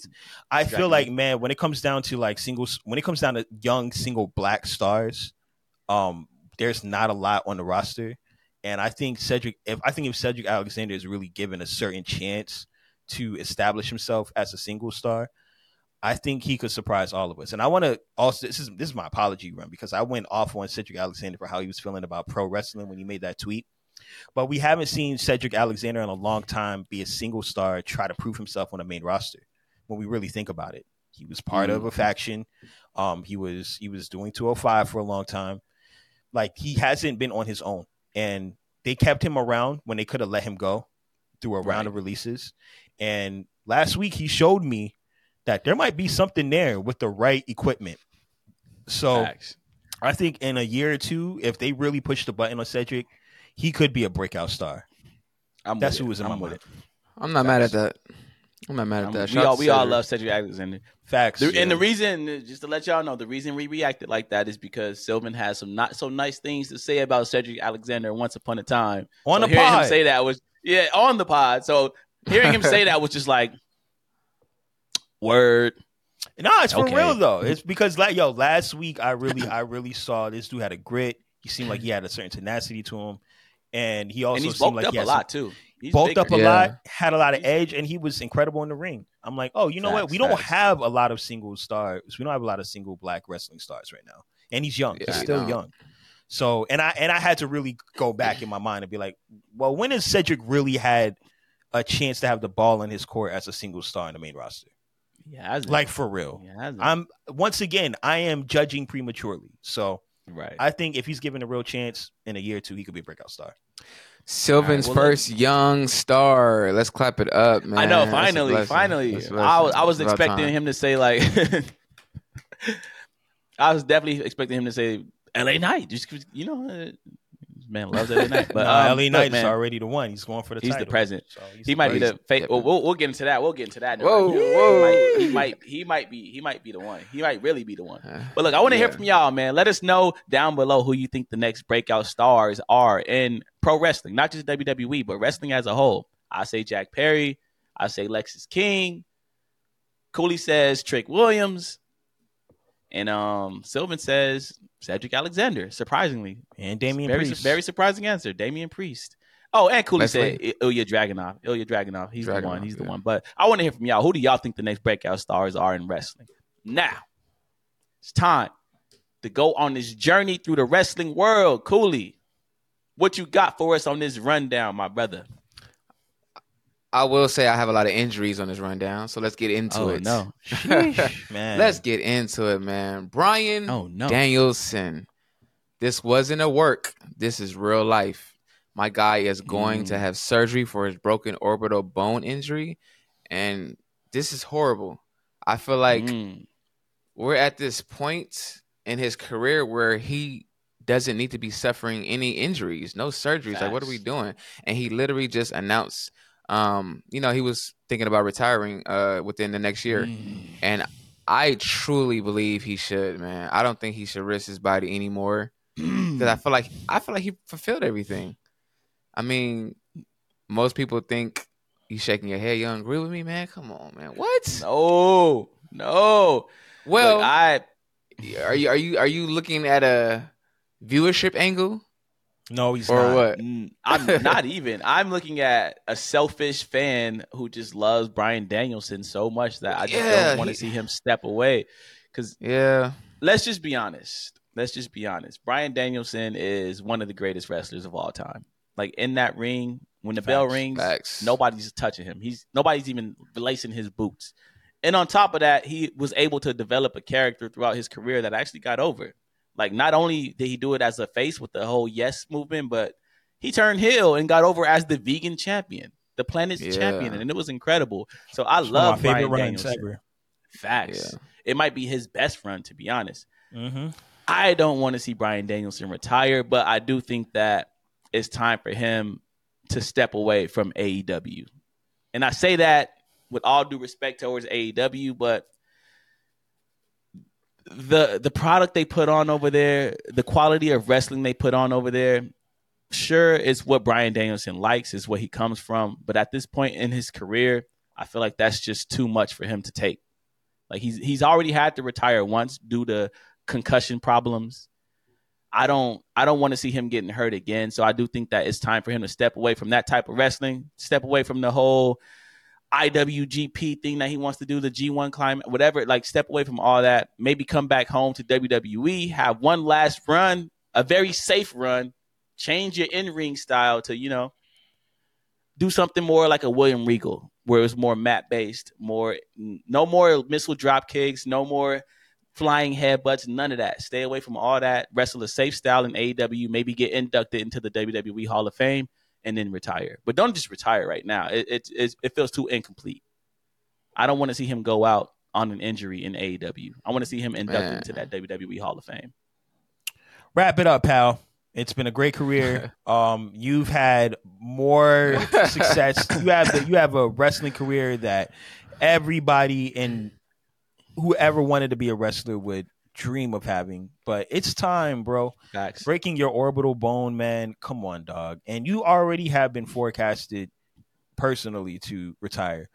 Speaker 1: I
Speaker 2: Exactly.
Speaker 1: feel like man, when it comes down to like singles, when it comes down to young single black stars, um, there's not a lot on the roster, and I think Cedric. If I think if Cedric Alexander is really given a certain chance to establish himself as a single star, I think he could surprise all of us. And I want to also this is this is my apology run because I went off on Cedric Alexander for how he was feeling about pro wrestling when he made that tweet. But we haven't seen Cedric Alexander in a long time be a single star, try to prove himself on the main roster. When we really think about it, he was part of a faction. Um, he was he was doing 205 for a long time. Like he hasn't been on his own, and they kept him around when they could have let him go through a round of releases. And last week he showed me that there might be something there with the right equipment. So
Speaker 2: Facts.
Speaker 1: I think in a year or two, if they really push the button on Cedric, he could be a breakout star.
Speaker 2: I'm
Speaker 1: That's who was in my
Speaker 2: I'm with
Speaker 1: mind.
Speaker 2: it.
Speaker 3: I'm not mad at that. I'm not mad at
Speaker 2: I'm-
Speaker 3: that.
Speaker 2: we
Speaker 3: Shout out
Speaker 2: all
Speaker 3: to
Speaker 2: we all love Cedric Alexander.
Speaker 1: Facts.
Speaker 2: The, and the reason, just to let y'all know, the reason we reacted like that is because Sylvan has some not so nice things to say about Cedric Alexander once upon a time.
Speaker 1: on
Speaker 2: So
Speaker 1: the pod.
Speaker 2: him say that was yeah on the pod. So hearing him say *laughs* that was just like word.
Speaker 1: No, it's for
Speaker 2: Okay.
Speaker 1: real though. It's because like yo, last week I really I really saw this dude had a grit. He seemed like he had a certain tenacity to him, and he also
Speaker 2: and he's
Speaker 1: seemed like
Speaker 2: up
Speaker 1: he
Speaker 2: a
Speaker 1: had
Speaker 2: lot too. He's
Speaker 1: bulked
Speaker 2: bigger.
Speaker 1: up a
Speaker 3: Yeah.
Speaker 1: lot, had a lot of edge, and he was incredible in the ring. I'm like, oh, you know what?
Speaker 2: Facts,
Speaker 1: We don't have a lot of single stars. We don't have a lot of single black wrestling stars right now, and he's young.
Speaker 3: Yeah,
Speaker 1: he's still young. So, and I and I had to really go back in my mind and be like, well, when has Cedric really had a chance to have the ball in his court as a single star in the main roster?
Speaker 2: Yeah, hasn't.
Speaker 1: Like for real.
Speaker 2: yeah.
Speaker 1: I'm once again, I am judging prematurely. So
Speaker 2: right.
Speaker 1: I think if he's given a real chance in a year or two, he could be a breakout star.
Speaker 3: Sylvan's
Speaker 2: All right, well,
Speaker 3: first young star. Let's clap it up, man.
Speaker 2: I know. Finally, finally,
Speaker 3: That's a
Speaker 2: I was. I was expecting
Speaker 3: time.
Speaker 2: him to say like. *laughs* I was definitely expecting him to say L.A. Knight, just 'cause, you know, uh, man loves L.A. Knight. But
Speaker 1: Nah,
Speaker 2: um,
Speaker 1: LA
Speaker 2: look,
Speaker 1: Knight is
Speaker 2: man,
Speaker 1: already the one. He's going for the
Speaker 2: He's the
Speaker 1: title.
Speaker 2: president.
Speaker 1: So he's
Speaker 2: He might be the
Speaker 3: He's
Speaker 2: fake. Well, we'll we'll get into that. We'll get into that. in
Speaker 3: Whoa,
Speaker 2: minute.
Speaker 3: whoa.
Speaker 2: He might, he might he might be he might be the one. He might really be the one.
Speaker 3: Uh,
Speaker 2: But look, I want to hear from y'all, man. Let us know down below who you think the next breakout stars are in pro wrestling, not just WWE, but wrestling as a whole. I say Jack Perry. I say Lexis King. Cooley says Trick Williams. And um Sylvan says Cedric Alexander, surprisingly.
Speaker 1: and Damian
Speaker 2: very,
Speaker 1: Priest.
Speaker 2: very surprising answer. Damian Priest. Oh, and Cooley said I- Ilya Dragunov. Ilya Dragunov. He's the one.
Speaker 3: Dragunov,
Speaker 2: He's the one. But I want to hear from y'all. Who do y'all think the next breakout stars are in wrestling? Now, it's time to go on this journey through the wrestling world. Cooley, what you got for us on this rundown, my brother?
Speaker 3: I will say I have a lot of injuries on this rundown, so let's get into
Speaker 2: oh
Speaker 3: it.
Speaker 2: no! *laughs*
Speaker 1: man.
Speaker 3: Let's get into it, man. Bryan
Speaker 2: Oh no!
Speaker 3: Danielson. This wasn't a work. This is real life. My guy is going to
Speaker 2: Mm.
Speaker 3: have surgery for his broken orbital bone injury, and this is horrible. I feel like
Speaker 2: Mm.
Speaker 3: we're at this point in his career where he doesn't need to be suffering any injuries, no surgeries. Like, what are we doing? And he literally just announced, um, you know, he was thinking about retiring uh, within the next year.
Speaker 2: Mm.
Speaker 3: And I truly believe he should, man. I don't think he should risk his body anymore because I feel like I feel like he fulfilled everything. I mean, most people think you shaking your head. You don't agree with me, man? Come on, man. What?
Speaker 2: no, no.
Speaker 3: Well,
Speaker 2: Look, I
Speaker 3: are you are you are you looking at a viewership angle?
Speaker 1: No, he's
Speaker 3: or
Speaker 1: not.
Speaker 3: what?
Speaker 2: Mm, I'm not even. *laughs* I'm looking at a selfish fan who just loves Bryan Danielson so much that I just
Speaker 3: Yeah,
Speaker 2: don't want to
Speaker 3: he-
Speaker 2: see him step away. Because
Speaker 3: Yeah,
Speaker 2: let's just be honest. Let's just be honest. Bryan Danielson is one of the greatest wrestlers of all time. Like in that ring, when the bell rings,
Speaker 3: facts.
Speaker 2: nobody's touching him. He's nobody's even lacing his boots. And on top of that, he was able to develop a character throughout his career that actually got over. Like not only did he do it as a face with the whole yes movement, but he turned heel and got over as the vegan champion, the planet's
Speaker 3: Yeah.
Speaker 2: champion, and it was incredible. So I
Speaker 1: It's
Speaker 2: love
Speaker 1: my favorite
Speaker 2: Bryan
Speaker 1: runs
Speaker 2: Danielson.
Speaker 1: ever.
Speaker 2: Facts.
Speaker 3: Yeah.
Speaker 2: It might be his best run, to be honest.
Speaker 1: Mm-hmm.
Speaker 2: I don't want to see Bryan Danielson retire, but I do think that it's time for him to step away from AEW. And I say that with all due respect towards AEW, but the the product they put on over there, the quality of wrestling they put on over there, sure it's what Bryan Danielson likes, is what he comes from, but at this point in his career, I feel like that's just too much for him to take. Like he's he's already had to retire once due to concussion problems. I don't I don't want to see him getting hurt again. So I do think that it's time for him to step away from that type of wrestling, step away from the whole IWGP thing that he wants to do, the G1 climb, whatever, like step away from all that, maybe come back home to WWE, have one last run, a very safe run, change your in-ring style to, you know, do something more like a William Regal, where it's more mat based, more no more missile drop kicks, no more flying headbutts, none of that. Stay away from all that. Wrestle a safe style in AEW. Maybe get inducted into the WWE Hall of Fame and then retire. But don't just retire right now. It it it, it feels too incomplete. I don't want to see him go out on an injury in AEW. I want to see him inducted
Speaker 3: Man.
Speaker 2: into that WWE Hall of Fame.
Speaker 1: Wrap it up, pal. It's been a great career. *laughs* um, you've had more *laughs* success. You have the, you have a wrestling career that everybody and whoever wanted to be a wrestler would dream of having. But it's time, bro.
Speaker 2: Facts.
Speaker 1: breaking your orbital bone, man. Come on, dog. And you already have been forecasted personally to retire.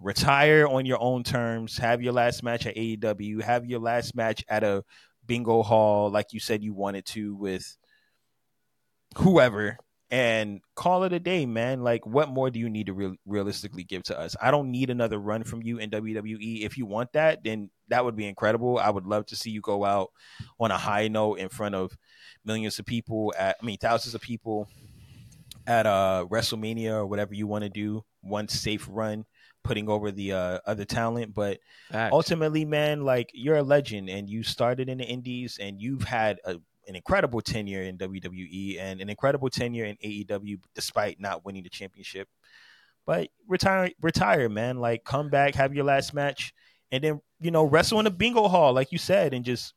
Speaker 1: Retire on your own terms. Have your last match at AEW. Have your last match at a bingo hall, like you said you wanted to with whoever, and call it a day, man. Like, what more do you need to real realistically give to us? I don't need another run from you in WWE. If you want that, then that would be incredible. I would love to see you go out on a high note in front of millions of people at I mean thousands of people at uh WrestleMania or whatever you want to do. One safe run, putting over the uh, other talent, but
Speaker 2: Facts.
Speaker 1: ultimately, man, like you're a legend and you started in the indies and you've had a, an incredible tenure in WWE and an incredible tenure in AEW despite not winning the championship. But retire retire, man. Like come back, have your last match, and then, you know, wrestle in a bingo hall, like you said, and just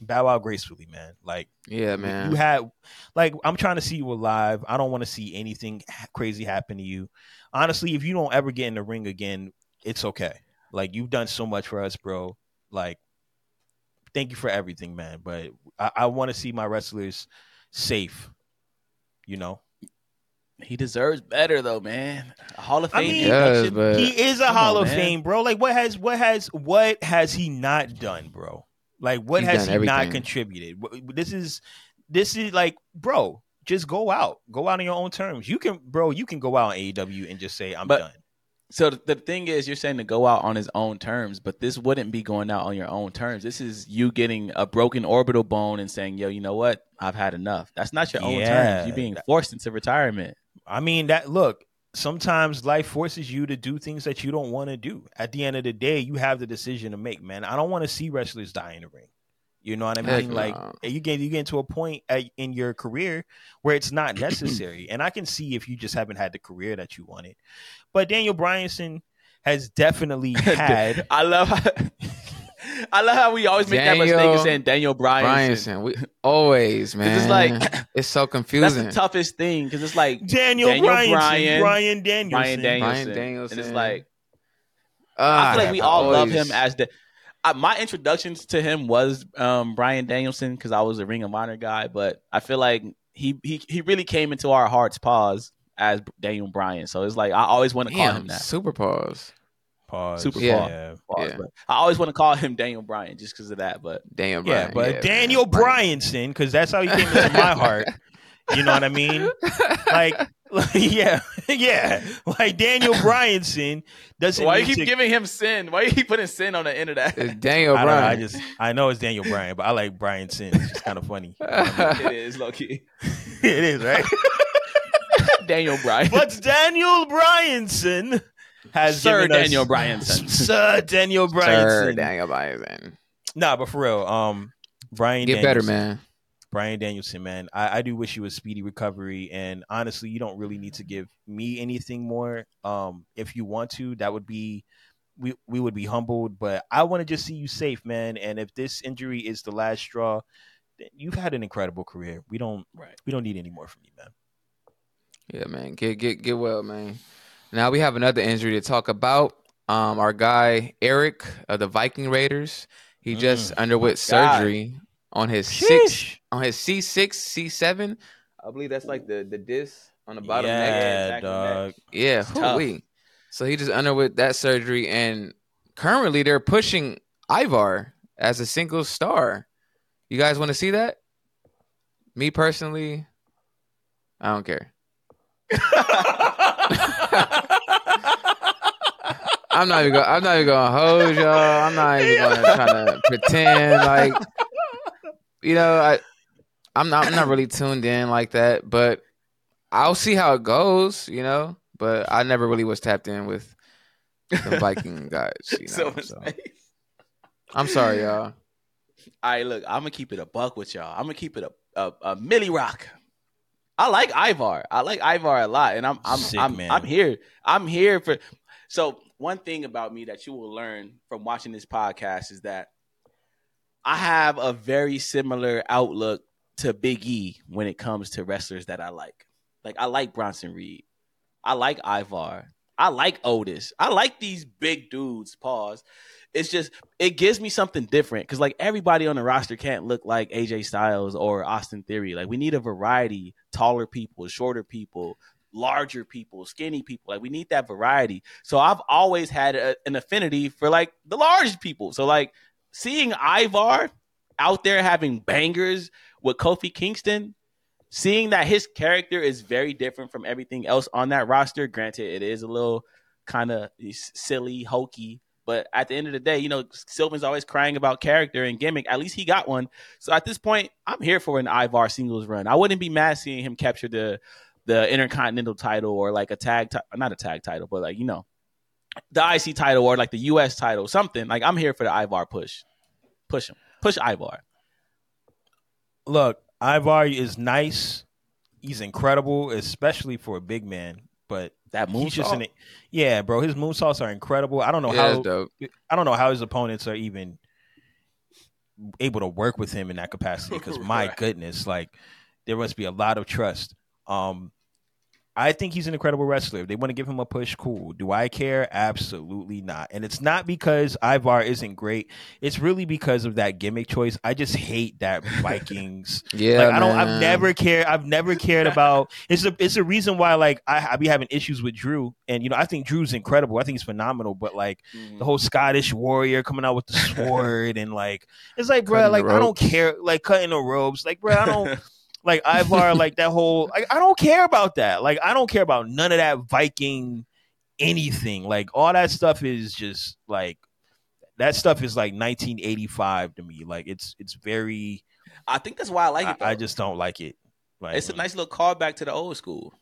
Speaker 1: bow out gracefully, man. Like
Speaker 3: Yeah, man.
Speaker 1: you had like I'm trying to see you alive. I don't want to see anything crazy happen to you. Honestly, if you don't ever get in the ring again, it's okay. Like you've done so much for us, bro. Like thank you for everything, man. But I, I want to see my wrestlers safe. You know,
Speaker 2: he deserves better though, man. A Hall of
Speaker 1: I
Speaker 2: Fame.
Speaker 1: mean-
Speaker 3: Yes,
Speaker 2: induction.
Speaker 3: but-
Speaker 1: he is a
Speaker 2: Come
Speaker 1: Hall
Speaker 2: on,
Speaker 1: of
Speaker 2: man.
Speaker 1: Fame, bro. Like what has what has what has he not done, bro? Like what
Speaker 3: He's
Speaker 1: has
Speaker 3: done
Speaker 1: he not contributed? This is this is like, bro. Just go out, go out on your own terms. You can, bro. You can go out on AEW and just say, "I'm
Speaker 2: But-
Speaker 1: done."
Speaker 2: So the the thing is, you're saying to go out on his own terms, but this wouldn't be going out on your own terms. This is you getting a broken orbital bone and saying, "Yo, you know what? I've had enough." That's not your own
Speaker 1: Yeah.
Speaker 2: terms. You're being forced into retirement.
Speaker 1: I mean, that look. Sometimes life forces you to do things that you don't want to do. At the end of the day, you have the decision to make, man. I don't want to see wrestlers die in the ring. You know what I
Speaker 3: Heck
Speaker 1: mean? Like
Speaker 3: no.
Speaker 1: you get you get to a point at, in your career where it's not necessary, and I can see if you just haven't had the career that you wanted. But Daniel Bryanson has definitely *laughs* had.
Speaker 2: I love. How, I love how we always make that mistake of saying Daniel Bryan.
Speaker 3: Bryanson, we always *laughs* man.
Speaker 2: it's like- *clears throat*
Speaker 3: it's so confusing.
Speaker 2: That's the toughest thing because it's like
Speaker 1: Daniel,
Speaker 2: Daniel
Speaker 1: Bryanson,
Speaker 2: Bryan,
Speaker 1: Brian Danielson.
Speaker 2: Bryan Danielson,
Speaker 3: Bryan Danielson.
Speaker 2: and it's like
Speaker 3: Ah,
Speaker 2: I feel like we all love him as the. I, my introductions to him was um, Bryan Danielson because I was a Ring of Honor guy, but I feel like he he he really came into our hearts pause as Daniel Bryan. So it's like I always want to call him that.
Speaker 3: super pause.
Speaker 1: Pause.
Speaker 2: Super
Speaker 1: yeah.
Speaker 2: Pause,
Speaker 3: Yeah.
Speaker 2: but I always want to call him Daniel Bryan just because of that. But
Speaker 3: Damn,
Speaker 1: Yeah, but
Speaker 3: yeah,
Speaker 1: Daniel
Speaker 3: Bryan.
Speaker 1: Bryanson, because that's how he came into my heart. You know what I mean? like, *laughs* yeah, *laughs* yeah. Like Daniel Bryanson doesn't.
Speaker 2: Why you keep
Speaker 1: to-
Speaker 2: giving him sin? Why are you keep putting sin on the end of that?
Speaker 3: It's Daniel
Speaker 1: I, know,
Speaker 3: Bryan.
Speaker 1: I just I know it's Daniel Bryan, but I like Bryan Sin. It's just kind of funny. *laughs*
Speaker 2: it is low key.
Speaker 1: it is right. *laughs*
Speaker 2: Daniel Bryan.
Speaker 1: But Daniel Bryanson has
Speaker 2: Sir
Speaker 1: given us-
Speaker 2: Daniel Bryanson. *laughs*
Speaker 1: Sir Daniel Bryanson.
Speaker 3: Sir
Speaker 1: Bryanson.
Speaker 3: Daniel Bryan.
Speaker 1: Nah, but for real, um, Bryan
Speaker 3: Get better, man.
Speaker 1: Bryan Danielson, man, I, I do wish you a speedy recovery. And honestly, you don't really need to give me anything more. Um, if you want to, that would be we we would be humbled. But I want to just see you safe, man. And if this injury is the last straw, then you've had an incredible career. We don't
Speaker 2: Right.
Speaker 1: we don't need any more from you, man.
Speaker 3: Yeah, man. Get get get well, man. Now we have another injury to talk about. Um, our guy Eric of the Viking Raiders. He just underwent
Speaker 2: Mm. God.
Speaker 3: surgery on his six on his C six C seven. I believe that's like the the disc on the bottom
Speaker 1: yeah,
Speaker 3: neck.
Speaker 2: back of the
Speaker 1: dog.
Speaker 2: neck.
Speaker 3: Yeah,
Speaker 2: It's tough.
Speaker 3: So he just underwent that surgery, and currently they're pushing Ivar as a single star. You guys want to see that? Me personally, I don't care. I'm not even going. I'm not even to hold y'all. I'm not even to try to pretend like you know. I I'm not. I'm not really tuned in like that, but I'll see how it goes. You know, but I never really was tapped in with the Viking *laughs* guys. You know,
Speaker 2: So
Speaker 3: so. I'm sorry, y'all.
Speaker 2: All right, look, I'm gonna keep it a buck with y'all. I'm gonna keep it a a, a Millie Rock. I like Ivar. I like Ivar a lot, and I'm I'm
Speaker 1: Sick,
Speaker 2: I'm,
Speaker 1: man.
Speaker 2: I'm here. I'm here for. So one thing about me that you will learn from watching this podcast is that I have a very similar outlook to Big E when it comes to wrestlers that I like. Like I like Bronson Reed. I like Ivar. I like Otis. I like these big dudes. Pause. It's just it gives me something different because like everybody on the roster can't look like AJ Styles or Austin Theory. Like we need a variety, taller people, shorter people, larger people, skinny people. Like we need that variety. So I've always had a, an affinity for like the large people. So like seeing Ivar out there having bangers with Kofi Kingston, seeing that his character is very different from everything else on that roster. Granted, it is a little kind of silly, hokey. But at the end of the day, you know, Sylvan's always crying about character and gimmick. At least he got one. So at this point, I'm here for an Ivar singles run. I wouldn't be mad seeing him capture the the Intercontinental title or like a tag, not a tag title, but like you know, the IC title or like the US title, something. Like I'm here for the Ivar push, push him, push Ivar.
Speaker 1: Look, Ivar is nice. He's incredible, especially for a big man. But
Speaker 2: That move,
Speaker 1: he's just an yeah, bro. His moonsaults are incredible. I don't know
Speaker 3: Yeah,
Speaker 1: how. I don't know how his opponents are even able to work with him in that capacity. Because *laughs* my
Speaker 2: Right.
Speaker 1: goodness, like there must be a lot of trust. Um, I think he's an incredible wrestler. If they want to give him a push, cool. Do I care? Absolutely not. And it's not because Ivar isn't great. It's really because of that gimmick choice. I just hate that *laughs* Vikings.
Speaker 3: Yeah,
Speaker 1: like I don't. I've never cared. I've never cared about. *laughs* It's a. It's a reason why like I, I be having issues with Drew. And you know I think Drew's incredible. I think he's phenomenal. But like
Speaker 2: Mhm.
Speaker 1: the whole Scottish warrior coming out with the sword and like it's like, bro, like I don't care. Like cutting the ropes. Like, bro, I don't. *laughs* like Ivar, *laughs* like that whole. Like I don't care about that. Like I don't care about none of that Viking anything. Like all that stuff is just like that stuff is like 1985 to me. Like it's it's very.
Speaker 2: I think that's why I like it. Though.
Speaker 1: I just don't like it. Like
Speaker 2: it's a nice little callback to the old school.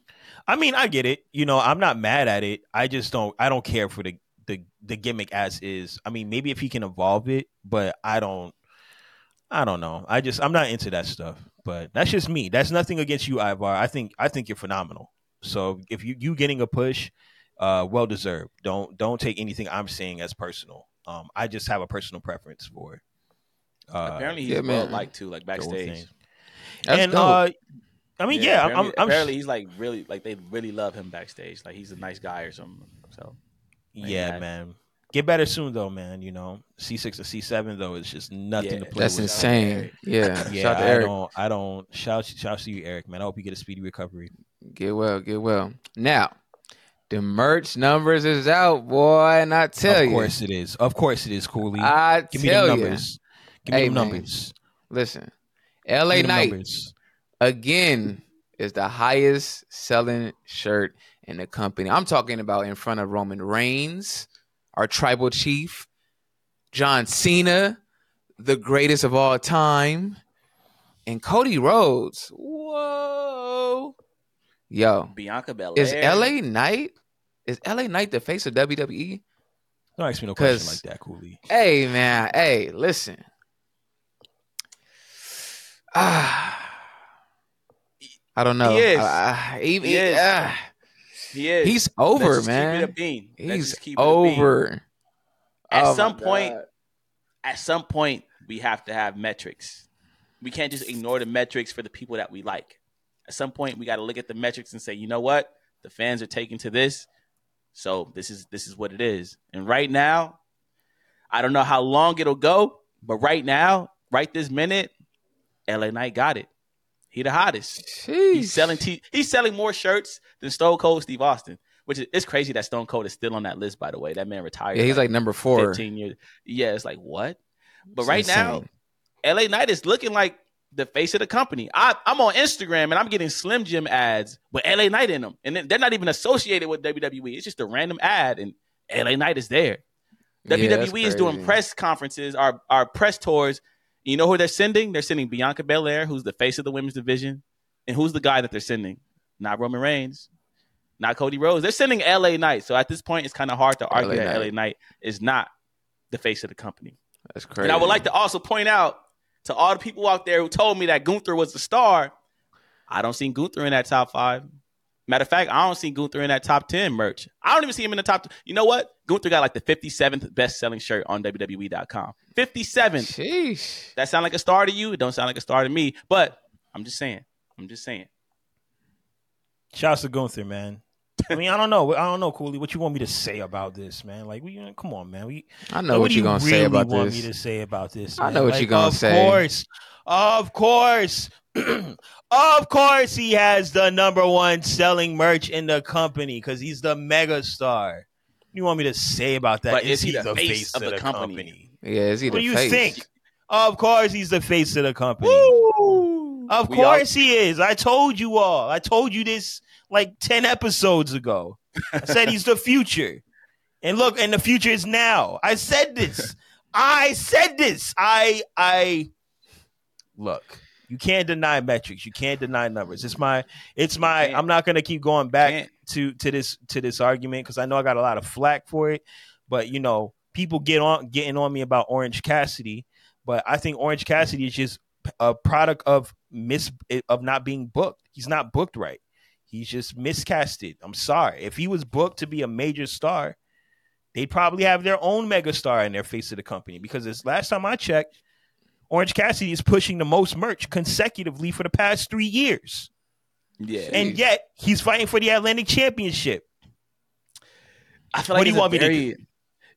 Speaker 1: I mean, I get it. You know, I'm not mad at it. I just don't. I don't care for the the the gimmick as is. I mean, maybe if he can evolve it, but I don't. I don't know. I just I'm not into that stuff. But that's just me. That's nothing against you, Ivar. I think I think you're phenomenal. So if you you getting a push, uh, well deserved. Don't don't take anything I'm saying as personal. Um, I just have a personal preference for. Uh,
Speaker 2: Apparently, he's
Speaker 3: yeah,
Speaker 2: well liked too, like backstage.
Speaker 3: That's
Speaker 1: and uh, I mean, yeah, I'm,
Speaker 2: apparently,
Speaker 1: I'm, I'm
Speaker 2: apparently he's like really like they really love him backstage. Like he's a nice guy or something. So
Speaker 1: Yeah,
Speaker 2: man.
Speaker 1: Get better soon, though, man. You know, C six or C seven though is just nothing
Speaker 2: Yeah,
Speaker 1: to play
Speaker 3: That's
Speaker 1: with.
Speaker 2: To
Speaker 3: insane. Yeah,
Speaker 1: Yeah,
Speaker 3: shout out to
Speaker 1: I don't. I don't. Shout, shout to you, Eric, man. I hope you get a speedy recovery.
Speaker 3: Get well, get well. Now, the merch numbers is out, boy, and I tell
Speaker 1: of
Speaker 3: you, Of
Speaker 1: course it is. Of course it is, Cooley.
Speaker 3: I
Speaker 1: Give me
Speaker 3: tell
Speaker 1: the
Speaker 3: you.
Speaker 1: numbers. Give me
Speaker 3: Hey,
Speaker 1: the numbers.
Speaker 3: Listen, L.A.
Speaker 1: me
Speaker 3: Knight again is the highest selling shirt in the company. I'm talking about in front of Roman Reigns, our tribal chief, John Cena, the greatest of all time, and Cody Rhodes. Whoa. Yo,
Speaker 2: Bianca Belair.
Speaker 3: is LA Knight is LA Knight the face of WWE?
Speaker 1: Don't ask me no question
Speaker 3: 'Cause-
Speaker 1: like that, Cooley.
Speaker 3: Hey man, hey, listen. Ah, *sighs* I don't know.
Speaker 2: He is.
Speaker 3: Ah, he-
Speaker 2: He
Speaker 3: he-
Speaker 2: is. He
Speaker 3: he's over, man.
Speaker 2: Keep it a bean. Let's
Speaker 3: He's
Speaker 2: just it a bean.
Speaker 3: over.
Speaker 2: At
Speaker 3: Oh,
Speaker 2: some point,
Speaker 3: God.
Speaker 2: at some point, we have to have metrics. We can't just ignore the metrics for the people that we like. At some point, we got to look at the metrics and say, you know what, the fans are taking to this, so this is this is what it is. And right now, I don't know how long it'll go, but right now, right this minute, LA Knight got it. He the hottest.
Speaker 3: Sheesh.
Speaker 2: He's selling t- he's selling more shirts than Stone Cold Steve Austin, which is it's crazy that Stone Cold is still on that list. By the way, that man retired.
Speaker 3: Yeah, he's like number four.
Speaker 2: 15 years. Yeah, it's like what? But
Speaker 3: It's
Speaker 2: right now. LA Knight is looking like the face of the company. I, I'm on Instagram and I'm getting Slim Jim ads with LA Knight in them, and they're not even associated with WWE. It's just a random ad, and LA Knight is there.
Speaker 3: Yeah,
Speaker 2: WWE is doing press conferences, our our press tours. You know who they're sending? They're sending Bianca Belair, who's the face of the women's division, and who's the guy that they're sending? Not Roman Reigns, not Cody Rhodes. They're sending LA Knight. So at this point, it's kind of hard to argue
Speaker 3: LA
Speaker 2: that LA
Speaker 3: Knight.
Speaker 2: Knight is not the face of the company.
Speaker 3: That's crazy.
Speaker 2: And I would like to also point out to all the people out there who told me that Gunther was the star, I don't see Gunther in that top five. Matter of fact, I don't see Gunther in that top 10 merch. I don't even see him in the top. You know what? Gunther got like the 57th best selling shirt on WWE.com. 57th.
Speaker 3: Sheesh.
Speaker 2: That sound like a star to you? It don't sound like a star to me. But I'm just saying. I'm just saying.
Speaker 1: Shouts to Gunther, man. I mean, I don't know. I don't know, Cooley. What you want me to say about this, man? Like, we uh, come on, man. We
Speaker 3: I know
Speaker 1: Like,
Speaker 3: what
Speaker 1: do
Speaker 3: you're gonna say
Speaker 1: really
Speaker 3: about
Speaker 1: want
Speaker 3: this.
Speaker 1: me to say about this?
Speaker 3: I know what
Speaker 1: Like,
Speaker 3: you're gonna
Speaker 1: of
Speaker 3: say.
Speaker 1: Of course, of course, *clears throat* of course, he has the number one selling merch in the company because he's the mega star. What do you want me to say about that?
Speaker 2: But is he the face of the company?
Speaker 1: company?
Speaker 3: Yeah, is he
Speaker 1: What
Speaker 3: the
Speaker 1: do you think? Of course, he's the face of the company.
Speaker 2: Woo!
Speaker 1: Of
Speaker 2: We all-
Speaker 1: course he is. I told you all. I told you this like 10 episodes ago. I said he's the future. And look, and the future is now. I said this. *laughs* I said this. I I look. You can't deny metrics. You can't deny numbers. It's my it's my. I'm not going to keep going back
Speaker 2: Can't.
Speaker 1: to to this to this argument cuz I know I got a lot of flack for it, but you know, people get on getting on me about Orange Cassidy, but I think Orange Cassidy is just a product of miss of not being booked. He's not booked right. He's just miscasted. I'm sorry. If he was booked to be a major star, they'd probably have their own mega star in their face of the company because this last time I checked, Orange Cassidy is pushing the most merch consecutively for the past three years.
Speaker 2: Yeah.
Speaker 1: And yet he's fighting for the Atlantic Championship.
Speaker 2: I feel
Speaker 1: What
Speaker 2: like
Speaker 1: do you want me to
Speaker 2: very,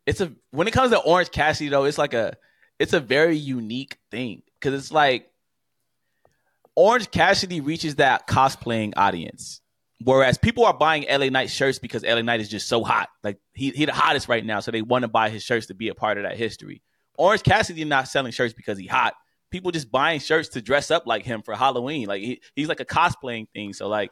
Speaker 2: It's a when it comes to Orange Cassidy though, it's like a it's a very unique thing because it's like Orange Cassidy reaches that cosplaying audience, whereas people are buying LA Knight shirts because LA Knight is just so hot, like he he the hottest right now, so they want to buy his shirts to be a part of that history. Orange Cassidy not selling shirts because he hot. People just buying shirts to dress up like him for Halloween. Like he, he's like a cosplaying thing. So like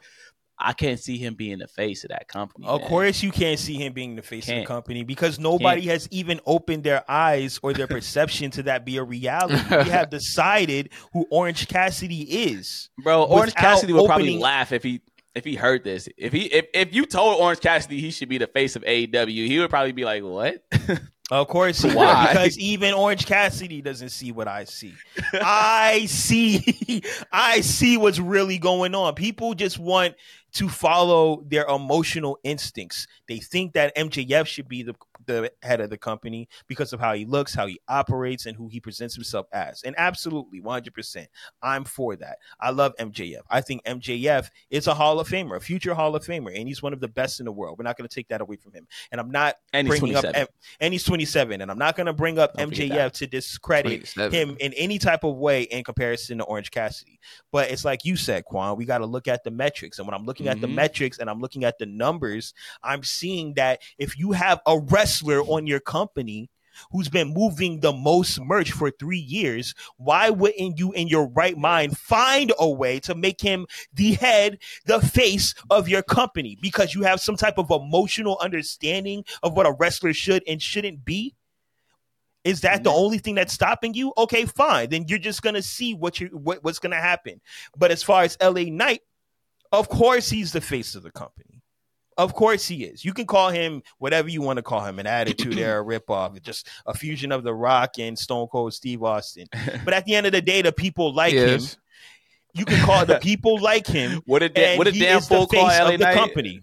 Speaker 2: I can't see him being the face of that company.
Speaker 1: Of
Speaker 2: man.
Speaker 1: course, you can't see him being the face of
Speaker 2: Can't.
Speaker 1: the company because nobody has even opened their eyes or their perception to that be a reality. *laughs* we have decided who Orange Cassidy is.
Speaker 2: Bro, Orange Cassidy would probably laugh if he if he heard this. If he if, if you told Orange Cassidy he should be the face of AEW, he would probably be like, "What?" *laughs*
Speaker 1: Of course, he
Speaker 2: Why?
Speaker 1: because even Orange Cassidy doesn't see what I see. I see, *laughs* I see what's really going on. People just want to follow their emotional instincts. They think that MJF should be the the head of the company because of how he looks, how he operates, and who he presents himself as. And absolutely, one hundred percent, I'm for that. I love MJF. I think MJF is a Hall of Famer, a future Hall of Famer, and he's one of the best in the world. We're not going to take that away from him. And I'm not
Speaker 2: And
Speaker 1: bringing up
Speaker 2: 27.
Speaker 1: M- and he's 27 and i'm not going to bring up
Speaker 2: Don't
Speaker 1: mjf to discredit him in any type of way in comparison to orange cassidy but it's like you said Qwan we got to look at the metrics and when i'm looking at the
Speaker 2: Mhm.
Speaker 1: metrics and i'm looking at the numbers i'm seeing that if you have a wrestler on your company who's been moving the most merch for three years, why wouldn't you, in your right mind, find a way to make him the head, the face of your company because you have some type of emotional understanding of what a wrestler should and shouldn't be? Is that the mm-hmm. only thing that's stopping you? Okay, fine. Then you're just gonna see what you what, what's gonna happen. But as far as LA Knight, of course he's the face of the company. Of course he is. You can call him whatever you want to call him, an attitude era, a *clears throat* ripoff, just a fusion of The Rock and Stone Cold Steve Austin. *laughs* But at the end of the day, the people like him. You can call the *laughs* people like him.
Speaker 2: What a da- what
Speaker 1: he
Speaker 2: damn fool call LA
Speaker 1: the
Speaker 2: Knight?
Speaker 1: company.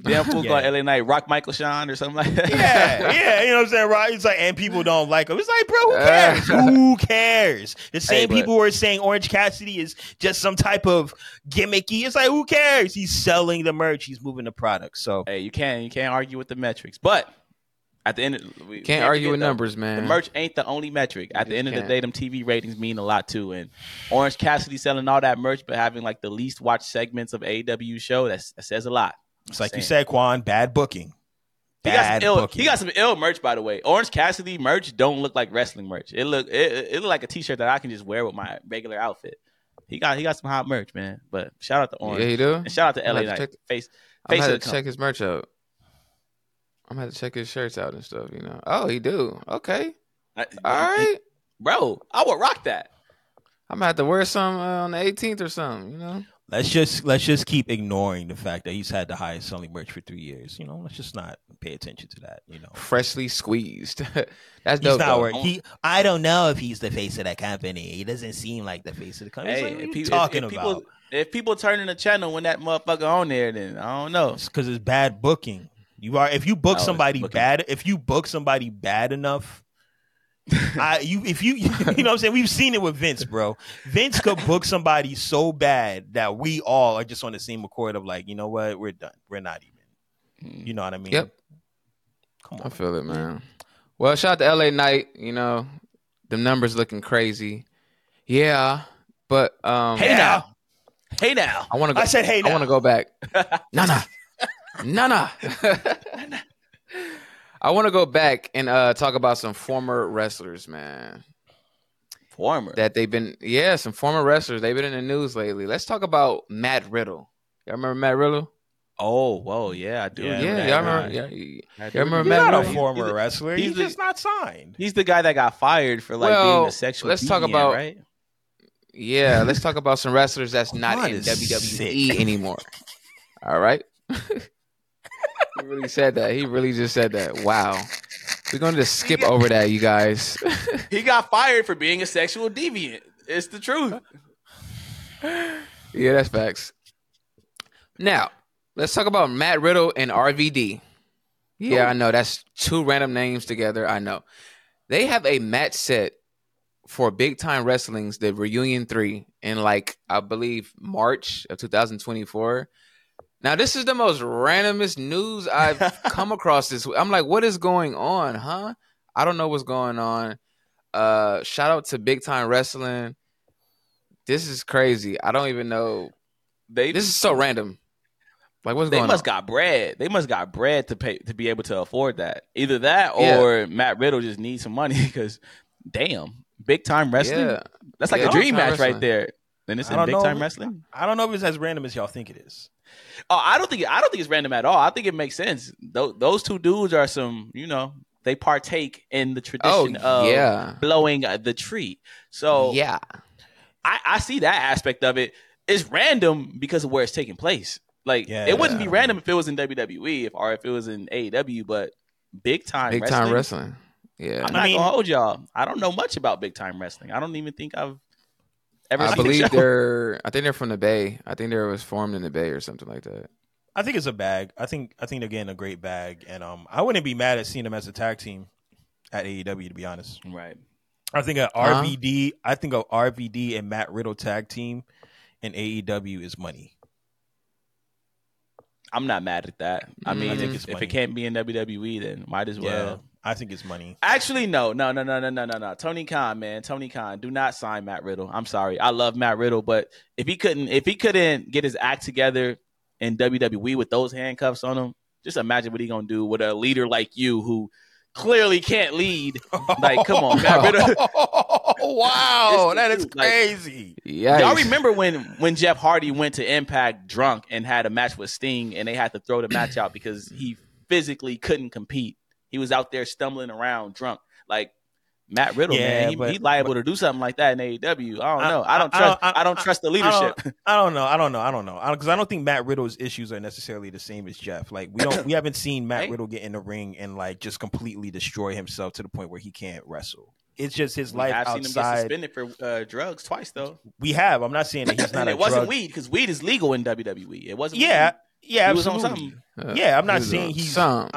Speaker 2: Damn *laughs* fool
Speaker 1: Yeah.
Speaker 2: called LA Knight Rock Michael Sean or something like that.
Speaker 1: Yeah, yeah, *laughs* you know what I'm saying, right? It's like, and people don't like him. It's like, bro, who cares? who cares? The same
Speaker 2: but-
Speaker 1: people who are saying Orange Cassidy is just some type of gimmicky. It's like, who cares? He's selling the merch. He's moving the product. So
Speaker 2: Hey, you can't you can't argue with the metrics, but at the end, of, we
Speaker 3: Can't argue with
Speaker 2: though,
Speaker 3: numbers, man.
Speaker 2: The merch ain't the only metric. At the
Speaker 3: just
Speaker 2: end of the day, them TV ratings mean a lot too. And Orange Cassidy selling all that merch, but having like the least watched segments of AEW show, that says a lot.
Speaker 1: It's like you
Speaker 2: Saying.
Speaker 1: said, Qwan, bad booking.
Speaker 2: He got, some ill,
Speaker 1: booking.
Speaker 2: he got some ill merch, by the way. Orange Cassidy merch don't look like wrestling merch. It look it, it look like a T-shirt that I can just wear with my regular outfit. He got he got some hot merch, man. But shout out to Orange
Speaker 3: Yeah, he do.
Speaker 2: and shout out to
Speaker 3: I'm
Speaker 2: LA
Speaker 3: gonna
Speaker 2: Knight
Speaker 3: to check-
Speaker 2: face
Speaker 3: I'm gonna
Speaker 2: of
Speaker 3: have
Speaker 2: the
Speaker 3: to check his merch out. I'm gonna have to check his shirts out and stuff. You know. Oh, he do. Okay.
Speaker 2: company.
Speaker 3: All right.
Speaker 2: bro. I would rock that.
Speaker 3: I'm gonna have to wear some uh, on the 18th or something. You know.
Speaker 1: Let's just let's just keep ignoring the fact that he's had the highest selling merch for three years. You know, let's just not pay attention to that. You know,
Speaker 3: Freshly squeezed. *laughs* That's
Speaker 1: he's not where he. I don't know if he's the face of that company. He doesn't seem like the face of the company.
Speaker 2: Hey,
Speaker 1: like, what
Speaker 2: if,
Speaker 1: are you
Speaker 2: if-
Speaker 1: talking
Speaker 2: if
Speaker 1: about?
Speaker 2: people if people turning the channel when that motherfucker on there, then I don't know.
Speaker 1: because it's bad booking. You are if you book
Speaker 2: Oh,
Speaker 1: somebody bad, if you book somebody bad enough, *laughs* I you if you *laughs* you know what I'm saying we've seen it with Vince, bro. Vince could book somebody so bad that we all are just on the same accord of like, you know what, we're done. We're not even. You know what I mean?
Speaker 3: Yep.
Speaker 1: Come on.
Speaker 3: I feel it, man. Well, shout out to LA Knight. You know, the numbers looking crazy. Yeah, but um,
Speaker 2: Hey now, hey now.
Speaker 3: I want to go.
Speaker 1: I said, hey, Now.
Speaker 3: I want to go back. *laughs* Nana, Nana. I want to go back and uh, talk about some former wrestlers, man.
Speaker 2: Former.
Speaker 3: That they've been, yeah, some former wrestlers. They've been in the news lately. Let's talk about Matt Riddle. Y'all remember Matt Riddle?
Speaker 2: oh, whoa, yeah, I do.
Speaker 1: Yeah,
Speaker 3: Yeah,
Speaker 2: remember that
Speaker 3: y'all remember? Yeah, you-
Speaker 2: I do
Speaker 3: y'all remember
Speaker 1: He's
Speaker 3: Matt
Speaker 1: not a
Speaker 3: Riddle?
Speaker 2: He's-
Speaker 1: former
Speaker 2: he's
Speaker 1: wrestler.
Speaker 2: he's
Speaker 1: He's,
Speaker 2: the-
Speaker 1: just not signed.
Speaker 2: He's the guy that got fired for like
Speaker 3: Well,
Speaker 2: being a sexual.
Speaker 3: let's talk about-
Speaker 2: right.
Speaker 3: Yeah, let's talk about some wrestlers that's *laughs* not
Speaker 1: Qwan
Speaker 3: in
Speaker 1: is
Speaker 3: WWE
Speaker 1: sick.
Speaker 3: anymore. All right. *laughs* he really said that. He really just said that. Wow. We're going to just skip over that, you guys. *laughs*
Speaker 2: He got fired for being a sexual deviant. It's the truth.
Speaker 3: yeah, that's facts. Now, let's talk about Matt Riddle and RVD. Yeah, I know. That's two random names together. I know. They have a match set for Big Time Wrestling's the Reunion 3 in like I believe March of 2024. Now this is the most randomest news I've *laughs* come across this week. I'm like, what is going on, huh? I don't know what's going on. Uh shout out to Big Time Wrestling. This is crazy. I don't even know.
Speaker 2: They
Speaker 3: This is so random. Like what's
Speaker 2: they must
Speaker 3: on?
Speaker 2: got bread. They must got bread to pay to be able to afford that. Either that
Speaker 3: Yeah.
Speaker 2: or Matt Riddle just needs some money *laughs* because damn, big time wrestling.
Speaker 3: Yeah.
Speaker 2: That's like
Speaker 3: Yeah,
Speaker 2: a dream match
Speaker 3: wrestling.
Speaker 2: right there. Then it's in big
Speaker 1: know.
Speaker 2: time wrestling.
Speaker 1: I don't know if it's as random as y'all think it is.
Speaker 2: Oh, I don't think I don't think it's random at all. I think it makes sense. Those, those two dudes are some, you know, they partake in the
Speaker 3: Oh,
Speaker 2: tradition of
Speaker 3: yeah.
Speaker 2: blowing uh, the tree. So
Speaker 3: yeah.
Speaker 2: I, I see that aspect of it. It's random because of where it's taking place. Like
Speaker 1: Yeah.
Speaker 2: it wouldn't be random if it was in WWE if, or if it was in AEW, but big time
Speaker 3: Big
Speaker 2: wrestling.
Speaker 3: time wrestling. Yeah.
Speaker 2: I'm not
Speaker 1: I mean-
Speaker 2: gonna hold y'all. I don't know much about big time wrestling. I don't even think I've ever.
Speaker 3: I
Speaker 2: seen the
Speaker 3: believe
Speaker 2: show.
Speaker 3: they're. I think they're from the Bay. I think they was formed in the Bay or something like that.
Speaker 1: I think it's a bag. I think I think they're getting a great bag, and um, I wouldn't be mad at seeing them as a tag team at AEW. To be honest,
Speaker 2: right.
Speaker 1: I think a
Speaker 3: Huh?
Speaker 1: RVD. I think a RVD and Matt Riddle tag team in AEW is money.
Speaker 2: I'm not mad at that. I
Speaker 3: Mm,
Speaker 2: mean,
Speaker 3: I
Speaker 1: think
Speaker 2: if, if it can't be in WWE, then might as well.
Speaker 1: Yeah, I think it's money.
Speaker 2: Actually, no, no, no, no, no, no, no, no. Tony Khan, man, Tony Khan, do not sign Matt Riddle. I'm sorry, I love Matt Riddle, but if he couldn't, if he couldn't get his act together in WWE with those handcuffs on him, just imagine what he gonna do with a leader like you who clearly can't lead. Like, come on, Matt Riddle. *laughs* *laughs*
Speaker 1: wow, that is
Speaker 2: truth, like-
Speaker 1: crazy.
Speaker 3: Yeah,
Speaker 2: Y'all remember when when Jeff Hardy went to Impact drunk and had a match with Sting, and they had to throw the match out because he physically couldn't compete. He was out there stumbling around drunk. Like Matt Riddle,
Speaker 1: Yeah,
Speaker 2: man, he,
Speaker 1: but-
Speaker 2: he liable to do something like that in AEW. I don't
Speaker 1: I-
Speaker 2: know. I don't
Speaker 1: I- I
Speaker 2: trust.
Speaker 1: don't-
Speaker 2: I, don't trust the
Speaker 1: I
Speaker 2: leadership.
Speaker 1: don't, *laughs* I don't know. I don't know. I don't know. Because I, don't think Matt Riddle's issues are necessarily the same as Jeff. Like we don't, we haven't seen Matt
Speaker 2: Hey.
Speaker 1: Riddle get in the ring and like just completely destroy himself to the point where he can't wrestle. It's just his life
Speaker 2: I've seen him get
Speaker 1: outside.
Speaker 2: suspended for uh, drugs twice though.
Speaker 1: We have. I'm not saying that he's *laughs* not
Speaker 2: and
Speaker 1: a
Speaker 2: it wasn't
Speaker 1: drug.
Speaker 2: weed because weed is legal in WWE. It wasn't.
Speaker 1: Yeah, yeah,
Speaker 2: He was on
Speaker 1: absolutely.
Speaker 2: something.
Speaker 1: Yeah, I'm not
Speaker 3: He's
Speaker 1: saying he's-
Speaker 3: some.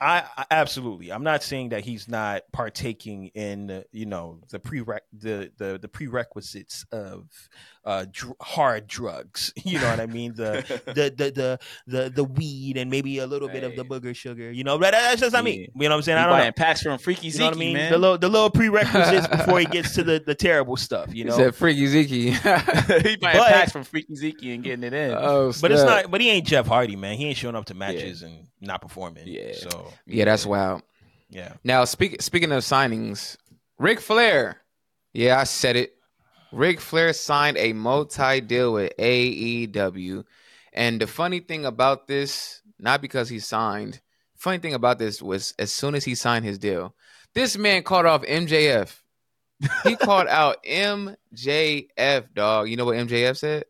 Speaker 1: I, I absolutely. I'm not saying that he's not partaking in you know the prereq the the the prerequisites of uh dr- hard drugs. *laughs* You know what I mean? The *laughs* the the the the the weed and maybe a little bit of the
Speaker 2: Hey.
Speaker 1: booger sugar. You know, but that's just not me.
Speaker 2: Yeah.
Speaker 1: You know what I'm saying?
Speaker 2: He
Speaker 1: I don't
Speaker 2: buying
Speaker 1: know.
Speaker 2: packs from Freaky
Speaker 1: You know what I
Speaker 2: Zeke,
Speaker 1: mean?
Speaker 2: man.
Speaker 1: The little the little prerequisites before he gets to the *laughs* the terrible stuff. You
Speaker 3: He
Speaker 1: know.
Speaker 3: said freaky Zeke.
Speaker 2: he buying
Speaker 1: But-
Speaker 2: packs from Freaky Zeke and getting it in.
Speaker 3: oh,
Speaker 1: but it's not. But he ain't Jeff Hardy, man. He ain't showing up to matches and not performing.
Speaker 2: Yeah.
Speaker 1: So
Speaker 3: Yeah, that's wild.
Speaker 1: yeah.
Speaker 3: Now, speak, speaking of signings, Ric Flair. Yeah, I said it. Ric Flair signed a multi deal with AEW. And the funny thing about this, not because he signed, funny thing about this was as soon as he signed his deal, this man called off MJF. He called out MJF, dog. You know what MJF said?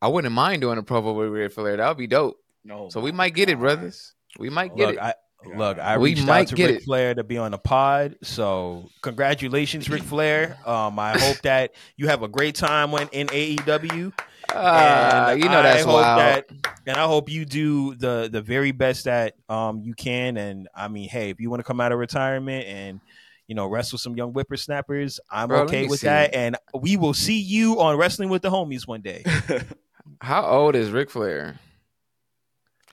Speaker 3: I wouldn't mind doing a promo with Ric Flair. That would be dope.
Speaker 2: no,
Speaker 3: So we might get it, brothers. We might get
Speaker 1: look,
Speaker 3: it.
Speaker 1: I look, I
Speaker 3: We
Speaker 1: reached
Speaker 3: might
Speaker 1: out to
Speaker 3: get
Speaker 1: Ric
Speaker 3: it.
Speaker 1: Flair to be on the pod. So congratulations, Ric Flair. Um, I hope that you have a great time when in AEW.
Speaker 3: Ah,
Speaker 1: And
Speaker 3: you know
Speaker 1: I
Speaker 3: that's
Speaker 1: hope
Speaker 3: wild.
Speaker 1: that- and I hope you do the the very best that um you can. And I mean, hey, if you want to come out of retirement and you know wrestle some young whippersnappers, I'm
Speaker 3: Bro,
Speaker 1: okay with that. And we will see you on Wrestling with the Homies one day. *laughs*
Speaker 3: How old is Ric Flair?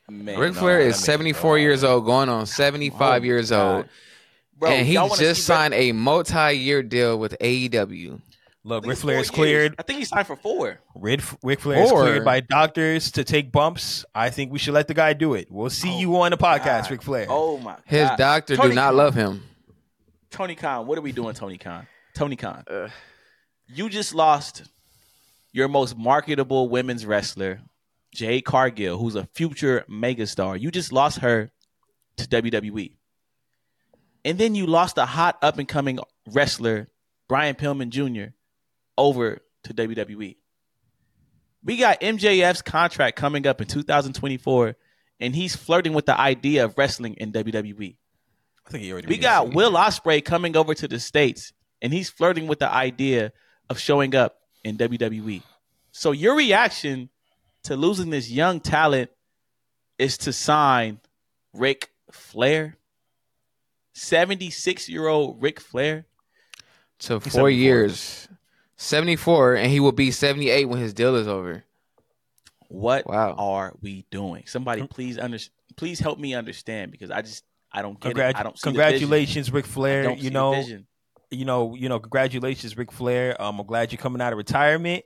Speaker 2: Man,
Speaker 3: Ric Flair
Speaker 1: that
Speaker 3: is
Speaker 1: makes
Speaker 3: 74 years old, going on 75
Speaker 2: Oh,
Speaker 3: years
Speaker 2: God.
Speaker 3: old.
Speaker 2: Bro,
Speaker 3: and he just
Speaker 2: see Ric-
Speaker 3: signed a multi-year deal with AEW.
Speaker 1: Look,
Speaker 2: think
Speaker 1: Ric Flair
Speaker 2: four
Speaker 1: is
Speaker 2: years.
Speaker 1: cleared.
Speaker 2: I think he signed for four.
Speaker 1: Ric, Ric Flair is cleared by doctors to take bumps. I think we should let the guy do it. We'll see
Speaker 2: Oh
Speaker 1: you on the podcast,
Speaker 2: God.
Speaker 1: Ric Flair.
Speaker 2: Oh my!
Speaker 3: His doctor
Speaker 2: Tony
Speaker 3: do not
Speaker 2: Khan.
Speaker 3: love him.
Speaker 2: Tony Khan, what are we doing, Tony Khan? Tony Khan,
Speaker 3: Uh.
Speaker 2: you just lost your most marketable women's wrestler, Jade Cargill, who's a future megastar. You just lost her to WWE, and then you lost a hot up and coming wrestler, Brian Pillman Jr., over to WWE. We got MJF's contract coming up in 2024, and he's flirting with the idea of wrestling in WWE.
Speaker 1: I think he already.
Speaker 2: We got. Will Ospreay coming over to the states, and he's flirting with the idea of showing up in WWE. So your reaction to losing this young talent is to sign Ric Flair, seventy-six-year-old Ric Flair.
Speaker 3: So four
Speaker 1: 74.
Speaker 3: years, 74, and he will be 78 when his deal is over.
Speaker 2: What
Speaker 3: Wow.
Speaker 2: are we doing? Somebody, please under, please help me understand because I just I don't get
Speaker 1: Congrat-
Speaker 2: it. I don't see the
Speaker 1: congratulations, Ric
Speaker 2: vision. I
Speaker 1: Flair.
Speaker 2: don't
Speaker 1: You
Speaker 2: see the
Speaker 1: know,
Speaker 2: vision.
Speaker 1: you know, you know, congratulations, Ric Flair. Um, I'm glad you're coming out of retirement.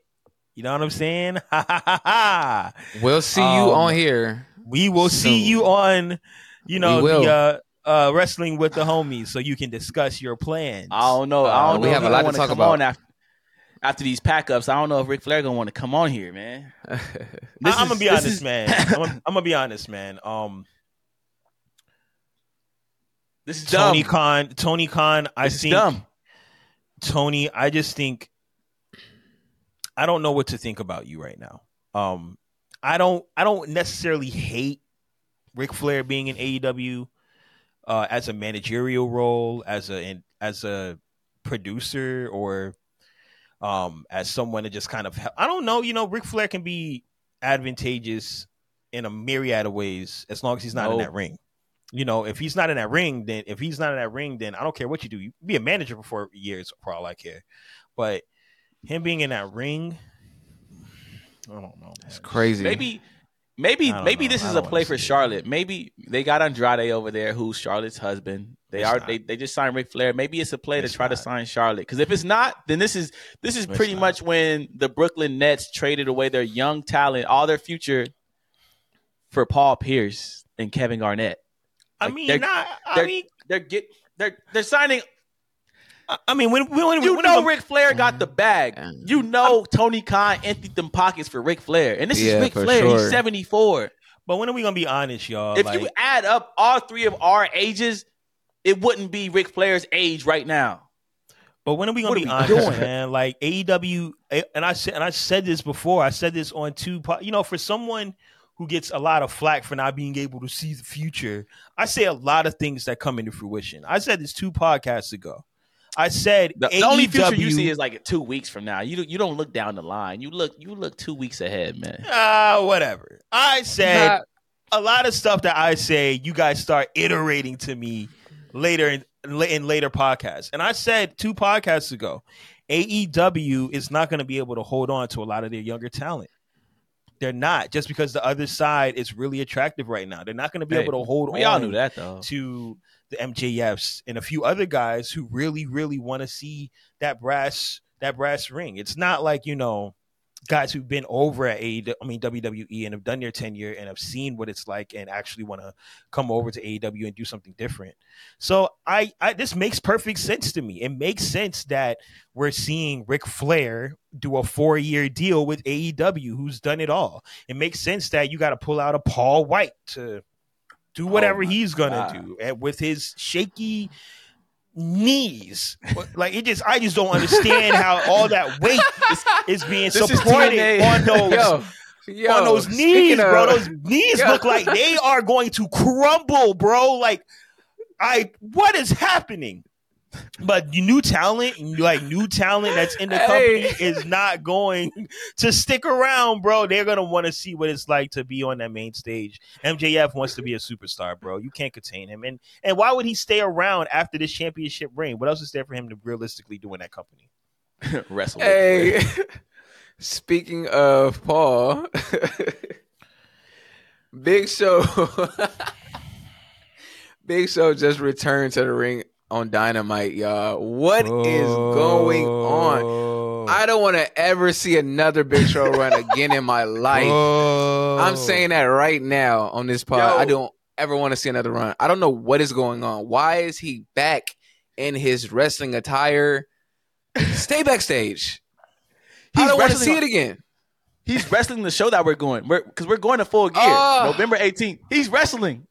Speaker 1: You know what I'm saying? *laughs* Ha ha ha ha.
Speaker 3: We'll see you
Speaker 1: Um,
Speaker 3: on here.
Speaker 1: We will see you on, you know, the uh, uh, wrestling with the homies, so you can discuss your plans.
Speaker 2: I don't know. I
Speaker 1: Uh,
Speaker 2: don't
Speaker 3: we
Speaker 2: know
Speaker 3: have a lot to talk about.
Speaker 2: on after after these pack ups. I don't know if Ric Flair gonna want to come on here, man. *laughs* This
Speaker 1: I, am gonna be honest,
Speaker 2: is-
Speaker 1: man. *laughs* I'm gonna, I'm gonna be honest, man. Um,
Speaker 2: This is
Speaker 1: Tony
Speaker 2: dumb.
Speaker 1: Khan, Tony Khan. I
Speaker 2: This is
Speaker 1: think
Speaker 2: dumb.
Speaker 1: Tony, I just think I don't know what to think about you right now. Um, I don't I don't necessarily hate Ric Flair being in AEW uh, as a managerial role, as a as a producer, or um, as someone to just kind of I don't know. You know, Ric Flair can be advantageous in a myriad of ways as long as he's not in that ring. You know, if he's not in that ring, then if he's not in that ring, then I don't care what you do. You be a manager for four years for all I care. But him being in that ring, I don't know.
Speaker 3: It's crazy.
Speaker 2: Maybe, maybe, maybe
Speaker 1: know.
Speaker 2: this is a play for
Speaker 1: see it.
Speaker 2: Charlotte. Maybe they got Andrade over there, who's Charlotte's husband. They
Speaker 1: It's
Speaker 2: are
Speaker 1: not.
Speaker 2: they, they just signed Ric Flair. Maybe it's a play
Speaker 1: It's
Speaker 2: to try to sign Charlotte. Because if it's not, then this is this is
Speaker 1: It's
Speaker 2: pretty
Speaker 1: not.
Speaker 2: much when the Brooklyn Nets traded away their young talent, all their future, for Paul Pierce and Kevin Garnett.
Speaker 1: I mean,
Speaker 2: they're-
Speaker 1: not, I
Speaker 2: they're-
Speaker 1: mean,
Speaker 2: They're get they're they're signing.
Speaker 1: I- I mean, when, when, when
Speaker 2: You
Speaker 1: when-
Speaker 2: know, Ric Flair got the bag. You know, Tony Khan emptied them pockets for Ric Flair, and this
Speaker 3: Yeah,
Speaker 2: is Ric Flair.
Speaker 3: sure.
Speaker 2: He's seventy four.
Speaker 1: but when are we gonna be honest, y'all?
Speaker 2: if
Speaker 1: Like,
Speaker 2: you add up all three of our ages, it wouldn't be Ric Flair's age right now.
Speaker 1: But when are we gonna
Speaker 2: What
Speaker 1: be
Speaker 2: we
Speaker 1: honest,
Speaker 2: doing?
Speaker 1: man? Like AEW, and I said, and I said this before. I said this on two. po- You know, for someone who gets a lot of flack for not being able to see the future, I say a lot of things that come into fruition. I said this two podcasts ago. I said
Speaker 2: The, the only future you see is like two weeks from now. You don't- you don't look down the line. You look you look two weeks ahead, man.
Speaker 1: Ah, whatever. I said
Speaker 3: Nah,
Speaker 1: a lot of stuff that I say, you guys start iterating to me later in, in later podcasts. And I said two podcasts ago, AEW is not going to be able to hold on to a lot of their younger talent. They're not just because the other side is really attractive right now. They're not going to be
Speaker 2: Hey,
Speaker 1: able to hold
Speaker 2: We
Speaker 1: on
Speaker 2: all knew that though.
Speaker 1: to the MJFs and a few other guys who really, really want to see that brass that brass ring. It's not like you know guys who've been over at AEW, I mean WWE and have done their tenure and have seen what it's like and actually want to come over to AEW and do something different. So I, I this makes perfect sense to me. It makes sense that we're seeing Ric Flair do a four year deal with AEW, who's done it all. It makes sense that you got to pull out a Paul White to do oh whatever
Speaker 2: my
Speaker 1: he's gonna
Speaker 2: God.
Speaker 1: do and with his shaky knees like it just i just don't understand how all that weight is being *laughs*
Speaker 2: This
Speaker 1: supported
Speaker 2: TNA.
Speaker 1: on those
Speaker 3: yo, yo,
Speaker 1: on those knees, bro. Those knees
Speaker 3: Yo.
Speaker 1: look like they are going to crumble, bro. Like, I what is happening? But new talent, like new talent that's in the
Speaker 3: Hey.
Speaker 1: company, is not going to stick around, bro. They're gonna want to see what it's like to be on that main stage. MJF wants to be a superstar, bro. You can't contain him, and and why would he stay around after this championship reign? What else is there for him to realistically do in that company? *laughs*
Speaker 2: Wrestle. Ric Flair.
Speaker 3: Hey, *laughs* speaking of Paul, *laughs* Big Show, Big Show just returned to the ring on Dynamite, y'all. What is going on?
Speaker 1: Oh.
Speaker 3: I don't want to ever see another Big Show *laughs* run again in my life. I'm saying that right now on this pod.
Speaker 2: Yo.
Speaker 3: I don't ever want to see another run. I don't know what is going on. Why is he back in his wrestling attire? Stay backstage. *laughs* I
Speaker 2: He's
Speaker 3: don't want to
Speaker 2: wrestling
Speaker 3: see
Speaker 2: on-
Speaker 3: it again.
Speaker 2: He's wrestling the show that we're going. We're because we're going to full gear.
Speaker 3: Oh.
Speaker 2: November 18th. He's wrestling.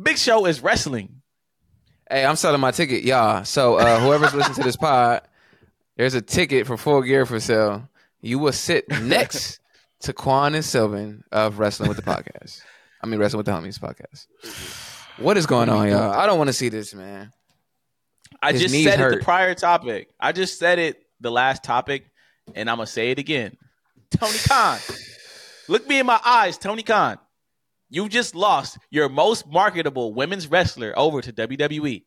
Speaker 2: Big Show is wrestling.
Speaker 3: Hey, I'm selling my ticket, y'all. So uh, whoever's listening to this pod, there's a ticket for full gear for sale. You will sit next to Qwan and Sylvan of Wrestling with the Podcast. I mean, Wrestling with the Homies podcast. What is going on, y'all? I don't want to see this, man.
Speaker 2: I
Speaker 3: His
Speaker 2: just said it the prior topic. I just said it the last topic, and I'm gonna say it again. Tony Khan, look me in my eyes, Tony Khan. You just lost your most marketable women's wrestler over to WWE.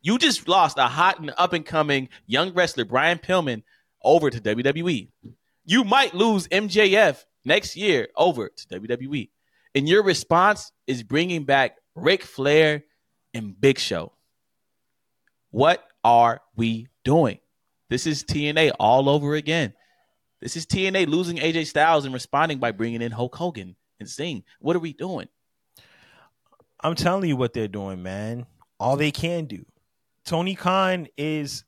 Speaker 2: You just lost a hot and up and coming young wrestler, Brian Pillman, over to WWE. You might lose MJF next year over to WWE. And your response is bringing back Ric Flair and Big Show. What are we doing? This is TNA all over again. This is TNA losing AJ Styles and responding by bringing in Hulk Hogan and Sting. What are we doing?
Speaker 1: I'm telling you what they're doing, man. All they can do. Tony Khan is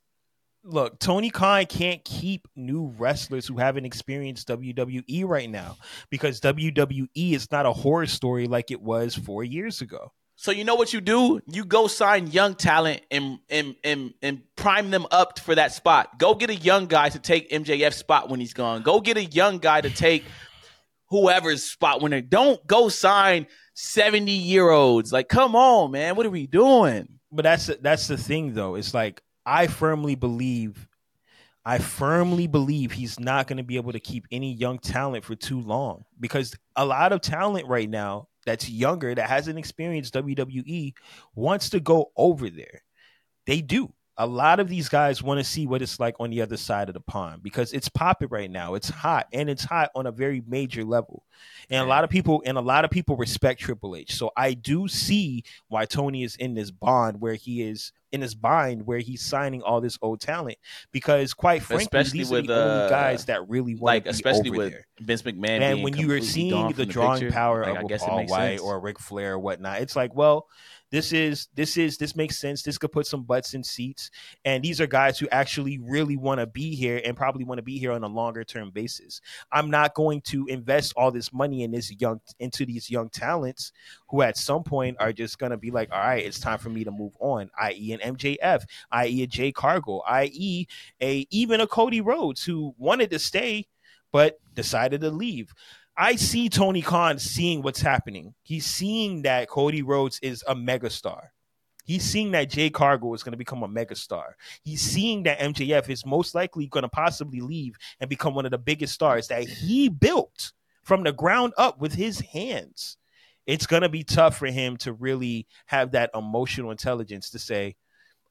Speaker 1: look, Tony Khan can't keep new wrestlers who haven't experienced WWE right now because WWE is not a horror story like it was 4 years ago.
Speaker 2: So you know what you do? You go sign young talent and and and and prime them up for that spot. Go get a young guy to take MJF's spot when he's gone. Go get a young guy to take whoever's spot winner. don't go sign 70 year olds. Like, come on, man. What are we doing?
Speaker 1: But that's that's the thing though. It's like I firmly believe I firmly believe he's not going to be able to keep any young talent for too long because a lot of talent right now that's younger that hasn't experienced WWE wants to go over there. They do. A lot of these guys want to see what it's like on the other side of the pond because it's popping right now. It's hot and it's hot on a very major level. And a lot of people and a lot of people respect Triple H. So I do see why Tony is in this bond where he is in this bind where he's signing all this old talent because quite frankly
Speaker 2: Especially
Speaker 1: these
Speaker 2: with,
Speaker 1: are the
Speaker 2: uh,
Speaker 1: only guys that really want
Speaker 2: Like,
Speaker 1: to be
Speaker 2: especially
Speaker 1: over
Speaker 2: with
Speaker 1: there.
Speaker 2: Vince McMahon.
Speaker 1: And when you were seeing the drawing
Speaker 2: picture,
Speaker 1: power
Speaker 2: like, I
Speaker 1: of a
Speaker 2: guess
Speaker 1: Paul White
Speaker 2: sense.
Speaker 1: or Ric Flair or whatnot, it's like, well, This is this is this makes sense. This could put some butts in seats, and these are guys who actually really want to be here and probably want to be here on a longer term basis. I'm not going to invest all this money in this young into these young talents who at some point are just going to be like, all right, it's time for me to move on. I.e. an MJF, i.e. a Jade Cargill, i.e. a even a Cody Rhodes who wanted to stay but decided to leave. I see Tony Khan seeing what's happening. He's seeing that Cody Rhodes is a megastar. He's seeing that Jade Cargill is going to become a megastar. He's seeing that MJF is most likely going to possibly leave and become one of the biggest stars that he built from the ground up with his hands. It's going to be tough for him to really have that emotional intelligence to say,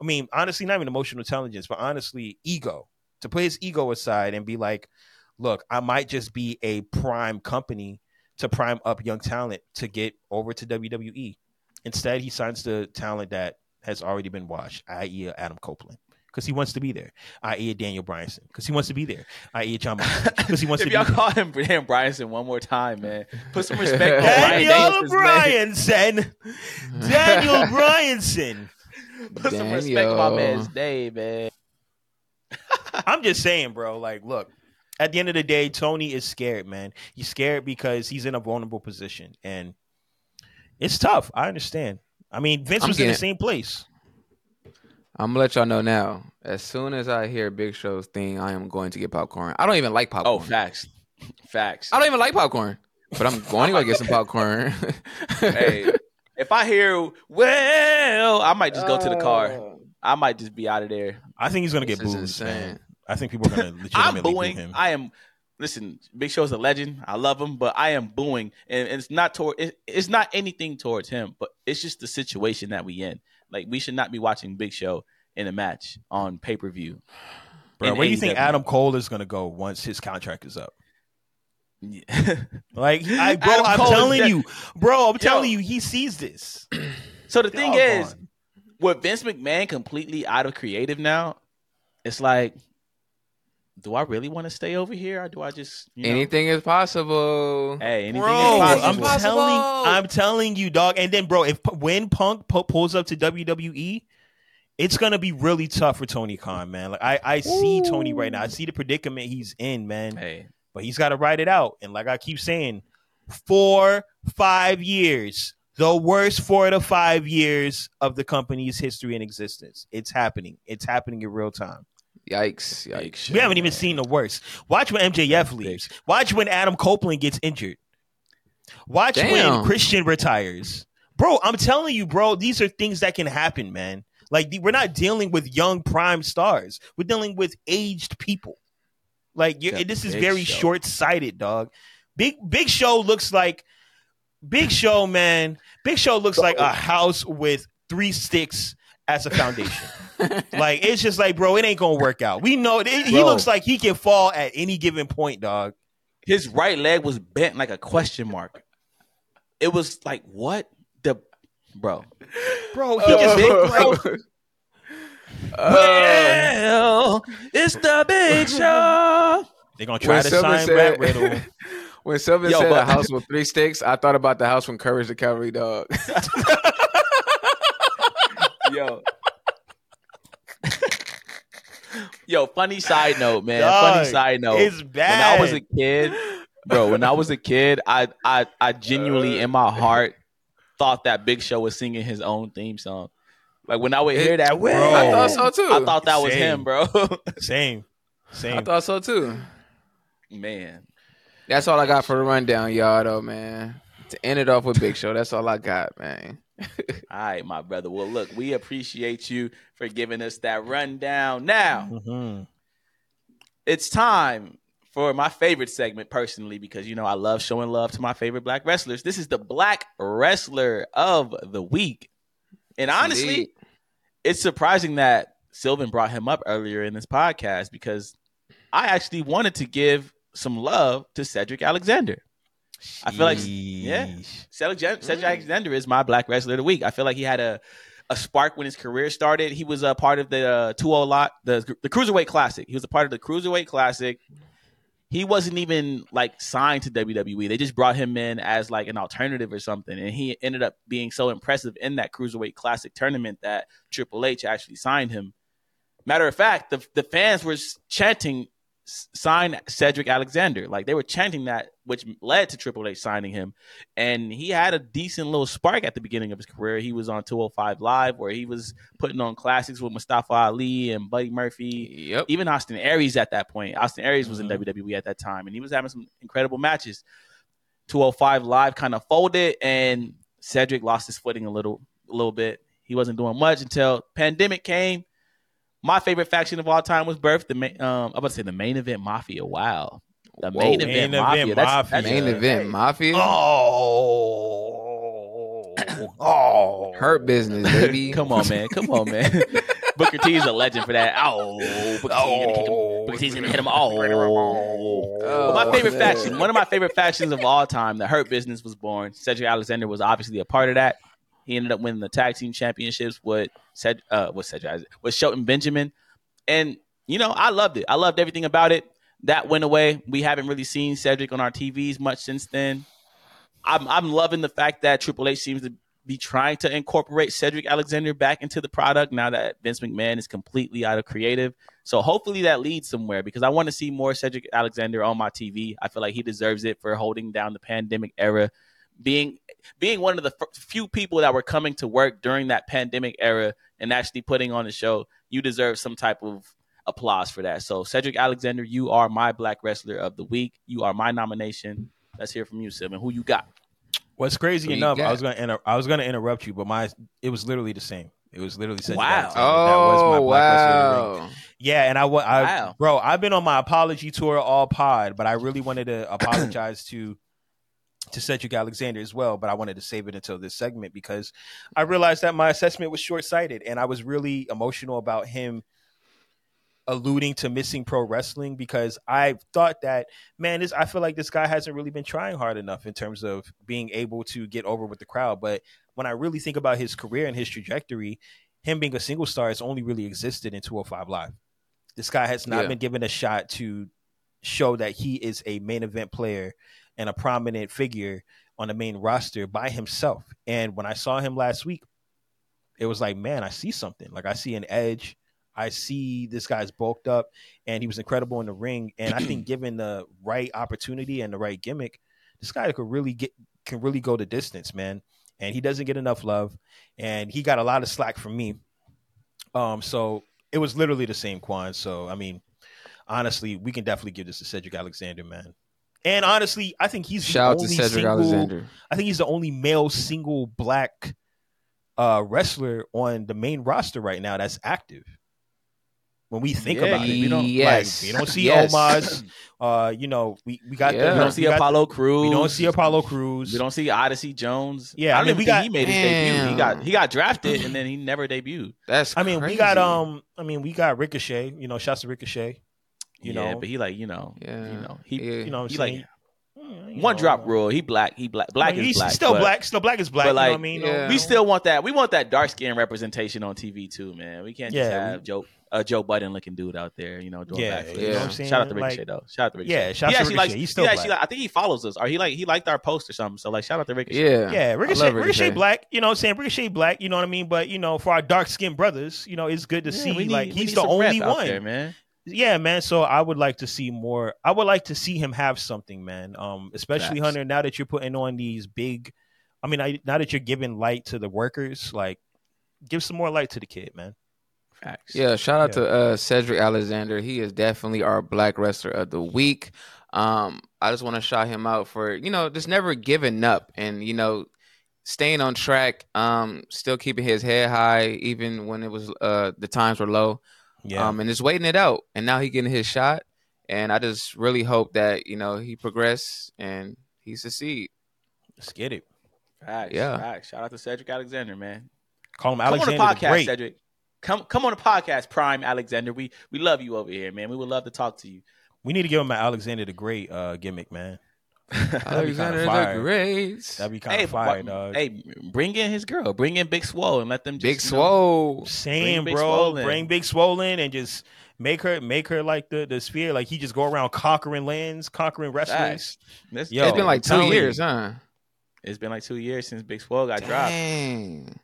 Speaker 1: I mean, honestly, not even emotional intelligence, but honestly, ego, to put his ego aside and be like, look, I might just be a prime company to prime up young talent to get over to WWE. Instead, he signs the talent that has already been washed, i.e., Adam Copeland. Because he wants to be there, i.e. Daniel Bryanson. Because he wants to be there, i.e. John Because he wants *laughs*
Speaker 2: if
Speaker 1: to
Speaker 2: y'all
Speaker 1: be
Speaker 2: call him Dan Bryanson one more time, man, put some respect on *laughs*
Speaker 1: Daniel
Speaker 2: Danielson's.
Speaker 1: Bryanson. *laughs* Daniel Bryanson.
Speaker 2: Put some respect on my
Speaker 3: Daniel.
Speaker 2: man's name, man.
Speaker 1: I'm just saying, bro. Like, look, at the end of the day, Tony is scared, man. He's scared because he's in a vulnerable position, and it's tough. I understand. I mean, Vince
Speaker 3: I'm
Speaker 1: was in the same place.
Speaker 3: I'm gonna let y'all know now. As soon as I hear Big Show's thing, I am going to get popcorn. I don't even like oh, popcorn.
Speaker 2: Oh, facts, facts.
Speaker 3: I don't even like popcorn, but I'm going to go get some popcorn. *laughs*
Speaker 2: hey, if I hear well, I might just go to the car. Uh, I might just be out of there.
Speaker 1: I think he's gonna
Speaker 3: This
Speaker 1: get booed.
Speaker 3: insane.
Speaker 1: Man. I think people are gonna *laughs*
Speaker 2: I'm
Speaker 1: legitimately boo him.
Speaker 2: I am. Listen, Big Show is a legend. I love him, but I am booing, and it's not toward. It, it's not anything towards him, but it's just the situation that we in. Like we should not be watching Big Show in a match on pay per view.
Speaker 1: Bro, where do you think Adam Cole is gonna go once his contract is up?
Speaker 2: Yeah. *laughs*
Speaker 1: Like, *laughs* I, bro,
Speaker 2: Adam
Speaker 1: I'm
Speaker 2: Cole
Speaker 1: telling you, bro, I'm
Speaker 2: Yo.
Speaker 1: telling you, he sees this. *clears throat*
Speaker 2: so the thing is, with Vince McMahon completely out of creative now, it's like, do I really want to stay over here, or do I just you know,
Speaker 3: Anything is possible.
Speaker 2: Hey, anything
Speaker 1: bro,
Speaker 2: is
Speaker 1: I'm
Speaker 2: possible.
Speaker 3: possible.
Speaker 1: telling, I'm telling you, dog. And then, bro, if when Punk pu- pulls up to WWE, it's gonna be really tough for Tony Khan, man. Like I, I see Tony right now. I see the predicament he's in, man.
Speaker 2: Hey,
Speaker 1: But he's got to ride it out. And like I keep saying, four, five years, the worst four to five years of the company's history and existence. It's happening. It's happening in real time.
Speaker 3: Yikes! Yikes!
Speaker 1: We haven't even seen the worst. Watch when MJF leaves. Watch when Adam Copeland gets injured. Watch when Christian retires. Bro, I'm telling you, bro, these are things that can happen, man. Like we're not dealing with young prime stars. We're dealing with aged people. Like you're, this is very short-sighted, dog. Big Big Show looks like Big Show, man. Big Show looks like a house with three sticks as a foundation. *laughs* like it's just like, bro, it ain't gonna work out. We know it, he
Speaker 2: Bro.
Speaker 1: looks like he can fall at any given point, dog.
Speaker 2: his right leg was bent like a question mark. It was like what the bro.
Speaker 1: Bro, he just
Speaker 2: Big
Speaker 1: like
Speaker 2: Bro.
Speaker 3: Uh,
Speaker 2: well, it's the big *laughs* show.
Speaker 1: they're gonna try
Speaker 3: when
Speaker 1: to
Speaker 3: Sylvan
Speaker 1: sign Rap
Speaker 3: said,
Speaker 1: Riddle. *laughs*
Speaker 3: when Sylvan
Speaker 2: Yo,
Speaker 3: said
Speaker 2: but-
Speaker 3: a house with three sticks, I thought about the house from Courage the Cowardly Dog.
Speaker 2: Yo. Yo, funny side note, man.
Speaker 1: Dog,
Speaker 2: funny side note.
Speaker 1: It's bad. when.
Speaker 2: I was a kid, bro, when I was a kid, I I I genuinely in my uh. heart thought that Big Show was singing his own theme song. Like when I would hear that,
Speaker 1: Bro.
Speaker 3: I thought so too.
Speaker 2: I thought that was him, bro. *laughs*
Speaker 1: same, same.
Speaker 3: I thought so too.
Speaker 2: Man,
Speaker 3: That's all I got for the rundown, y'all. Though, man. To end it off with Big Show, that's all I got, man. *laughs*
Speaker 2: all right, my brother. Well, look, we appreciate you for giving us that rundown. Now
Speaker 1: Mhm.
Speaker 2: it's time for my favorite segment personally because you know I love showing love to my favorite black wrestlers. This is the Black Wrestler of the Week. And honestly,
Speaker 3: Indeed.
Speaker 2: it's surprising that Sylvan brought him up earlier in this podcast because I actually wanted to give some love to Cedric Alexander. I feel like- yeah. Cedric, Cedric Alexander is my Black Wrestler of the Week. I feel like he had a a spark when his career started. He was a part of the uh, 2 lot, the the Cruiserweight Classic. He was a part of the Cruiserweight Classic. he wasn't even like signed to WWE. They just brought him in as like an alternative or something, and he ended up being so impressive in that cruiserweight classic tournament that Triple H actually signed him. Matter of fact, the the fans were chanting sign Cedric Alexander. Like they were chanting that, which led to Triple H signing him. And he had a decent little spark at the beginning of his career. He was on 205 Live, where he was putting on classics with Mustafa Ali and Buddy Murphy.
Speaker 3: Yep.
Speaker 2: Even Austin Aries at that point. Austin Aries was
Speaker 1: Mhm.
Speaker 2: in WWE at that time, and he was having some incredible matches. 205 Live kind of folded, and Cedric lost his footing a little, a little bit. He wasn't doing much until pandemic came. My favorite faction of all time was birth. The main, um, I'm about to say the main event mafia. Wow, the
Speaker 3: Whoa.
Speaker 2: main
Speaker 3: Main
Speaker 2: event
Speaker 1: event
Speaker 2: mafia. That's,
Speaker 1: mafia.
Speaker 2: that's
Speaker 3: Main
Speaker 1: Yeah.
Speaker 3: event
Speaker 2: Hey.
Speaker 3: mafia.
Speaker 1: Oh, *coughs* oh,
Speaker 3: Hurt business, baby. *laughs*
Speaker 2: Come on, man. Come on, man. *laughs* Booker T is a legend for that. Oh, Booker T gonna. Booker T's gonna hit him. Oh.
Speaker 3: Oh,
Speaker 2: But my favorite
Speaker 3: man.
Speaker 2: faction, one of my favorite factions of all time, the Hurt Business was born. Cedric Alexander was obviously a part of that. He ended up winning the tag team championships with Ced, uh, with Cedric with Shelton Benjamin, and you know I loved it. I loved everything about it. That went away. We haven't really seen Cedric on our TVs much since then. I'm I'm loving the fact that Triple H seems to be trying to incorporate Cedric Alexander back into the product now that Vince McMahon is completely out of creative. So hopefully that leads somewhere because I want to see more Cedric Alexander on my TV. I feel like he deserves it for holding down the pandemic era, being being one of the f- few people that were coming to work during that pandemic era and actually putting on the show. You deserve some type of applause for that. So Cedric Alexander, you are my black wrestler of the week. You are my nomination. Let's hear from you, Sylvan. Who you got?
Speaker 1: What's crazy
Speaker 3: Who you
Speaker 1: enough, I was gonna inter- I was gonna interrupt you, but my it was literally the same. It was literally Cedric
Speaker 2: Wow.
Speaker 1: Alexander. That was my
Speaker 3: Oh
Speaker 1: Black Wrestler of the Ring.
Speaker 3: Oh, wow!
Speaker 1: Yeah, and I, wa- I
Speaker 2: Wow.
Speaker 1: bro, I've been on my apology tour all pod, but I really wanted to apologize to to Cedric Alexander as well, but I wanted to save it until this segment because I realized that my assessment was short sighted, and I was really emotional about him alluding to missing pro wrestling because I thought that man, this I feel like this guy hasn't really been trying hard enough in terms of being able to get over with the crowd. But when I really think about his career and his trajectory, him being a single star has only really existed in 205 Live. This guy has not
Speaker 3: Yeah.
Speaker 1: been given a shot to show that he is a main event player and a prominent figure on the main roster by himself. And when I saw him last week, it was like, man, I see something. Like I see an edge. I see this guy's bulked up and he was incredible in the ring. And I think *clears throat* given the right opportunity and the right gimmick, this guy could really get can really go the distance, man. And he doesn't get enough love. And he got a lot of slack from me. Um, so it was literally the same Qwan. So I mean, honestly, we can definitely give this to Cedric Alexander, man. And honestly, I think he's
Speaker 3: Shout out
Speaker 1: the
Speaker 3: to
Speaker 1: only
Speaker 3: Cedric
Speaker 1: single,
Speaker 3: Alexander.
Speaker 1: I think he's the only male single black uh, wrestler on the main roster right now that's active. When we think
Speaker 2: Yeah,
Speaker 1: about it, we don't
Speaker 3: yes.
Speaker 1: like we don't see
Speaker 3: Yes.
Speaker 1: Omos. *laughs* Uh, you know, we we got
Speaker 3: Yeah.
Speaker 1: the,
Speaker 2: We don't see
Speaker 1: we got-
Speaker 2: Apollo Crews.
Speaker 1: We don't see Apollo Crews.
Speaker 2: We don't see Odyssey Jones.
Speaker 1: Yeah,
Speaker 2: I
Speaker 1: I
Speaker 2: don't
Speaker 1: mean,
Speaker 2: even
Speaker 1: we
Speaker 2: think
Speaker 1: got-
Speaker 2: he made his debut. He got he got drafted and then he never debuted.
Speaker 3: That's
Speaker 1: I mean, we got um, I mean, we got Ricochet. You know, shots to Ricochet. You
Speaker 2: yeah,
Speaker 1: know,
Speaker 2: but he like you know,
Speaker 3: Yeah.
Speaker 2: you know, he
Speaker 3: Yeah.
Speaker 1: you know, what I'm
Speaker 2: he
Speaker 1: saying
Speaker 2: like
Speaker 1: Mm,
Speaker 2: one
Speaker 1: know,
Speaker 2: drop rule. He black. He black. Black
Speaker 1: I mean,
Speaker 2: is
Speaker 1: he's
Speaker 2: black.
Speaker 1: still
Speaker 2: but
Speaker 1: black. Still black is black.
Speaker 2: but
Speaker 1: you know what I mean?
Speaker 3: yeah.
Speaker 2: We still want that. We want that dark skin representation on TV too, man. We can't just
Speaker 1: Yeah,
Speaker 2: have Joe a Joe Budden looking dude out there, you know, doing
Speaker 1: Yeah,
Speaker 2: backflips.
Speaker 1: you know
Speaker 3: Yeah.
Speaker 1: I'm saying.
Speaker 2: Shout out to Ricochet
Speaker 1: Like,
Speaker 2: though. Shout out to Ricochet.
Speaker 1: Yeah, shout out to Ricochet.
Speaker 2: likes.
Speaker 1: He's still
Speaker 2: actually,
Speaker 1: black.
Speaker 2: I think he follows us, or he like he liked our post or something. So like, shout out to Ricochet.
Speaker 3: Yeah.
Speaker 1: Yeah, Ricochet, Ricochet,
Speaker 3: Ricochet.
Speaker 1: black. You know what I'm saying? Ricochet black. You know what I mean? But you know, for our dark skinned brothers, you know, it's good to
Speaker 2: Yeah,
Speaker 1: see
Speaker 2: need-
Speaker 1: like he's the only one.
Speaker 2: there, man.
Speaker 1: Yeah, man. So I would like to see more. I would like to see him have something, man. Um, especially
Speaker 2: Facts.
Speaker 1: Hunter. Now that you're putting on these big, I mean, I, now that you're giving light to the workers, like, give some more light to the kid, man.
Speaker 2: Facts.
Speaker 3: Yeah, shout out
Speaker 1: Yeah.
Speaker 3: to uh, Cedric Alexander. He is definitely our black wrestler of the week. Um, I just want to shout him out for you know just never giving up and you know staying on track. Um, still keeping his head high even when it was uh the times were low.
Speaker 1: Yeah,
Speaker 3: Um, and just waiting it out. And now he getting his shot. And I just really hope that you know he progress and he succeed.
Speaker 1: let's get it.
Speaker 2: Facts.
Speaker 3: Yeah.
Speaker 2: Facts. Shout out to Cedric Alexander, man.
Speaker 1: Call him Alexander.
Speaker 2: Come on the
Speaker 1: the
Speaker 2: podcast,
Speaker 1: Great.
Speaker 2: Cedric. Come come on the podcast, Prime Alexander. We we love you over here, man. We would love to talk to you.
Speaker 1: We need to give him an Alexander the Great uh, gimmick, man.
Speaker 3: Alexander
Speaker 1: fire.
Speaker 3: the Great.
Speaker 1: That'd be kind
Speaker 2: hey,
Speaker 1: of fire, dog.
Speaker 2: hey, bring in his girl. Bring in Big Swole and let them just
Speaker 3: Big
Speaker 2: you know,
Speaker 3: Swole.
Speaker 1: Saying,
Speaker 2: Big
Speaker 1: bro,
Speaker 2: Swollen.
Speaker 1: bring Big Swollen and just make her make her like the the sphere. Like he just go around conquering lands, conquering wrestlers.
Speaker 2: Facts. This-
Speaker 1: Yo,
Speaker 3: it's been like two
Speaker 1: telling you.
Speaker 3: years, huh?
Speaker 2: It's been like two years since Big Swole got dropped.
Speaker 3: Dang.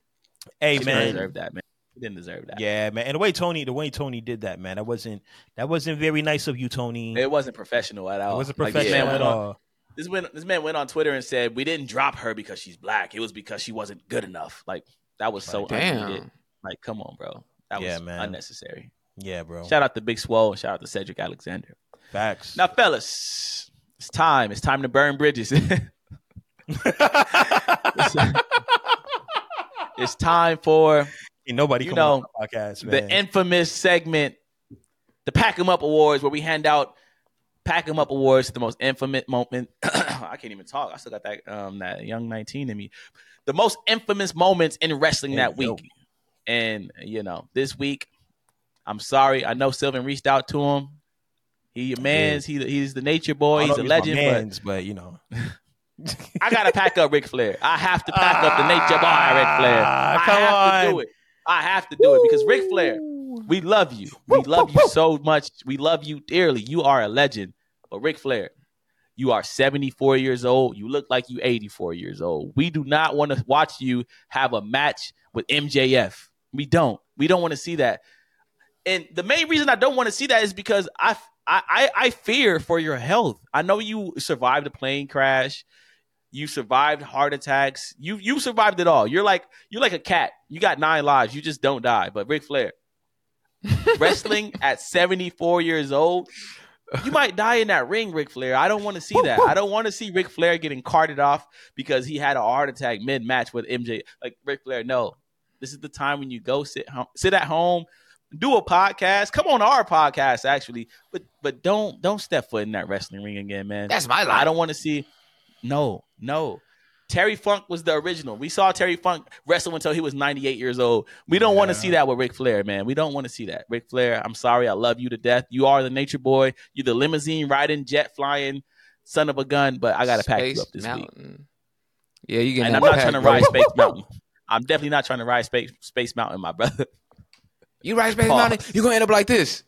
Speaker 1: Hey man.
Speaker 2: He didn't
Speaker 1: man,
Speaker 2: deserve that, man. He didn't deserve that.
Speaker 1: yeah man, and the way Tony the way Tony did that, man, that wasn't that wasn't very nice of you, Tony.
Speaker 2: It wasn't professional at all.
Speaker 1: It wasn't professional
Speaker 2: this man
Speaker 1: at
Speaker 2: went
Speaker 1: all.
Speaker 2: This man, this man went on Twitter and said, "We didn't drop her because she's black. It was because she wasn't good enough." Like that was so
Speaker 1: Like,
Speaker 2: unneeded.
Speaker 3: Damn.
Speaker 2: Like, come on, bro. That
Speaker 1: Yeah,
Speaker 2: was
Speaker 1: man.
Speaker 2: unnecessary.
Speaker 1: Yeah, bro.
Speaker 2: Shout out to Big Swole and shout out to Cedric Alexander.
Speaker 1: Facts.
Speaker 2: Now, fellas, it's time. It's time to burn bridges. *laughs* it's time for
Speaker 1: Ain't nobody
Speaker 2: You know,
Speaker 1: on the podcast, man.
Speaker 2: the infamous segment, the Pack 'em Up Awards, where we hand out Pack 'em Up Awards, the most infamous moment. *clears throat* I can't even talk. I still got that um that young nineteen in me. The most infamous moments in wrestling that week, and you know this week, I'm sorry. I know Sylvan reached out to him. He your man's. He he's the nature boy. He's a
Speaker 1: he's
Speaker 2: legend. But
Speaker 1: mans, but you know, *laughs*
Speaker 2: I gotta pack up Ric Flair. I have to pack up the nature boy, Ric Flair.
Speaker 1: Ah,
Speaker 2: I
Speaker 1: come
Speaker 2: have to
Speaker 1: on.
Speaker 2: do it. I have to do it because Ric Flair, we love you. We love you so much. We love you dearly. You are a legend. But Ric Flair, you are 74 years old. You look like you 84 years old. We do not want to watch you have a match with MJF. We don't. We don't want to see that. And the main reason I don't want to see that is because I I I, I fear for your health. I know you survived a plane crash. You survived heart attacks. You you survived it all. You're like you're like a cat. You got nine lives. You just don't die. But Ric Flair, wrestling at 74 years old, you might die in that ring, Ric Flair. I don't want to see that. I don't want to see Ric Flair getting carted off because he had a heart attack mid match with MJ. Like Ric Flair, no. This is the time when you go sit home, sit at home, do a podcast. Come on our podcast, actually, but but don't don't step foot in that wrestling ring again, man.
Speaker 3: That's my
Speaker 2: life.
Speaker 3: I
Speaker 2: don't want to see. No, no. Terry Funk was the original. We saw Terry Funk wrestle until he was 98 years old. We don't want to see that with Ric Flair, man. We don't want to see that. Ric Flair, I'm sorry. I love you to death. You are the nature boy. You're the limousine riding, jet flying son of a gun, but I got to pack you up this week.
Speaker 3: Yeah, you getting
Speaker 2: And I'm not
Speaker 3: pack,
Speaker 2: trying to
Speaker 3: bro.
Speaker 2: ride Space *laughs* Mountain. I'm definitely not trying to ride Space, Space Mountain, my brother.
Speaker 3: You ride Space
Speaker 2: Pause.
Speaker 3: Mountain, you're gonna end up like this.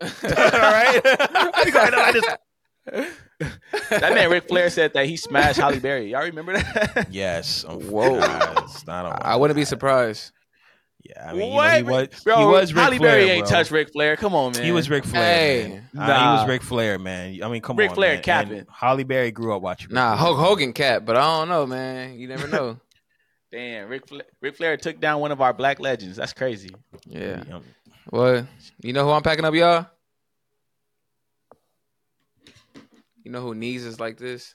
Speaker 1: all right. You gonna end up like this. *laughs* *laughs* *laughs*
Speaker 2: That man Ric Flair said that he smashed Halle Berry. Y'all remember that? *laughs*
Speaker 1: Yes.
Speaker 3: Whoa.
Speaker 1: I, don't
Speaker 3: I wouldn't be surprised.
Speaker 1: Yeah, I mean, you know,
Speaker 2: What?
Speaker 1: he was
Speaker 2: Bro,
Speaker 1: he was Ric
Speaker 2: Halle
Speaker 1: Flair,
Speaker 2: Berry ain't
Speaker 1: bro.
Speaker 2: touched Ric Flair. Come on, man.
Speaker 1: He was Ric Flair.
Speaker 3: Hey.
Speaker 1: man. Uh, he was Ric Flair, man. I mean, come on.
Speaker 2: Ric
Speaker 1: on,
Speaker 2: Flair
Speaker 1: man.
Speaker 2: capping.
Speaker 1: And Halle Berry grew up watching. Ric
Speaker 3: Nah,
Speaker 1: Flair.
Speaker 3: Hulk Hogan cat, but I don't know, man. You never know. *laughs*
Speaker 2: Damn, Ric Flair, Ric Flair took down one of our black legends. That's crazy.
Speaker 3: Yeah. Well, you know who I'm packing up, y'all? You know who knees is like this?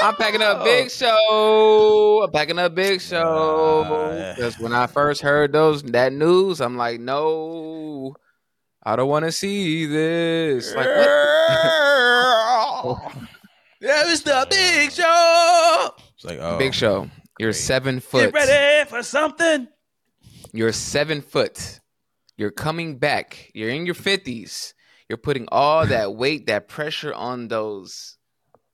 Speaker 3: I'm packing up Big *laughs* Show. I'm packing up Big Show.
Speaker 1: Uh,
Speaker 3: Because when I first heard those that news, I'm like, no, I don't want to see this. Like, what? *laughs*
Speaker 2: Yeah, it's the Big Show.
Speaker 1: It's like, oh,
Speaker 3: Big Show, you're
Speaker 1: Great.
Speaker 3: seven foot.
Speaker 2: Get ready for something.
Speaker 3: You're seven foot. You're coming back. You're in your fifties. You're putting all that *laughs* weight, that pressure on those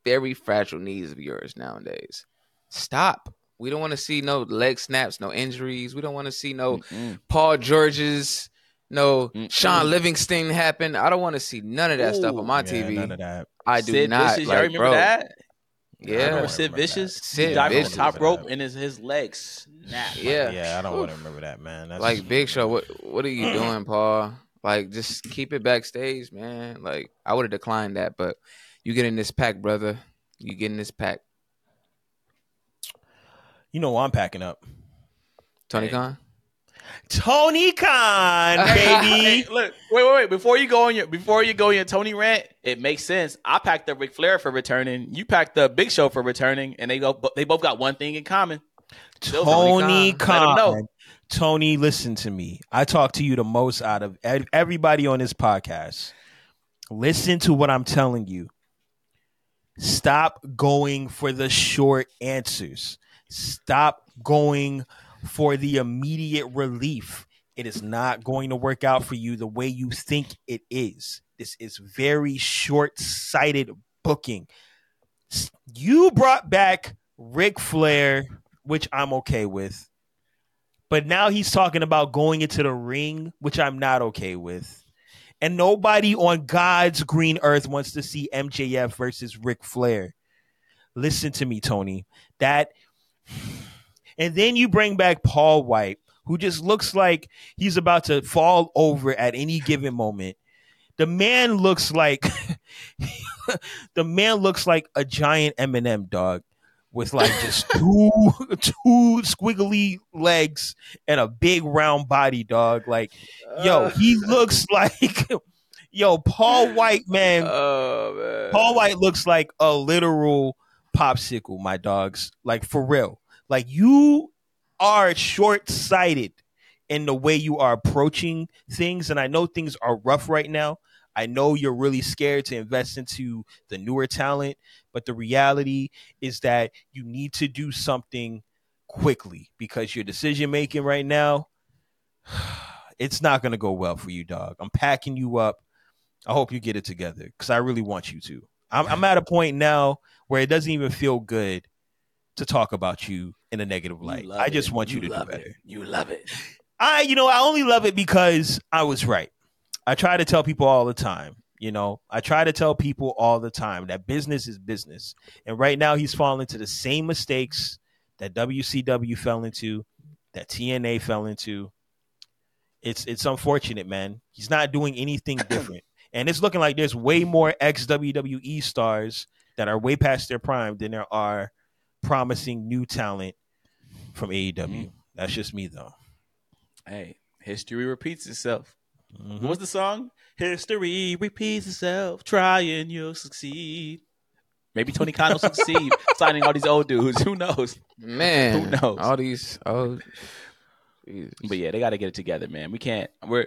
Speaker 3: very fragile knees of yours nowadays. Stop. We don't want to see no leg snaps, no injuries. We don't want to see no Paul George's, no
Speaker 2: Mm-mm.
Speaker 3: Shaun Livingston happen. I don't want to see none of that stuff on my
Speaker 1: yeah,
Speaker 3: TV.
Speaker 1: None of that.
Speaker 3: I do
Speaker 2: Sid
Speaker 3: not. Like,
Speaker 2: y'all remember
Speaker 3: bro,
Speaker 2: that?
Speaker 3: Yeah.
Speaker 1: I don't
Speaker 2: Remember
Speaker 1: wanna
Speaker 2: Sid
Speaker 1: remember that.
Speaker 2: Vicious?
Speaker 3: Sid
Speaker 2: he dived from
Speaker 3: Vicious.
Speaker 2: top rope
Speaker 1: That.
Speaker 2: and his, his legs snapped.
Speaker 3: Yeah.
Speaker 1: Yeah, I don't want to remember that, man. That's
Speaker 3: Like Big Show, what what are you *clears throat* doing, Paul? Like just keep it backstage, man. Like I would have declined that, but you get in this pack, brother. You get in this pack.
Speaker 1: you know, I'm packing up.
Speaker 3: Tony
Speaker 2: Hey.
Speaker 3: Khan?
Speaker 1: Tony Khan, *laughs*
Speaker 2: Hey,
Speaker 1: baby.
Speaker 2: look, wait, wait, wait. Before you go on your before you go on your Tony rant, it makes sense. I packed up Ric Flair for returning. You packed up Big Show for returning, and they go. They both got one thing in common.
Speaker 1: Tony
Speaker 3: Khan.
Speaker 1: Khan. Tony, listen to me. I talk to you the most out of everybody on this podcast. Listen to what I'm telling you. Stop going for the short answers. Stop going for the immediate relief. It is not going to work out for you the way you think it is. This is very short sighted booking. You brought back Ric Flair, which I'm okay with. But now he's talking about going into the ring, which I'm not okay with. And nobody on God's green earth wants to see MJF versus Ric Flair. Listen to me, Tony. That and then you bring back Paul White, who just looks like he's about to fall over at any given moment. The man looks like *laughs* the man looks like a giant M&M dog with like just *laughs* two two squiggly legs and a big round body dog. Like, yo, he looks *laughs* like yo, Paul White, man.
Speaker 3: Oh man.
Speaker 1: Paul White looks like a literal popsicle, my dogs. Like for real. Like you are short sighted in the way you are approaching things. And I know things are rough right now. I know you're really scared to invest into the newer talent, but the reality is that you need to do something quickly because your decision making right now, *sighs* it's not going to go well for you, dog. I'm packing you up. I hope you get it together because I really want you to. I'm, I'm at a point now where it doesn't even feel good to talk about you in a negative light. I just
Speaker 2: it.
Speaker 1: want you, to do better.
Speaker 2: it. You love it.
Speaker 1: I, you know, I only love it because I was right. I try to tell people all the time, you know, I try to tell people all the time that business is business. And right now he's falling into the same mistakes that WCW fell into, that TNA fell into. It's it's unfortunate, man. He's not doing anything *clears throat* different. And it's looking like there's way more ex WWE stars that are way past their prime than there are promising new talent from AEW. That's just me though.
Speaker 2: Hey, history repeats itself.
Speaker 1: Mhm.
Speaker 2: What's the song? History repeats itself. Try and you'll succeed. Maybe Tony Khan will succeed *laughs* signing all these old dudes. Who knows?
Speaker 3: Man,
Speaker 2: Who knows?
Speaker 3: All these, old. Jesus.
Speaker 2: But yeah, they got to get it together, man. We can't. We're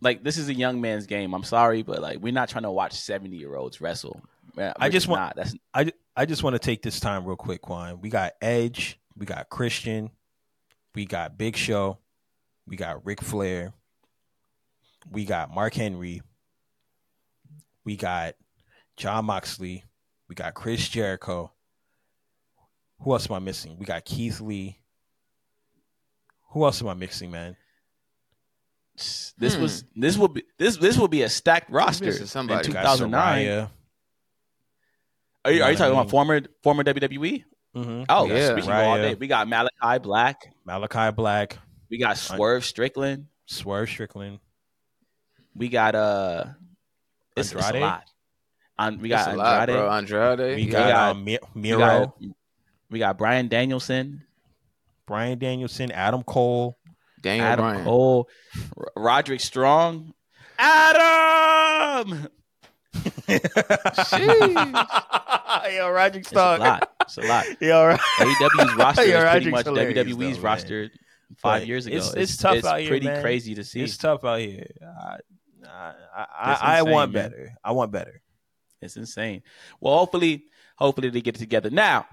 Speaker 2: like this is a young man's game. I'm sorry, but like we're not trying to watch 70 year olds wrestle. Man,
Speaker 1: I
Speaker 2: we're
Speaker 1: just want-
Speaker 2: not. That's
Speaker 1: I, ju- I just want to take this time real quick, Qwan. We got Edge, we got Christian, we got Big Show, we got Ric Flair, we got Mark Henry, we got Jon Moxley, we got Chris Jericho. Who else am I missing? We got Keith Lee. Who else am I mixing, man?
Speaker 2: this
Speaker 3: Hmm.
Speaker 2: was this will be this this will be a stacked roster
Speaker 3: missing
Speaker 2: in
Speaker 3: somebody.
Speaker 2: 2009.
Speaker 1: Saraya.
Speaker 2: Are you,
Speaker 1: You
Speaker 2: are you
Speaker 1: what I
Speaker 2: talking
Speaker 1: mean?
Speaker 2: about former former WWE?
Speaker 1: Mhm.
Speaker 2: Oh
Speaker 3: yeah.
Speaker 2: we can go all
Speaker 1: Saraya,
Speaker 2: day. We got Malachi Black.
Speaker 1: Malachi Black,
Speaker 2: We got Swerve Strickland.
Speaker 1: Swerve Strickland.
Speaker 2: We got uh, it's, it's a lot. Um, we
Speaker 3: That's
Speaker 2: got
Speaker 3: a lot,
Speaker 2: Andrade.
Speaker 3: bro. Andrade.
Speaker 1: We
Speaker 3: yeah.
Speaker 1: got,
Speaker 2: got-
Speaker 1: um, Mi-
Speaker 2: we
Speaker 1: Miro,
Speaker 2: got we got Bryan Danielson,
Speaker 1: Bryan Danielson, Adam Cole.
Speaker 3: Daniel
Speaker 2: Adam
Speaker 3: Bryan.
Speaker 2: Cole, R- Roderick Strong, Adam. *laughs*
Speaker 1: Yo, Roger
Speaker 2: It's a
Speaker 1: Stark.
Speaker 2: lot. It's a lot.
Speaker 1: Yo, right.
Speaker 2: AEW's *laughs* roster
Speaker 1: Yo,
Speaker 2: is pretty much WWE's
Speaker 1: though, man.
Speaker 2: roster five
Speaker 1: But
Speaker 2: years ago.
Speaker 1: it's- it's tough out here,
Speaker 2: pretty
Speaker 1: man.
Speaker 2: crazy to see.
Speaker 1: It's tough out here. I, I, I,
Speaker 2: That's
Speaker 1: I, I want
Speaker 2: man.
Speaker 1: better. I want better.
Speaker 2: It's insane. Well, hopefully, hopefully they get it together. Now,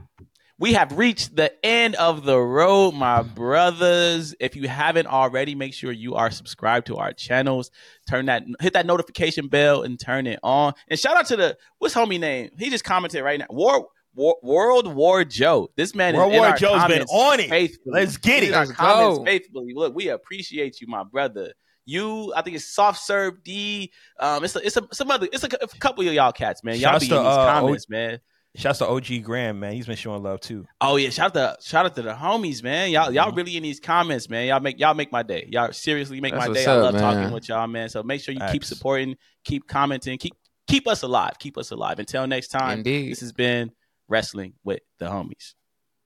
Speaker 2: we have reached the end of the road, my brothers. If you haven't already, make sure you are subscribed to our channels. Turn that, hit that notification bell, and turn it on. And shout out to the what's homie name? He just commented right now. War, War World War Joe. This man
Speaker 1: World
Speaker 2: is in
Speaker 1: War
Speaker 2: our
Speaker 1: Joe's been
Speaker 2: comments
Speaker 1: on it.
Speaker 2: faithfully.
Speaker 1: Let's get it.
Speaker 2: our
Speaker 3: Let's
Speaker 2: comments
Speaker 3: go.
Speaker 2: faithfully. Look, we appreciate you, my brother. You, I think it's soft serve D. Um, it's a, it's a, some other, it's a, a couple of y'all cats, man. Y'all
Speaker 1: Shouts
Speaker 2: be
Speaker 1: to,
Speaker 2: in these
Speaker 1: uh,
Speaker 2: comments, man.
Speaker 1: Shouts to OG Graham, man. He's been showing love too.
Speaker 2: Oh yeah, shout out to shout out to the homies, man. Y'all y'all
Speaker 1: Mhm.
Speaker 2: really in these comments, man. Y'all make y'all make my day. Y'all seriously make
Speaker 3: That's
Speaker 2: my
Speaker 3: what's
Speaker 2: day. I love
Speaker 3: man.
Speaker 2: talking with y'all, man. So make sure you keep supporting, keep commenting, keep keep us alive, keep us alive. Until next time,
Speaker 3: Indeed.
Speaker 2: this has been wrestling with the homies.